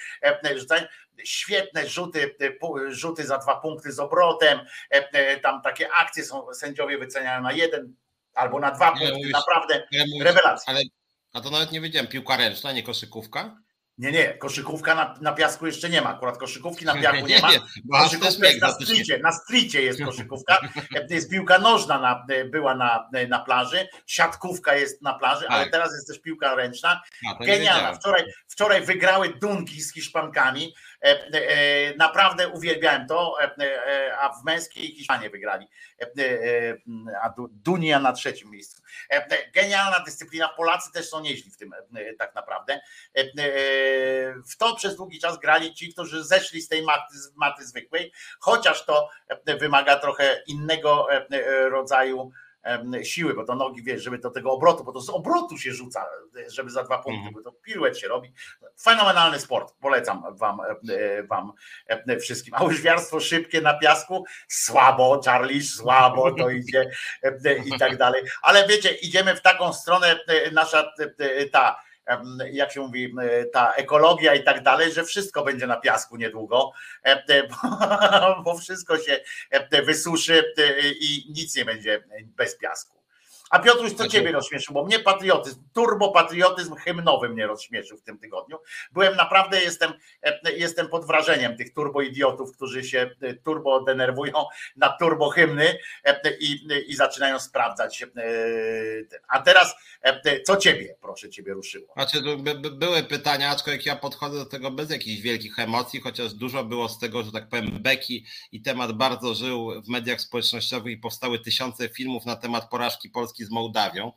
Świetne rzuty, rzuty za dwa punkty z obrotem. Tam takie akcje są, sędziowie wyceniają na jeden albo na dwa punkty. Naprawdę rewelacja. Ale, a to nawet nie wiedziałem, piłka ręczna, nie koszykówka? Nie, nie, koszykówka na, na piasku jeszcze nie ma. Akurat koszykówki na piasku nie, ma. Koszykówka jest na stricie, na stricie jest koszykówka. Jest piłka nożna na, była na, na plaży, siatkówka jest na plaży, ale tak. teraz jest też piłka ręczna. Genialna. Wczoraj, wczoraj wygrały Dunki z Hiszpankami. E, e, naprawdę uwielbiałem to, e, a w męskiej Hiszpanie wygrali. A Dunia na trzecim miejscu. Genialna dyscyplina. Polacy też są nieźli w tym tak naprawdę. W to przez długi czas grali ci, którzy zeszli z tej maty, maty zwykłej, chociaż to wymaga trochę innego rodzaju siły, bo to nogi, wiesz, żeby do tego obrotu, bo to z obrotu się rzuca, żeby za dwa punkty, mm. bo to piruet się robi. Fenomenalny sport, polecam wam, e, wam e, wszystkim. A łyżwiarstwo szybkie na piasku, słabo, Charlie, słabo to idzie e, i tak dalej. Ale wiecie, idziemy w taką stronę, nasza ta jak się mówi, ta ekologia i tak dalej, że wszystko będzie na piasku niedługo, bo wszystko się wysuszy i nic nie będzie bez piasku. A Piotruś, co znaczy... ciebie rozśmieszył? Bo mnie patriotyzm, turbopatriotyzm hymnowy mnie rozśmieszył w tym tygodniu. Byłem naprawdę, jestem, jestem pod wrażeniem tych turboidiotów, którzy się turbo denerwują na turbo hymny i, i zaczynają sprawdzać. A teraz, co ciebie, proszę ciebie, ruszyło? Znaczy, by, by były pytania, aczkolwiek ja podchodzę do tego bez jakichś wielkich emocji, chociaż dużo było z tego, że tak powiem, beki i temat bardzo żył w mediach społecznościowych i powstały tysiące filmów na temat porażki Polski z Mołdawią.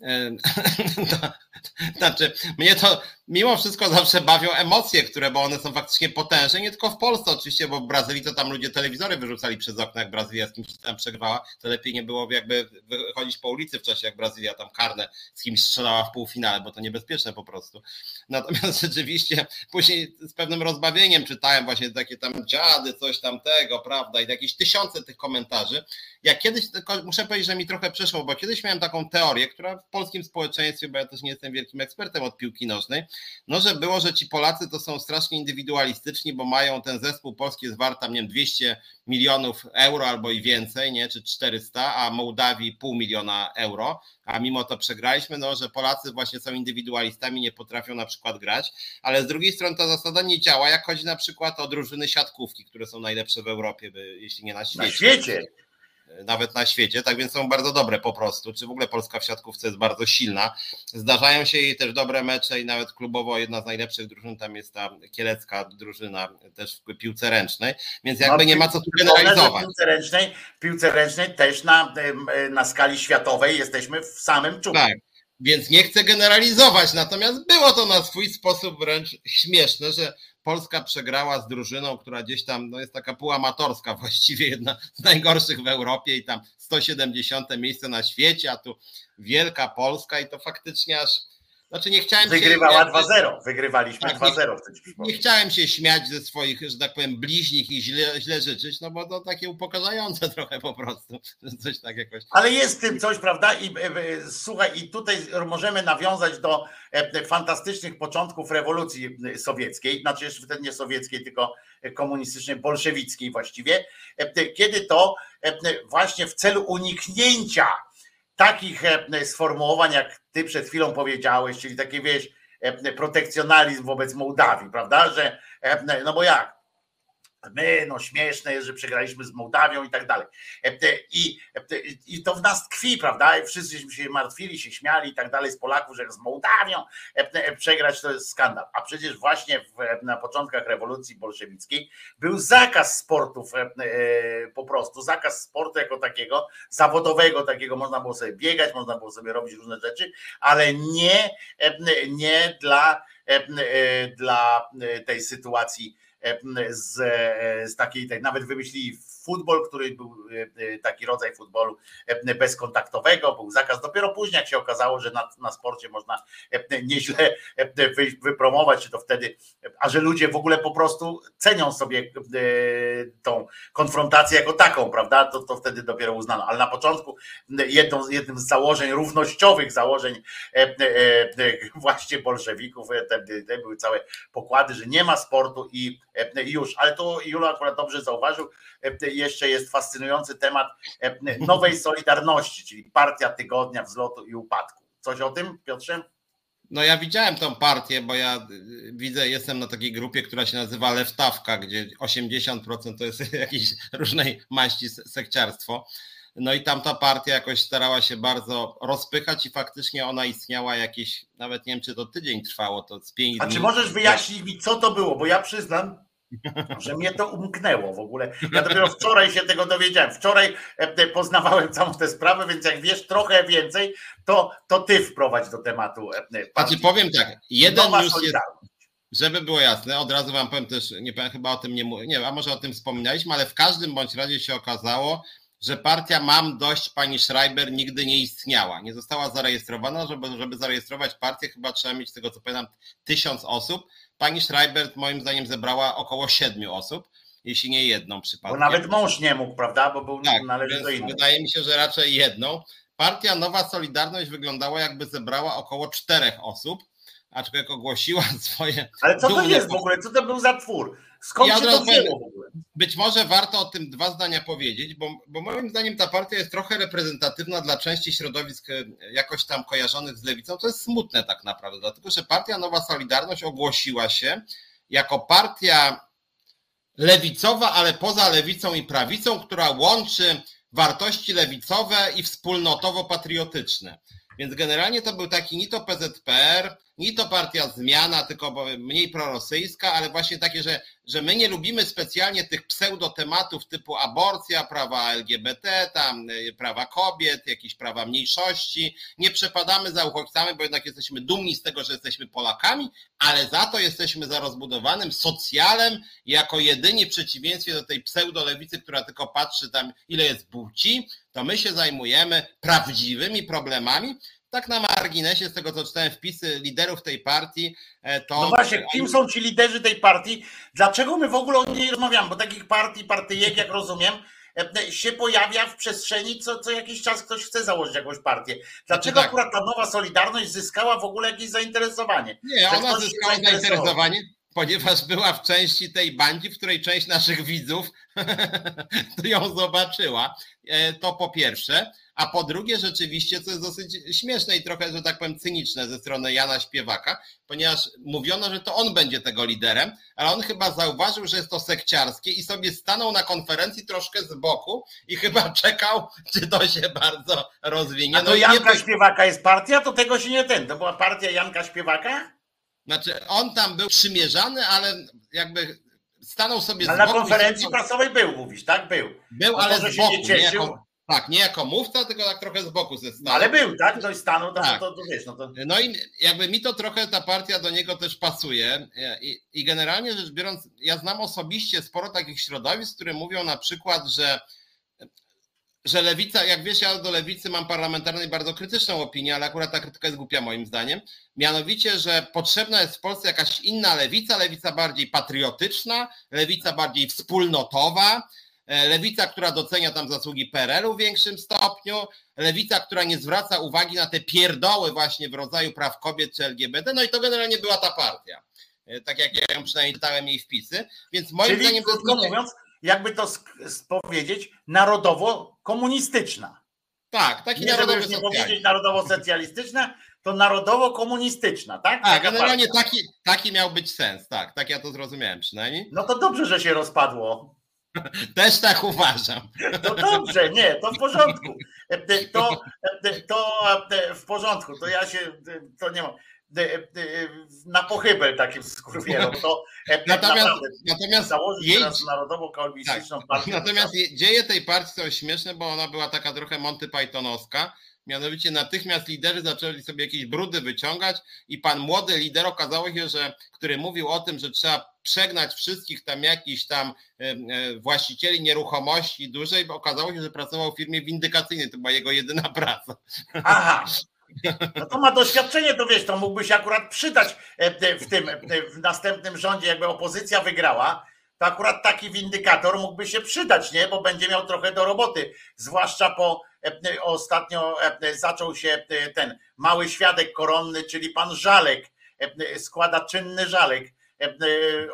Znaczy, mnie to mimo wszystko zawsze bawią emocje, które, bo one są faktycznie potężne, nie tylko w Polsce oczywiście, bo w Brazylii to tam ludzie telewizory wyrzucali przez okno, jak Brazylia z kimś tam przegrywała, to lepiej nie było jakby wychodzić po ulicy w czasie, jak Brazylia tam karne z kimś strzelała w półfinale, bo to niebezpieczne po prostu. Natomiast rzeczywiście później z pewnym rozbawieniem czytałem właśnie takie tam dziady, coś tamtego, prawda, i jakieś tysiące tych komentarzy. Ja kiedyś, tylko muszę powiedzieć, że mi trochę przeszło, bo kiedyś miałem taką teorię, która w polskim społeczeństwie, bo ja też nie jestem wielkim ekspertem od piłki nożnej, no że było, że ci Polacy to są strasznie indywidualistyczni, bo mają ten zespół polski jest wart tam, nie wiem, 200 milionów euro albo i więcej, nie, czy 400, a Mołdawii pół miliona euro, a mimo to przegraliśmy, no, że Polacy właśnie są indywidualistami, nie potrafią na przykład grać, ale z drugiej strony ta zasada nie działa, jak chodzi na przykład o drużyny siatkówki, które są najlepsze w Europie, jeśli nie na świecie. Na świecie nawet na świecie, tak więc są bardzo dobre po prostu, czy w ogóle Polska w siatkówce jest bardzo silna. Zdarzają się jej też dobre mecze i nawet klubowo jedna z najlepszych drużyn tam jest ta kielecka drużyna też w piłce ręcznej, więc jakby nie ma co tu generalizować. W piłce ręcznej, w piłce ręcznej też na, na skali światowej jesteśmy w samym czuku. Tak. Więc nie chcę generalizować, natomiast było to na swój sposób wręcz śmieszne, że Polska przegrała z drużyną, która gdzieś tam no jest taka półamatorska, właściwie jedna z najgorszych w Europie i tam 170 miejsce na świecie, a tu wielka Polska i to faktycznie aż znaczy nie chciałem Wygrywała 2-0, wygrywaliśmy tak, 2-0 nie, nie chciałem się śmiać ze swoich, że tak powiem, bliźnich i źle, źle życzyć, no bo to takie upokarzające trochę po prostu, coś tak jakoś. Ale jest w tym coś, prawda? I e, e, słuchaj, i tutaj możemy nawiązać do e, fantastycznych początków rewolucji sowieckiej, znaczy jeszcze wtedy nie sowieckiej, tylko komunistycznej, bolszewickiej właściwie, kiedy to właśnie w celu uniknięcia takich e, sformułowań, jak ty przed chwilą powiedziałeś, czyli takie wiesz, e, protekcjonalizm wobec Mołdawii, prawda? Że e, no bo jak? My, no śmieszne jest, że przegraliśmy z Mołdawią i tak dalej. E, I, e, I to w nas tkwi, prawda? I wszyscy się martwili, się śmiali i tak dalej z Polaków, że z Mołdawią e, przegrać to jest skandal. A przecież właśnie w, na początkach rewolucji bolszewickiej był zakaz sportów po prostu, zakaz sportu jako takiego, zawodowego takiego, można było sobie biegać, można było sobie robić różne rzeczy, ale nie, nie dla, dla tej sytuacji z, z takiej, nawet wymyślili futbol, który był taki rodzaj futbolu bezkontaktowego, był zakaz. Dopiero później, jak się okazało, że na, na sporcie można nieźle wypromować, czy to wtedy, a że ludzie w ogóle po prostu cenią sobie tą konfrontację jako taką, prawda? To, to wtedy dopiero uznano. Ale na początku jedną, jednym z założeń, równościowych założeń właśnie bolszewików, te, te były całe pokłady, że nie ma sportu i już. Ale tu Jula akurat dobrze zauważył, jeszcze jest fascynujący temat nowej Solidarności, czyli partia tygodnia wzlotu i upadku. Coś o tym, Piotrze? No ja widziałem tą partię, bo ja widzę, jestem na takiej grupie, która się nazywa Lewtawka, gdzie 80% to jest jakieś różnej maści sekciarstwo. No i tamta partia jakoś starała się bardzo rozpychać i faktycznie ona istniała jakieś, nawet nie wiem czy to tydzień trwało, to z pięć A dni. czy możesz wyjaśnić mi, co to było? Bo ja przyznam, że mnie to umknęło w ogóle. Ja dopiero wczoraj się tego dowiedziałem. Wczoraj e, poznawałem całą tę sprawę, więc jak wiesz trochę więcej, to, to ty wprowadź do tematu. Znaczy powiem tak, jeden już jest, żeby było jasne, od razu wam powiem też, nie powiem, chyba o tym nie mówię, nie, a może o tym wspominaliśmy, ale w każdym bądź razie się okazało, że partia Mam Dość pani Schreiber nigdy nie istniała. Nie została zarejestrowana, żeby, żeby zarejestrować partię chyba trzeba mieć z tego co pamiętam tysiąc osób. Pani Schreiber moim zdaniem zebrała około siedmiu osób, jeśli nie jedną przypadkiem. Bo nawet mąż nie mógł, prawda? Bo był tak, należy do innej. Wydaje mi się, że raczej jedną. Partia Nowa Solidarność wyglądała jakby zebrała około czterech osób, aczkolwiek ogłosiła swoje... Ale co to jest w ogóle? Co to był za twór? Skąd ja się to wzięło w ogóle? Być może warto o tym dwa zdania powiedzieć, bo, bo moim zdaniem ta partia jest trochę reprezentatywna dla części środowisk e, jakoś tam kojarzonych z lewicą. To jest smutne tak naprawdę, dlatego że partia Nowa Solidarność ogłosiła się jako partia lewicowa, ale poza lewicą i prawicą, która łączy wartości lewicowe i wspólnotowo-patriotyczne. Więc generalnie to był taki ni to PZPR, ni to partia zmiana, tylko mniej prorosyjska, ale właśnie takie, że, że my nie lubimy specjalnie tych pseudotematów typu aborcja, prawa LGBT, tam y, prawa kobiet, jakieś prawa mniejszości. Nie przepadamy za uchodźcami, bo jednak jesteśmy dumni z tego, że jesteśmy Polakami, ale za to jesteśmy za rozbudowanym socjalem jako jedyni w przeciwieństwie do tej pseudolewicy, która tylko patrzy tam, ile jest płci, to my się zajmujemy prawdziwymi problemami, tak na marginesie, z tego co czytałem wpisy liderów tej partii, e, to... No właśnie, kim są ci liderzy tej partii? Dlaczego my w ogóle o niej rozmawiamy? Bo takich partii, partyjek, jak rozumiem, e, się pojawia w przestrzeni, co, co jakiś czas ktoś chce założyć jakąś partię. Dlaczego znaczy tak. akurat ta nowa Solidarność zyskała w ogóle jakieś zainteresowanie? Nie, ona zyskała zainteresowanie, ponieważ była w części tej bandzi, w której część naszych widzów ją zobaczyła. E, to po pierwsze. A po drugie, rzeczywiście, co jest dosyć śmieszne i trochę, że tak powiem, cyniczne ze strony Jana Śpiewaka, ponieważ mówiono, że to on będzie tego liderem, ale on chyba zauważył, że jest to sekciarskie i sobie stanął na konferencji troszkę z boku i chyba czekał, czy to się bardzo rozwinie. A to no Janka nie... Śpiewaka jest partia, to tego się nie ten. To była partia Janka Śpiewaka? Znaczy, on tam był przymierzany, ale jakby stanął sobie ale z boku. na konferencji prasowej był, mówisz, tak? Był. Był, no ale z boku, nie, nie jako, tak, nie jako mówca, tylko tak trochę z boku ze stanu. Ale był, tak? I stanął, to, tak. to, to, wiesz. No, to... no i jakby mi to trochę ta partia do niego też pasuje I, i generalnie rzecz biorąc, ja znam osobiście sporo takich środowisk, które mówią na przykład, że że lewica, jak wiesz, ja do lewicy mam parlamentarnej bardzo krytyczną opinię, ale akurat ta krytyka jest głupia moim zdaniem. Mianowicie, że potrzebna jest w Polsce jakaś inna lewica, lewica bardziej patriotyczna, lewica bardziej wspólnotowa, E, lewica, która docenia tam zasługi PRL-u w większym stopniu, lewica, która nie zwraca uwagi na te pierdoły właśnie w rodzaju praw kobiet czy LGBT, no i to generalnie była ta partia. E, tak jak ja ją przynajmniej czytałem jej wpisy. Więc moim Czyli, zdaniem. Krótko mówiąc, jakby to powiedzieć, narodowo-komunistyczna. Tak, taki narodowo nie powiedzieć narodowo-socjalistyczna, to narodowo-komunistyczna, tak? Tak, generalnie taki, taki miał być sens, tak, tak ja to zrozumiałem przynajmniej. No to dobrze, że się rozpadło. Też tak uważam. To dobrze, nie, to w porządku. To, to w porządku, to ja się, to nie mam na pochybel takim skurwierom. To natomiast, natomiast założyć jej, teraz narodową tak, partię. Natomiast dzieje tej partii są śmieszne, bo ona była taka trochę Monty Pythonowska. Mianowicie natychmiast liderzy zaczęli sobie jakieś brudy wyciągać i pan młody lider okazało się, że który mówił o tym, że trzeba przegnać wszystkich tam jakichś tam właścicieli nieruchomości dużej, bo okazało się, że pracował w firmie windykacyjnej, to była jego jedyna praca. Aha, no to ma doświadczenie, to wiesz, to mógłby się akurat przydać w tym w następnym rządzie, jakby opozycja wygrała, to akurat taki windykator mógłby się przydać, nie? Bo będzie miał trochę do roboty, zwłaszcza po ostatnio zaczął się ten mały świadek koronny, czyli pan Żalek, składa czynny Żalek.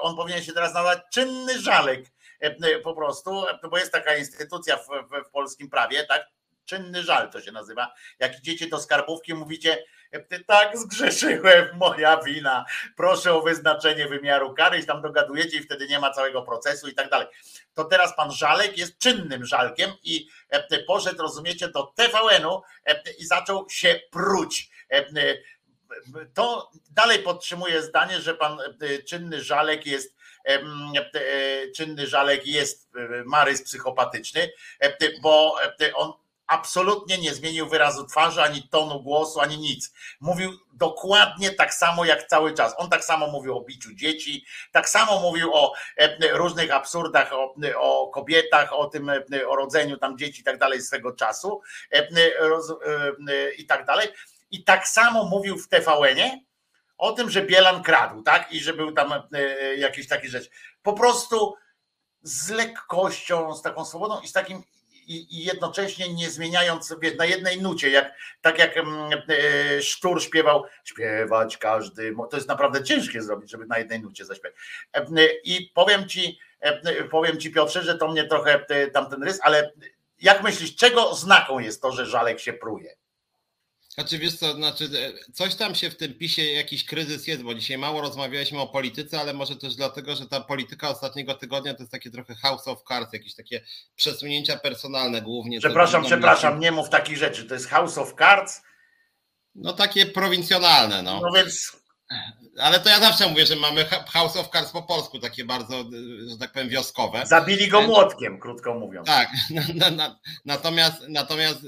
On powinien się teraz nazywać czynny Żalek po prostu, bo jest taka instytucja w, w polskim prawie, tak? Czynny żal to się nazywa. Jak idziecie do skarbówki, mówicie, tak zgrzeszyłem, moja wina, proszę o wyznaczenie wymiaru kary i tam dogadujecie i wtedy nie ma całego procesu i tak dalej. To teraz pan Żalek jest czynnym Żalkiem i poszedł, rozumiecie, do TVN-u i zaczął się pruć. To dalej podtrzymuje zdanie, że pan czynny Żalek jest czynny Żalek jest marys psychopatyczny, bo on absolutnie nie zmienił wyrazu twarzy, ani tonu głosu, ani nic. Mówił dokładnie tak samo jak cały czas. On tak samo mówił o biciu dzieci, tak samo mówił o e, różnych absurdach, o, o kobietach, o tym, e, o rodzeniu tam dzieci i tak dalej swego czasu e, i tak dalej. I tak samo mówił w TVN-ie o tym, że Bielan kradł, tak? I że był tam jakieś takie rzeczy. Po prostu z lekkością, z taką swobodą i z takim i, i jednocześnie nie zmieniając sobie na jednej nucie, jak, tak jak mm, e, Sztur śpiewał, śpiewać każdy, to jest naprawdę ciężkie zrobić, żeby na jednej nucie zaśpiewać. E, I powiem ci, e, powiem ci Piotrze, że to mnie trochę tamten rys, ale jak myślisz, czego znaką jest to, że Żalek się pruje? Znaczy wiesz co, znaczy e, coś tam się w tym pisie, jakiś kryzys jest, bo dzisiaj mało rozmawialiśmy o polityce, ale może też dlatego, że ta polityka ostatniego tygodnia to jest takie trochę house of cards, jakieś takie przesunięcia personalne głównie. Przepraszam, przepraszam, nie mów takich rzeczy, to jest house of cards? No takie prowincjonalne, no. No więc... Ale to ja zawsze mówię, że mamy House of Cards po polsku, takie bardzo, że tak powiem, wioskowe. Zabili go młotkiem, krótko mówiąc. Tak, natomiast, natomiast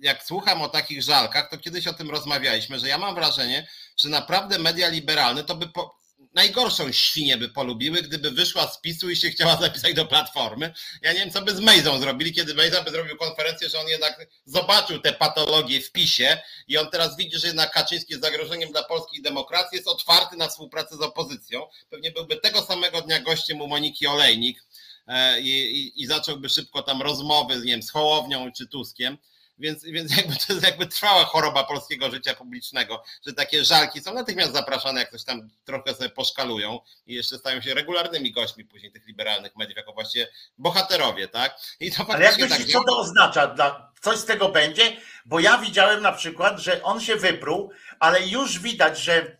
jak słucham o takich żalkach, to kiedyś o tym rozmawialiśmy, że ja mam wrażenie, że naprawdę media liberalne to by po, najgorszą świnię by polubiły, gdyby wyszła z PiSu i się chciała zapisać do Platformy. Ja nie wiem, co by z Mejzą zrobili, kiedy Mejza by zrobił konferencję, że on jednak zobaczył te patologie w PiSie i on teraz widzi, że jednak Kaczyński jest zagrożeniem dla polskiej demokracji, jest otwarty na współpracę z opozycją. Pewnie byłby tego samego dnia gościem u Moniki Olejnik e, i, i, i zacząłby szybko tam rozmowy nie wiem, z Hołownią czy Tuskiem więc, więc jakby to jest jakby trwała choroba polskiego życia publicznego, że takie żalki są natychmiast zapraszane, jak coś tam trochę sobie poszkalują i jeszcze stają się regularnymi gośćmi później tych liberalnych mediów, jako właśnie bohaterowie, tak? I to Ale jak myślisz, tak, co to oznacza? Dla, coś z tego będzie? Bo ja widziałem na przykład, że on się wypruł, ale już widać, że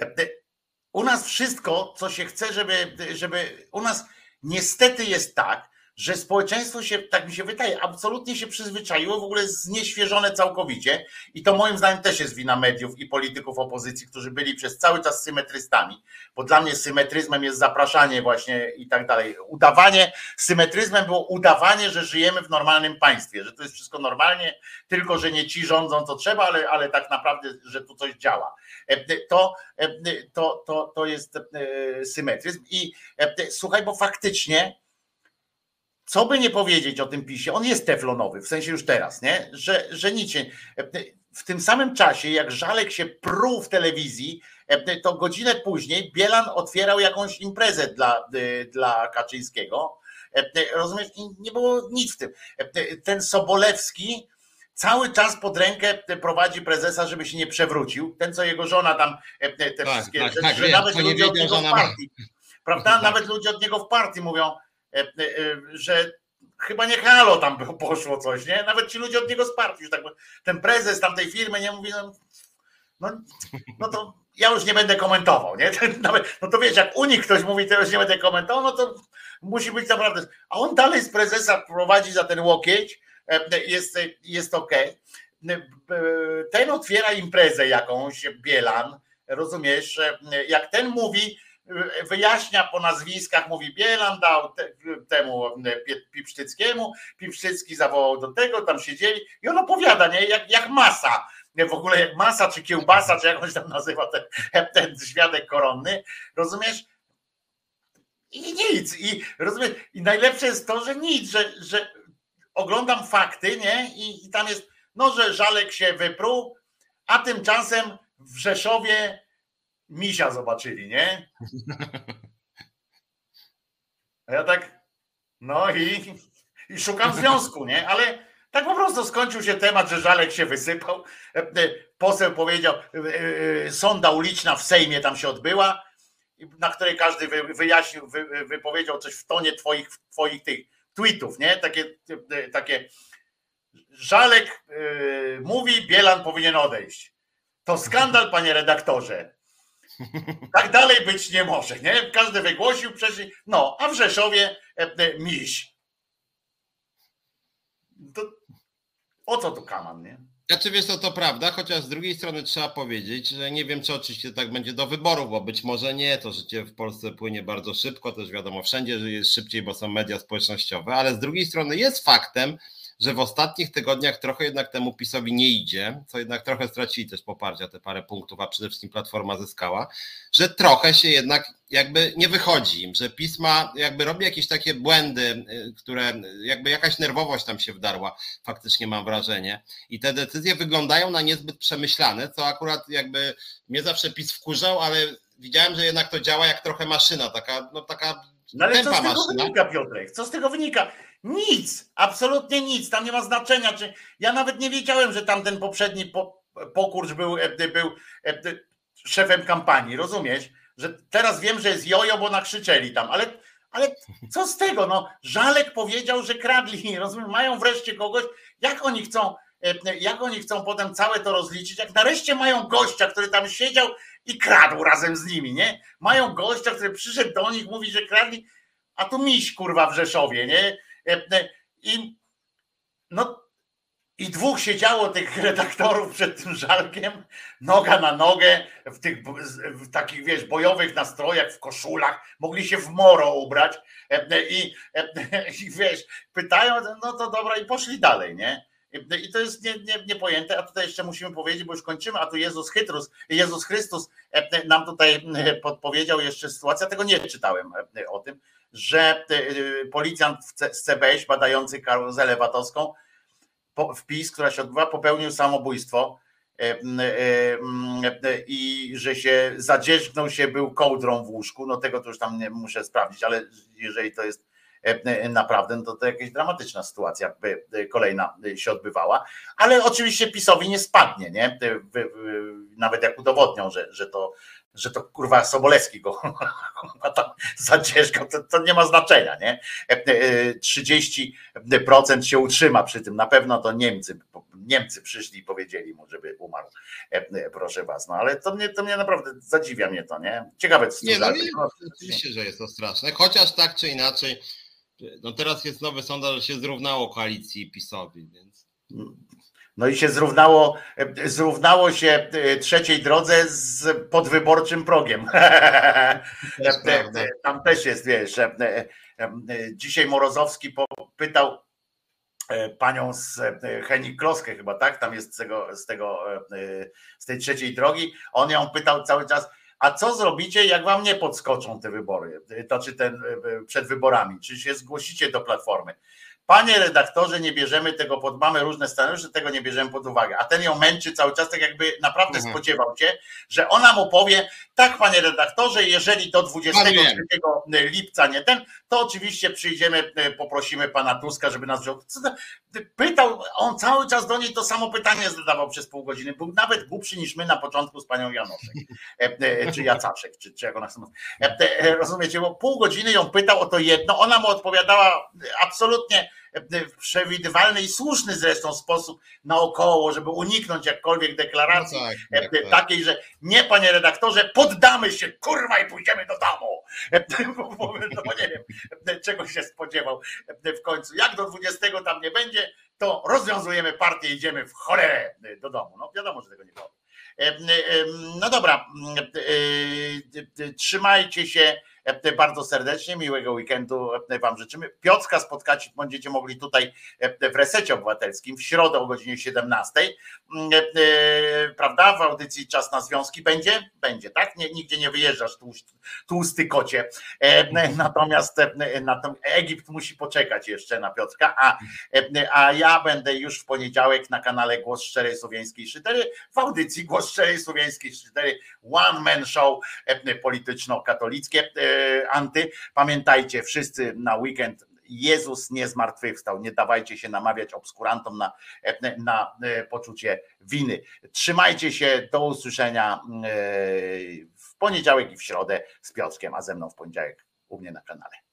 e, u nas wszystko, co się chce, żeby, żeby u nas niestety jest tak, że społeczeństwo się, tak mi się wydaje, absolutnie się przyzwyczaiło, w ogóle znieświeżone całkowicie i to moim zdaniem też jest wina mediów i polityków opozycji, którzy byli przez cały czas symetrystami, bo dla mnie symetryzmem jest zapraszanie właśnie i tak dalej. Udawanie, symetryzmem było udawanie, że żyjemy w normalnym państwie, że to jest wszystko normalnie, tylko że nie ci rządzą co trzeba, ale, ale tak naprawdę, że tu coś działa. E, to, e, to, to, to jest e, symetryzm i słuchaj, bo faktycznie co by nie powiedzieć o tym PiSie, on jest teflonowy, w sensie już teraz, nie? Że, że nic się, w tym samym czasie, jak Żalek się pruł w telewizji, to godzinę później Bielan otwierał jakąś imprezę dla, dla Kaczyńskiego. Rozumiesz? I nie było nic w tym. Ten Sobolewski cały czas pod rękę prowadzi prezesa, żeby się nie przewrócił. Ten, co jego żona tam, te tak, wszystkie tak, rzeczy, tak, że nawet ludzie od niego w partii, prawda? Tak. Nawet ludzie od niego w partii mówią, że chyba nie halo tam poszło coś, nie? Nawet ci ludzie od niego sparli, tak ten prezes tamtej firmy nie mówi, no, no, no to ja już nie będę komentował, nie? Nawet, no to wiesz, jak u nich ktoś mówi, to już nie będę komentował, no to musi być naprawdę. A on dalej z prezesa prowadzi za ten łokieć, e, jest, jest ok. Ten otwiera imprezę jakąś, Bielan, rozumiesz? Jak ten mówi, wyjaśnia po nazwiskach, mówi Bielan dał te, temu Pipsztyckiemu, Pipsztycki zawołał do tego, tam siedzieli i on opowiada, nie, jak, jak masa, w ogóle jak masa, czy kiełbasa, czy jak on się tam nazywa ten, ten świadek koronny, rozumiesz? i nic. I rozumiem, i najlepsze jest to, że nic, że, że oglądam fakty, nie? I, I tam jest, no, że Żalek się wypruł, a tymczasem w Rzeszowie misia zobaczyli, nie? A ja tak, no i, i szukam związku, nie? Ale tak po prostu skończył się temat, że Żalek się wysypał. E, e, poseł powiedział, e, sonda uliczna w Sejmie tam się odbyła, na której każdy wyjaśnił, wypowiedział coś w tonie twoich, twoich tych tweetów, nie? Takie, takie Żalek mówi, Bielan powinien odejść. To skandal, panie redaktorze. Tak dalej być nie może, nie? Każdy wygłosił przecież, no, a w Rzeszowie miś. To, o co tu kaman, nie? Znaczy wiesz co, to prawda, chociaż z drugiej strony trzeba powiedzieć, że nie wiem, czy oczywiście tak będzie do wyborów, bo być może nie, to życie w Polsce płynie bardzo szybko, też wiadomo, wszędzie jest szybciej, bo są media społecznościowe, ale z drugiej strony jest faktem, że w ostatnich tygodniach trochę jednak temu PiSowi nie idzie, co jednak trochę stracili też poparcia, te parę punktów, a przede wszystkim Platforma zyskała, że trochę się jednak jakby nie wychodzi im, że pisma jakby robi jakieś takie błędy, y, które jakby jakaś nerwowość tam się wdarła, faktycznie mam wrażenie. I te decyzje wyglądają na niezbyt przemyślane, co akurat jakby mnie zawsze PiS wkurzał, ale widziałem, że jednak to działa jak trochę maszyna, taka, no taka no ale co z tego maszyna. wynika, Piotrek? Co z tego wynika? Nic, absolutnie nic, tam nie ma znaczenia. Czy ja nawet nie wiedziałem, że tam ten poprzedni po, pokurcz był, e, był e, szefem kampanii, rozumiesz? Że teraz wiem, że jest jojo, bo nakrzyczeli tam, ale, ale co z tego? No, Żalek powiedział, że kradli, rozumiem, mają wreszcie kogoś, jak oni chcą, e, jak oni chcą potem całe to rozliczyć, jak nareszcie mają gościa, który tam siedział i kradł razem z nimi, nie? Mają gościa, który przyszedł do nich, mówi, że kradli, a tu miś kurwa w Rzeszowie, nie? I, no, i dwóch siedziało tych redaktorów przed tym żalkiem, noga na nogę, w tych w takich, wiesz, bojowych nastrojach, w koszulach, mogli się w moro ubrać i, i wiesz, pytają, no to dobra, i poszli dalej, nie? I to jest nie, nie, niepojęte, a tutaj jeszcze musimy powiedzieć, bo już kończymy, a tu Jezus Chytrus, Jezus Chrystus nam tutaj podpowiedział jeszcze sytuację, tego nie czytałem o tym, że y, policjant z CBŚ badający karuzelę VAT-owską, wpis, która się odbywa, popełnił samobójstwo e, e, e, i że się zadzierzgnął się, był kołdrą w łóżku, no tego to już tam nie muszę sprawdzić, ale jeżeli to jest naprawdę, no to to jakaś dramatyczna sytuacja by kolejna się odbywała, ale oczywiście PiSowi nie spadnie, nie? Nawet jak udowodnią, że, że to że to kurwa Sobolewski go tam zadzierzgał, to, to, nie ma znaczenia, nie? 30% e, e, się utrzyma przy tym, na pewno to Niemcy, Niemcy przyszli i powiedzieli mu, żeby umarł, proszę was, no ale to mnie, to mnie naprawdę zadziwia mnie to, nie? Ciekawe co nie, no, nie, oczywiście, że jest to straszne, chociaż tak czy inaczej, no teraz jest nowy sondaż, że się zrównało koalicji PiSowi, więc... No i się zrównało, zrównało się e, trzeciej drodze z podwyborczym progiem. Tam też jest, wiesz, dzisiaj Morozowski pytał panią z Henik Kloskę chyba, tak? Tam jest z tego, z tego, z tej trzeciej drogi. On ją pytał cały czas, a co zrobicie, jak wam nie podskoczą te wybory, to czy ten przed wyborami, czy się zgłosicie do Platformy? Panie redaktorze, nie bierzemy tego pod, mamy różne scenariusze, tego nie bierzemy pod uwagę. A ten ją męczy cały czas, tak jakby naprawdę mhm. spodziewał się, że ona mu powie, tak panie redaktorze, jeżeli do 23 lipca nie ten, to oczywiście przyjdziemy, e, poprosimy pana Tuska, żeby nas wziął. Pytał, on cały czas do niej to samo pytanie zadawał przez pół godziny. Był nawet głupszy niż my na początku z panią Janoszek, e, e, czy Jacaszek, czy, czy jak ona chce Rozumiecie, bo pół godziny ją pytał o to jedno, ona mu odpowiadała absolutnie w przewidywalny i słuszny zresztą sposób naokoło, żeby uniknąć jakkolwiek deklaracji no tak, tak, tak. takiej, że nie panie redaktorze, poddamy się kurwa i pójdziemy do domu. No bo nie wiem, czego się spodziewał w końcu. Jak do 20 tam nie będzie, to rozwiązujemy partię, idziemy w cholerę do domu. No wiadomo, że tego nie powiem. No dobra, trzymajcie się Bardzo serdecznie, miłego weekendu Wam życzymy. Piotrka spotkać będziecie mogli tutaj w Resecie Obywatelskim w środę o godzinie 17. Prawda? W audycji Czas na Związki będzie? Będzie, tak? Nie, nigdzie nie wyjeżdżasz, tłusty kocie. Natomiast, natomiast Egipt musi poczekać jeszcze na Piotrka, a, a ja będę już w poniedziałek na kanale Głos Szczerej Słowiańskiej Szydery w audycji Głos Szczerej Słowiańskiej Szydery One Man Show polityczno-katolickie anty. Pamiętajcie wszyscy na weekend Jezus nie zmartwychwstał. Nie dawajcie się namawiać obskurantom na, na poczucie winy. Trzymajcie się, do usłyszenia w poniedziałek i w środę z Piotrkiem, a ze mną w poniedziałek u mnie na kanale.